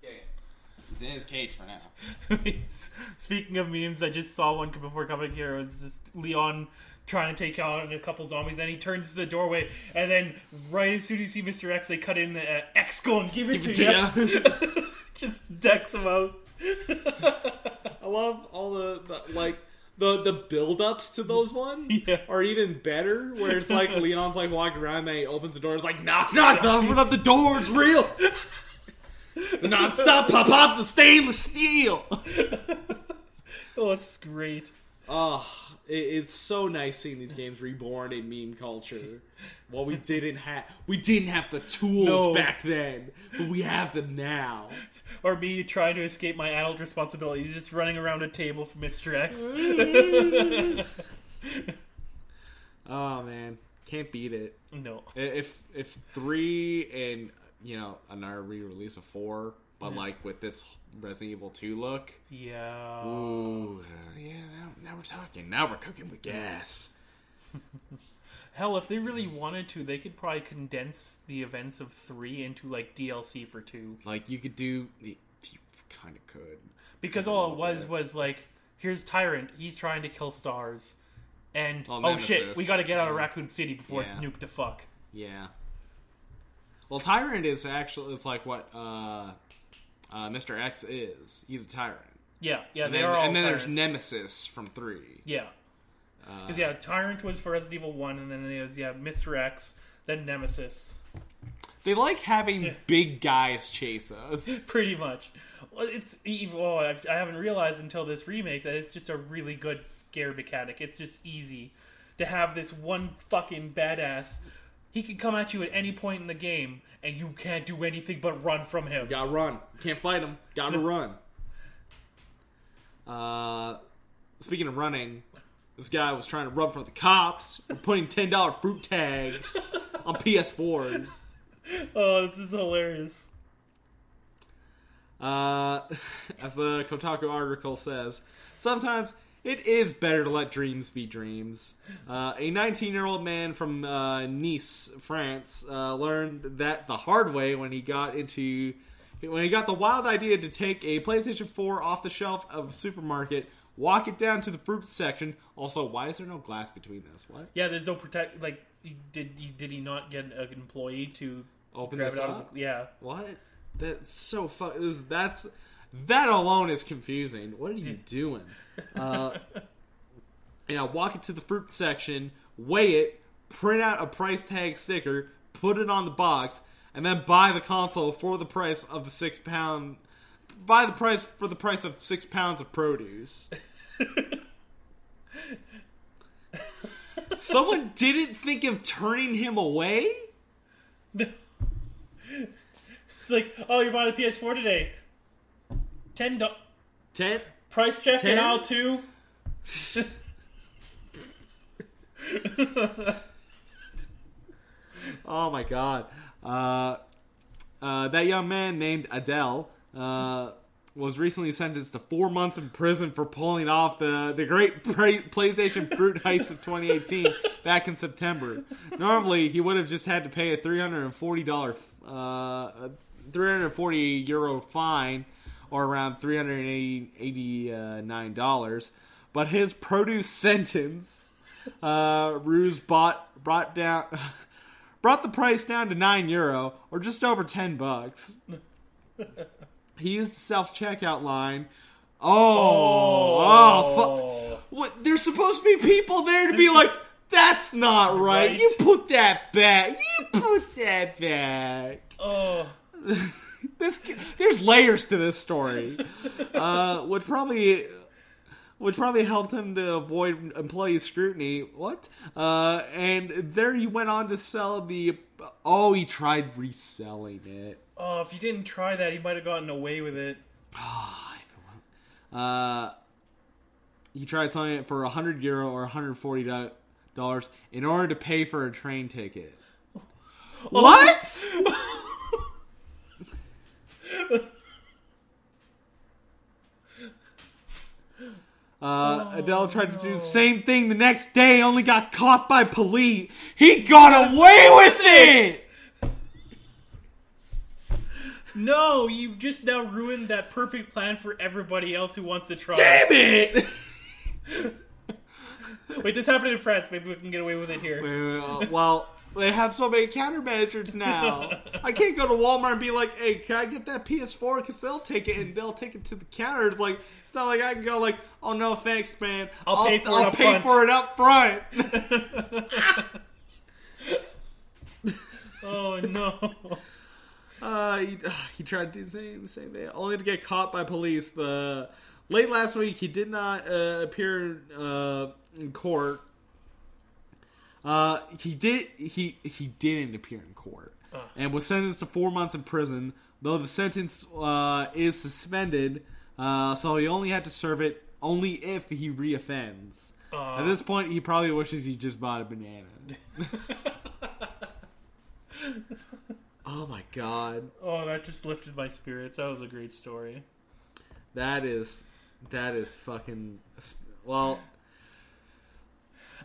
He's in his cage for now. Speaking of memes, I just saw one before coming here. It was just Leon trying to take out a couple zombies. Then he turns to the doorway, and then right as soon as you see Mr. X, they cut in the uh, X go and give it Give to it to you. just decks him out. I love all the, the like the the build ups to those ones Yeah. are even better where it's like Leon's like walking around and then he opens the door it's like knock knock knock open up the door it's real non stop pop out the stainless steel Oh, it's great. oh it's so nice seeing these games reborn in meme culture well we didn't have we didn't have the tools No. back then but we have them now Or me trying to escape my adult responsibilities, just running around a table for Mr. X. oh man can't beat it no. If if three and you know another re-release of four, but like with this Resident Evil Two look, Yeah. ooh, uh, yeah, now, now we're talking. Now we're cooking with gas. Hell, if they really wanted to, they could probably condense the events of three into like DLC for two. Like you could do, you kind of could. Because all it was bit. was like, here's Tyrant, he's trying to kill stars, and Oh, oh shit, we got to get out of Raccoon City before it's nuked to fuck. Yeah. Well, Tyrant is actually it's like what uh, uh, Mr. X is. He's a tyrant. Yeah, yeah, and they then, are all. and then there's. Nemesis from three. yeah, Uh, because yeah, Tyrant was for Resident Evil One, and then there's yeah, Mr. X, then Nemesis. They like having Yeah. big guys chase us. Pretty much. Well, it's evil. Oh, I've, I haven't realized until this remake that it's just a really good scare mechanic. It's just easy to have this one fucking badass. He can come at you at any point in the game, and you can't do anything but run from him. Gotta run. Can't fight him. Gotta run. Uh, speaking of running, this guy was trying to run from the cops for putting ten dollar fruit tags on PS4s. Oh, this is hilarious. Uh, as the Kotaku article says, sometimes it is better to let dreams be dreams. Uh, a 19 year old man from uh, Nice, France, uh, learned that the hard way when he got into when he got the wild idea to take a PlayStation 4 off the shelf of a supermarket, walk it down to the fruit section. Also, why is there no glass between this? What? Yeah, there's no protect. Like, he- did he, did he not get an employee to Open grab this it out up? of the? Yeah. What? That's so fu- is That's that alone is confusing. What are you doing? Uh, yeah, walk it to the fruit section, weigh it, print out a price tag sticker, put it on the box, and then buy the console for the price of the six pound. Buy the price for the price of six pounds of produce. Someone didn't think of turning him away. No. It's like, oh, you're buying a PS4 today. Ten do- Ten. price check Ten? in aisle two. Oh my god. Uh, uh, that young man named Adele uh, was recently sentenced to four months in prison for pulling off the, the great play- PlayStation Fruit heist of 2018 back in September. Normally, he would have just had to pay a $340, uh, a 340 euro fine or around $389. But his produce sentence, uh, Ruse bought, brought down. brought the price down to 9 euro or just over 10 bucks. he used the self checkout line. Oh, oh, fu- what? There's supposed to be people there to be like, that's not right. Right. You put that back. You put that back. Oh, this there's layers to this story, uh, which probably which probably helped him to avoid employee scrutiny. What? Uh, and there he went on to sell the. Oh, he tried reselling it. oh! If you didn't try that, he might have gotten away with it. Uh, he tried selling it for 100 euro or 140 dollars in order to pay for a train ticket. What? Uh, Adele tried to do the same thing the next day, only got caught by police. He got away with it! No, you've just now ruined that perfect plan for everybody else who wants to try. Damn it! Wait, this happened in France. Maybe we can get away with it here. Uh, well, they have so many countermeasures now. I can't go to Walmart and be like, "Hey, can I get that PS4?" Because they'll take it and they'll take it to the counter. It's like it's not like I can go like, "Oh no, thanks, man. I'll pay for it I'll up pay front." for it up front." Oh no! Uh, he, he tried to do the same, the same thing, only to get caught by police. The late last week, he did not uh, appear uh, in court. Uh, he did. He he didn't appear in court, and was sentenced to four months in prison. Though the sentence uh, is suspended, uh, so he only had to serve it only if he reoffends. Uh. At this point, he probably wishes he just bought a banana. oh my god. Oh, that just lifted my spirits. That was a great story. That is, that is fucking. Well,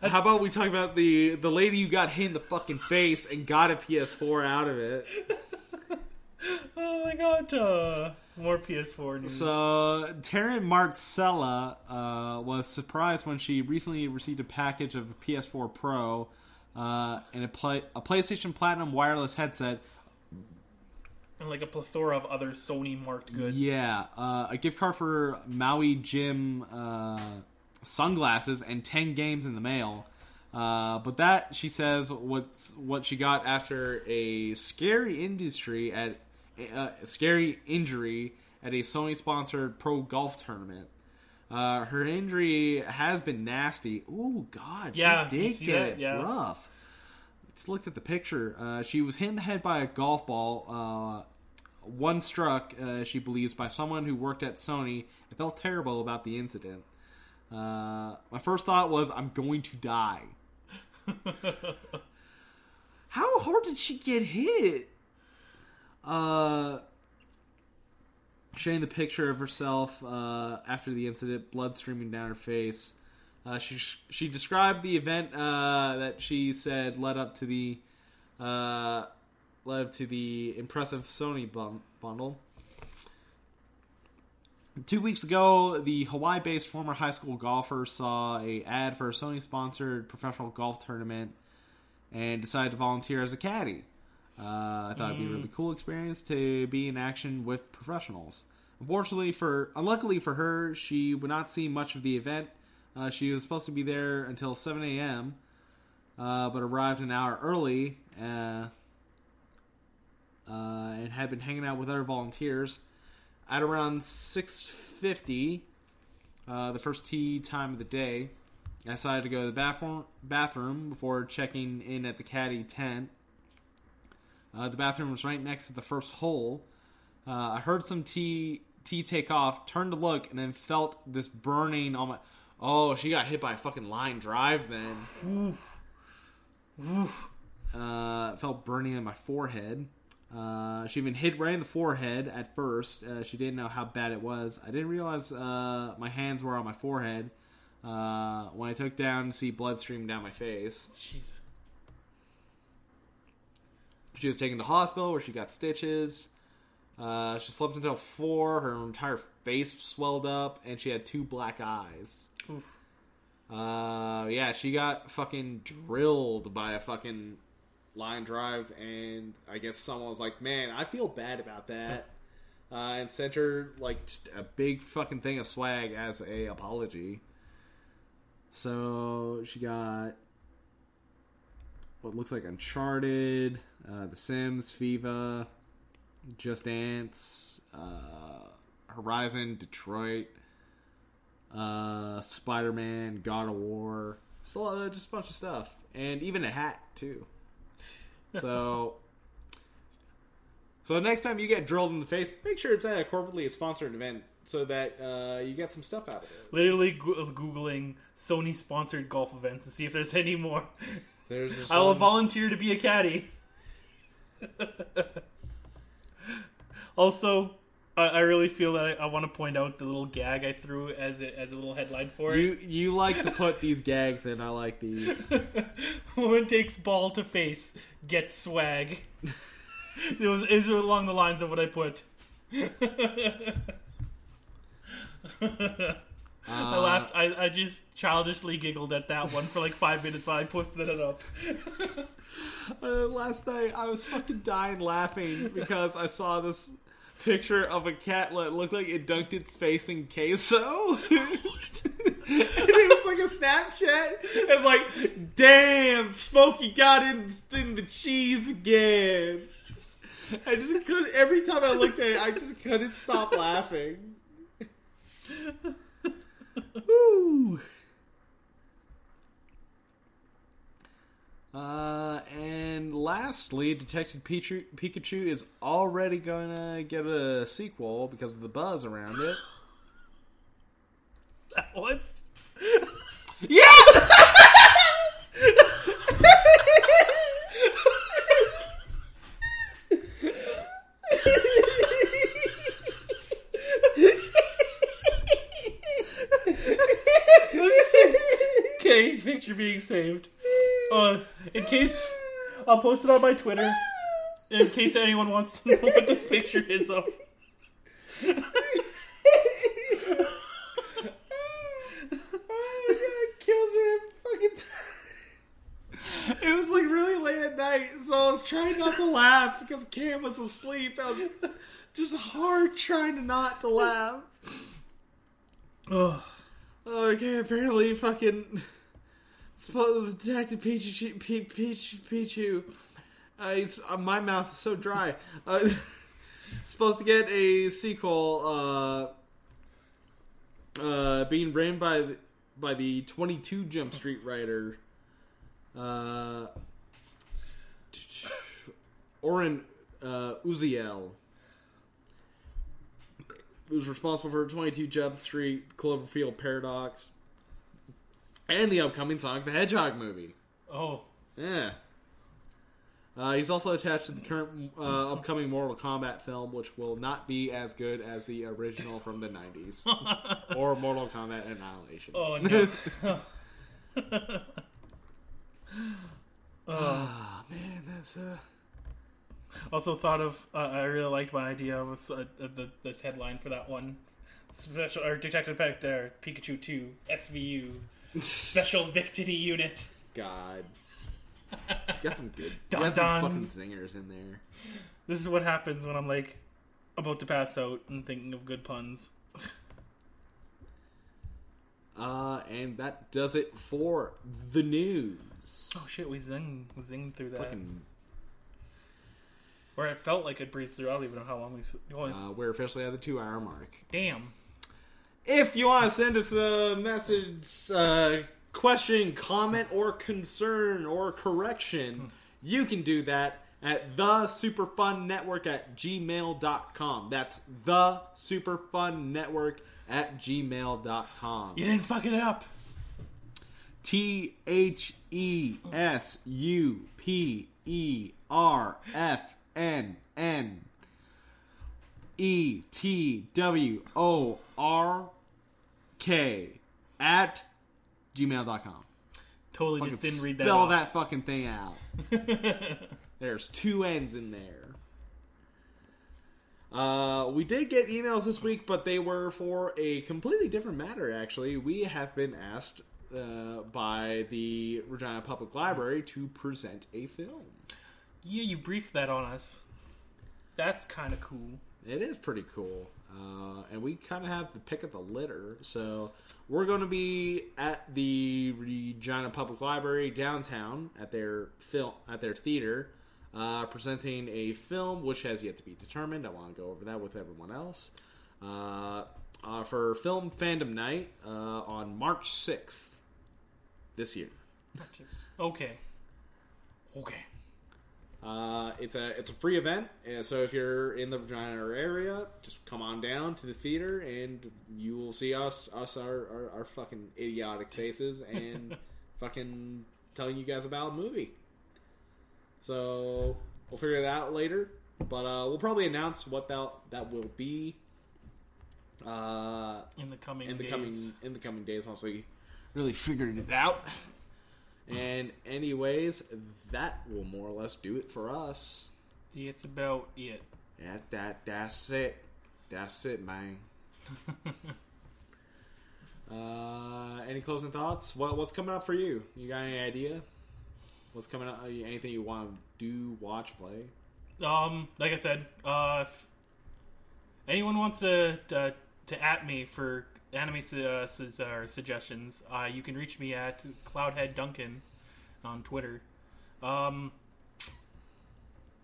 how about we talk about the the lady who got hit in the fucking face and got a PS4 out of it? Oh my god! Uh, more PS4 news. So Taryn Marcella uh, was surprised when she recently received a package of a PS4 Pro uh, and a, play, a PlayStation Platinum wireless headset. and like a plethora of other Sony marked goods. Yeah, uh, a gift card for Maui Jim uh, sunglasses and ten games in the mail. Uh, but that she says what's what she got after a scary industry at uh, a scary injury at a Sony sponsored pro golf tournament. Uh, her injury has been nasty. Ooh, God, Yeah, she did get that? it Yeah. rough. Just looked at the picture. Uh, she was hit in the head by a golf ball. Uh, one struck, uh, she believes, by someone who worked at Sony and felt terrible about the incident. Uh, my first thought was, I'm going to die. How hard did she get hit? Uh, showing the picture of herself uh, after the incident, blood streaming down her face. Uh, she she described the event uh, that she said led up to the uh, led up to the impressive Sony bun- bundle. Two weeks ago, the Hawaii-based former high school golfer saw a ad for a Sony-sponsored professional golf tournament and decided to volunteer as a caddy. Uh, I thought it'd be a really cool experience to be in action with professionals. Unfortunately for, unluckily for her, she would not see much of the event. Uh, she was supposed to be there until 7 a.m., uh, but arrived an hour early. Uh, uh, and had been hanging out with other volunteers. At around 6:50, uh, the first tee time of the day, I decided to go to the bathroom bathroom before checking in at the caddy tent. Uh, the bathroom was right next to the first hole. Uh, I heard some tea tea take off, turned to look, and then felt this burning on my. Oh, she got hit by a fucking line drive then. Uh, felt burning in my forehead. Uh, she even hit right in the forehead at first. Uh, she didn't know how bad it was. I didn't realize uh, my hands were on my forehead uh, when I took down to see blood streaming down my face. Jeez. She was taken to hospital where she got stitches. Uh, she slept until four. Her entire face swelled up, and she had two black eyes. Oof. Uh, yeah, she got fucking drilled by a fucking line drive, and I guess someone was like, "Man, I feel bad about that," uh, and sent her like a big fucking thing of swag as a apology. So she got what looks like Uncharted, uh, The Sims, FIFA, Just Dance, uh, Horizon, Detroit, uh, Spider Man, God of War, just a bunch of stuff, and even a hat too. So, so next time you get drilled in the face, make sure it's at a corporately sponsored event so that uh, you get some stuff out of it. Literally go- googling Sony sponsored golf events to see if there's any more. There's I will one- volunteer to be a caddy. also, I, I really feel that I, I want to point out the little gag I threw as a, as a little headline for You you like to put these gags in. I like these. it. Woman takes ball to face, gets swag. it was it along the lines of what I put. I Uh, laughed. I, I just childishly giggled at that one for like five minutes while I posted it up. Uh, last night I was fucking dying laughing because I saw this picture of a cat that looked like it dunked its face in queso. it was like a Snapchat. It's like, damn, Smokey got in, in the cheese again. I just couldn't. Every time I looked at it, I just couldn't stop laughing. Woo. Uh, and lastly, Detective Pikachu, Pikachu is already going to get a sequel because of the buzz around it. That one. Yeah! Okay, picture being saved. Uh, in case I'll post it on my Twitter. In case anyone wants to know what this picture is of. oh it kills me fucking. It was like really late at night, so I was trying not to laugh because Cam was asleep. I was just hard trying to not to laugh. Ugh. Okay, apparently fucking suppose Detective Pichu Pichu Pichu, uh, he's, uh, my mouth is so dry. Uh, supposed to get a sequel uh, uh, being written by the, by the 22 Jump Street writer uh, Oren Uziel who's responsible for 22 Jump Street, Cloverfield Paradox, and the upcoming Sonic the Hedgehog movie. Oh. Yeah. Uh, he's also attached to the current uh, upcoming Mortal Kombat film, which will not be as good as the original from the 90s or Mortal Kombat Annihilation. Oh no. oh. Ah, man, that's uh. Also thought of uh, I really liked my idea of, uh, the this headline for that one. Special or Detective Pikachu, Pikachu 2 SVU Special Victory Unit. God. Got some good. Dun, got some dun. fucking zingers in there. This is what happens when I'm like about to pass out and thinking of good puns. Uh, and that does it for the news. Oh shit, we zing zinged through that. Fucking. Or it felt like it breezed through. I don't even know how long we've going. Uh, we're officially at the two hour mark. Damn. If you want to send us a message, uh, question, comment, or concern or correction, you can do that at the superfun network at gmail.com. That's the superfun network at gmail.com. You didn't fuck it up. T H E S U P E R F N N E T W O R K at gmail.com. Totally Fucking just didn't read that. spell off. that fucking thing out. There's two N's in there. Uh, we did get emails this week, but they were for a completely different matter, actually. We have been asked uh, by the Regina Public Library to present a film. Yeah, you briefed that on us. That's kind of cool. It is pretty cool. Uh, and we kind of have the pick of the litter. So we're going to be at the Regina Public Library downtown at their film at their theater, uh, presenting a film which has yet to be determined. I want to go over that with everyone else. Uh, uh, for Film Fandom Night uh, on March sixth this year. Okay. Okay. Uh, it's a it's a free event, uh, so if you're in the Regina area, just come on down to the theater, and you will see us us our our, our fucking idiotic faces and fucking telling you guys about a movie. So we'll figure that out later, but uh, we'll probably announce what that that will be uh, In the coming in the days. coming in the coming days once we really figured it out. And anyways, that will more or less do it for us. It's about it. That that that's it. That's it, man. uh, any closing thoughts? What what's coming up for you? You got any idea? What's coming up? Anything you want to do, watch, play? Um, like I said, uh, if anyone wants to to, to at me for anime su- uh, su- uh, suggestions, uh, you can reach me at Cloudhead Duncan on Twitter. Um,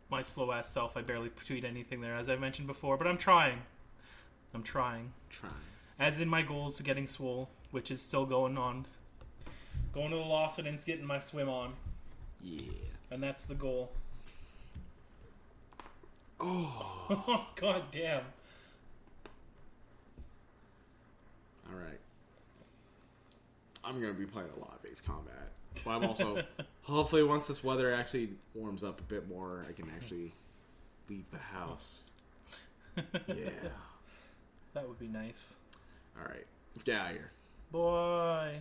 my slow ass self, I barely tweet anything there, as I mentioned before, but I'm trying. I'm trying. Trying. As in my goals to getting swole, which is still going on. Going to the Lawson's, getting my swim on, Yeah. and that's the goal. Oh god damn. All right. I'm gonna be playing a lot of Ace Combat, but I'm also hopefully once this weather actually warms up a bit more, I can actually leave the house. Yeah. That would be nice. All right. Let's get out of here. Boy.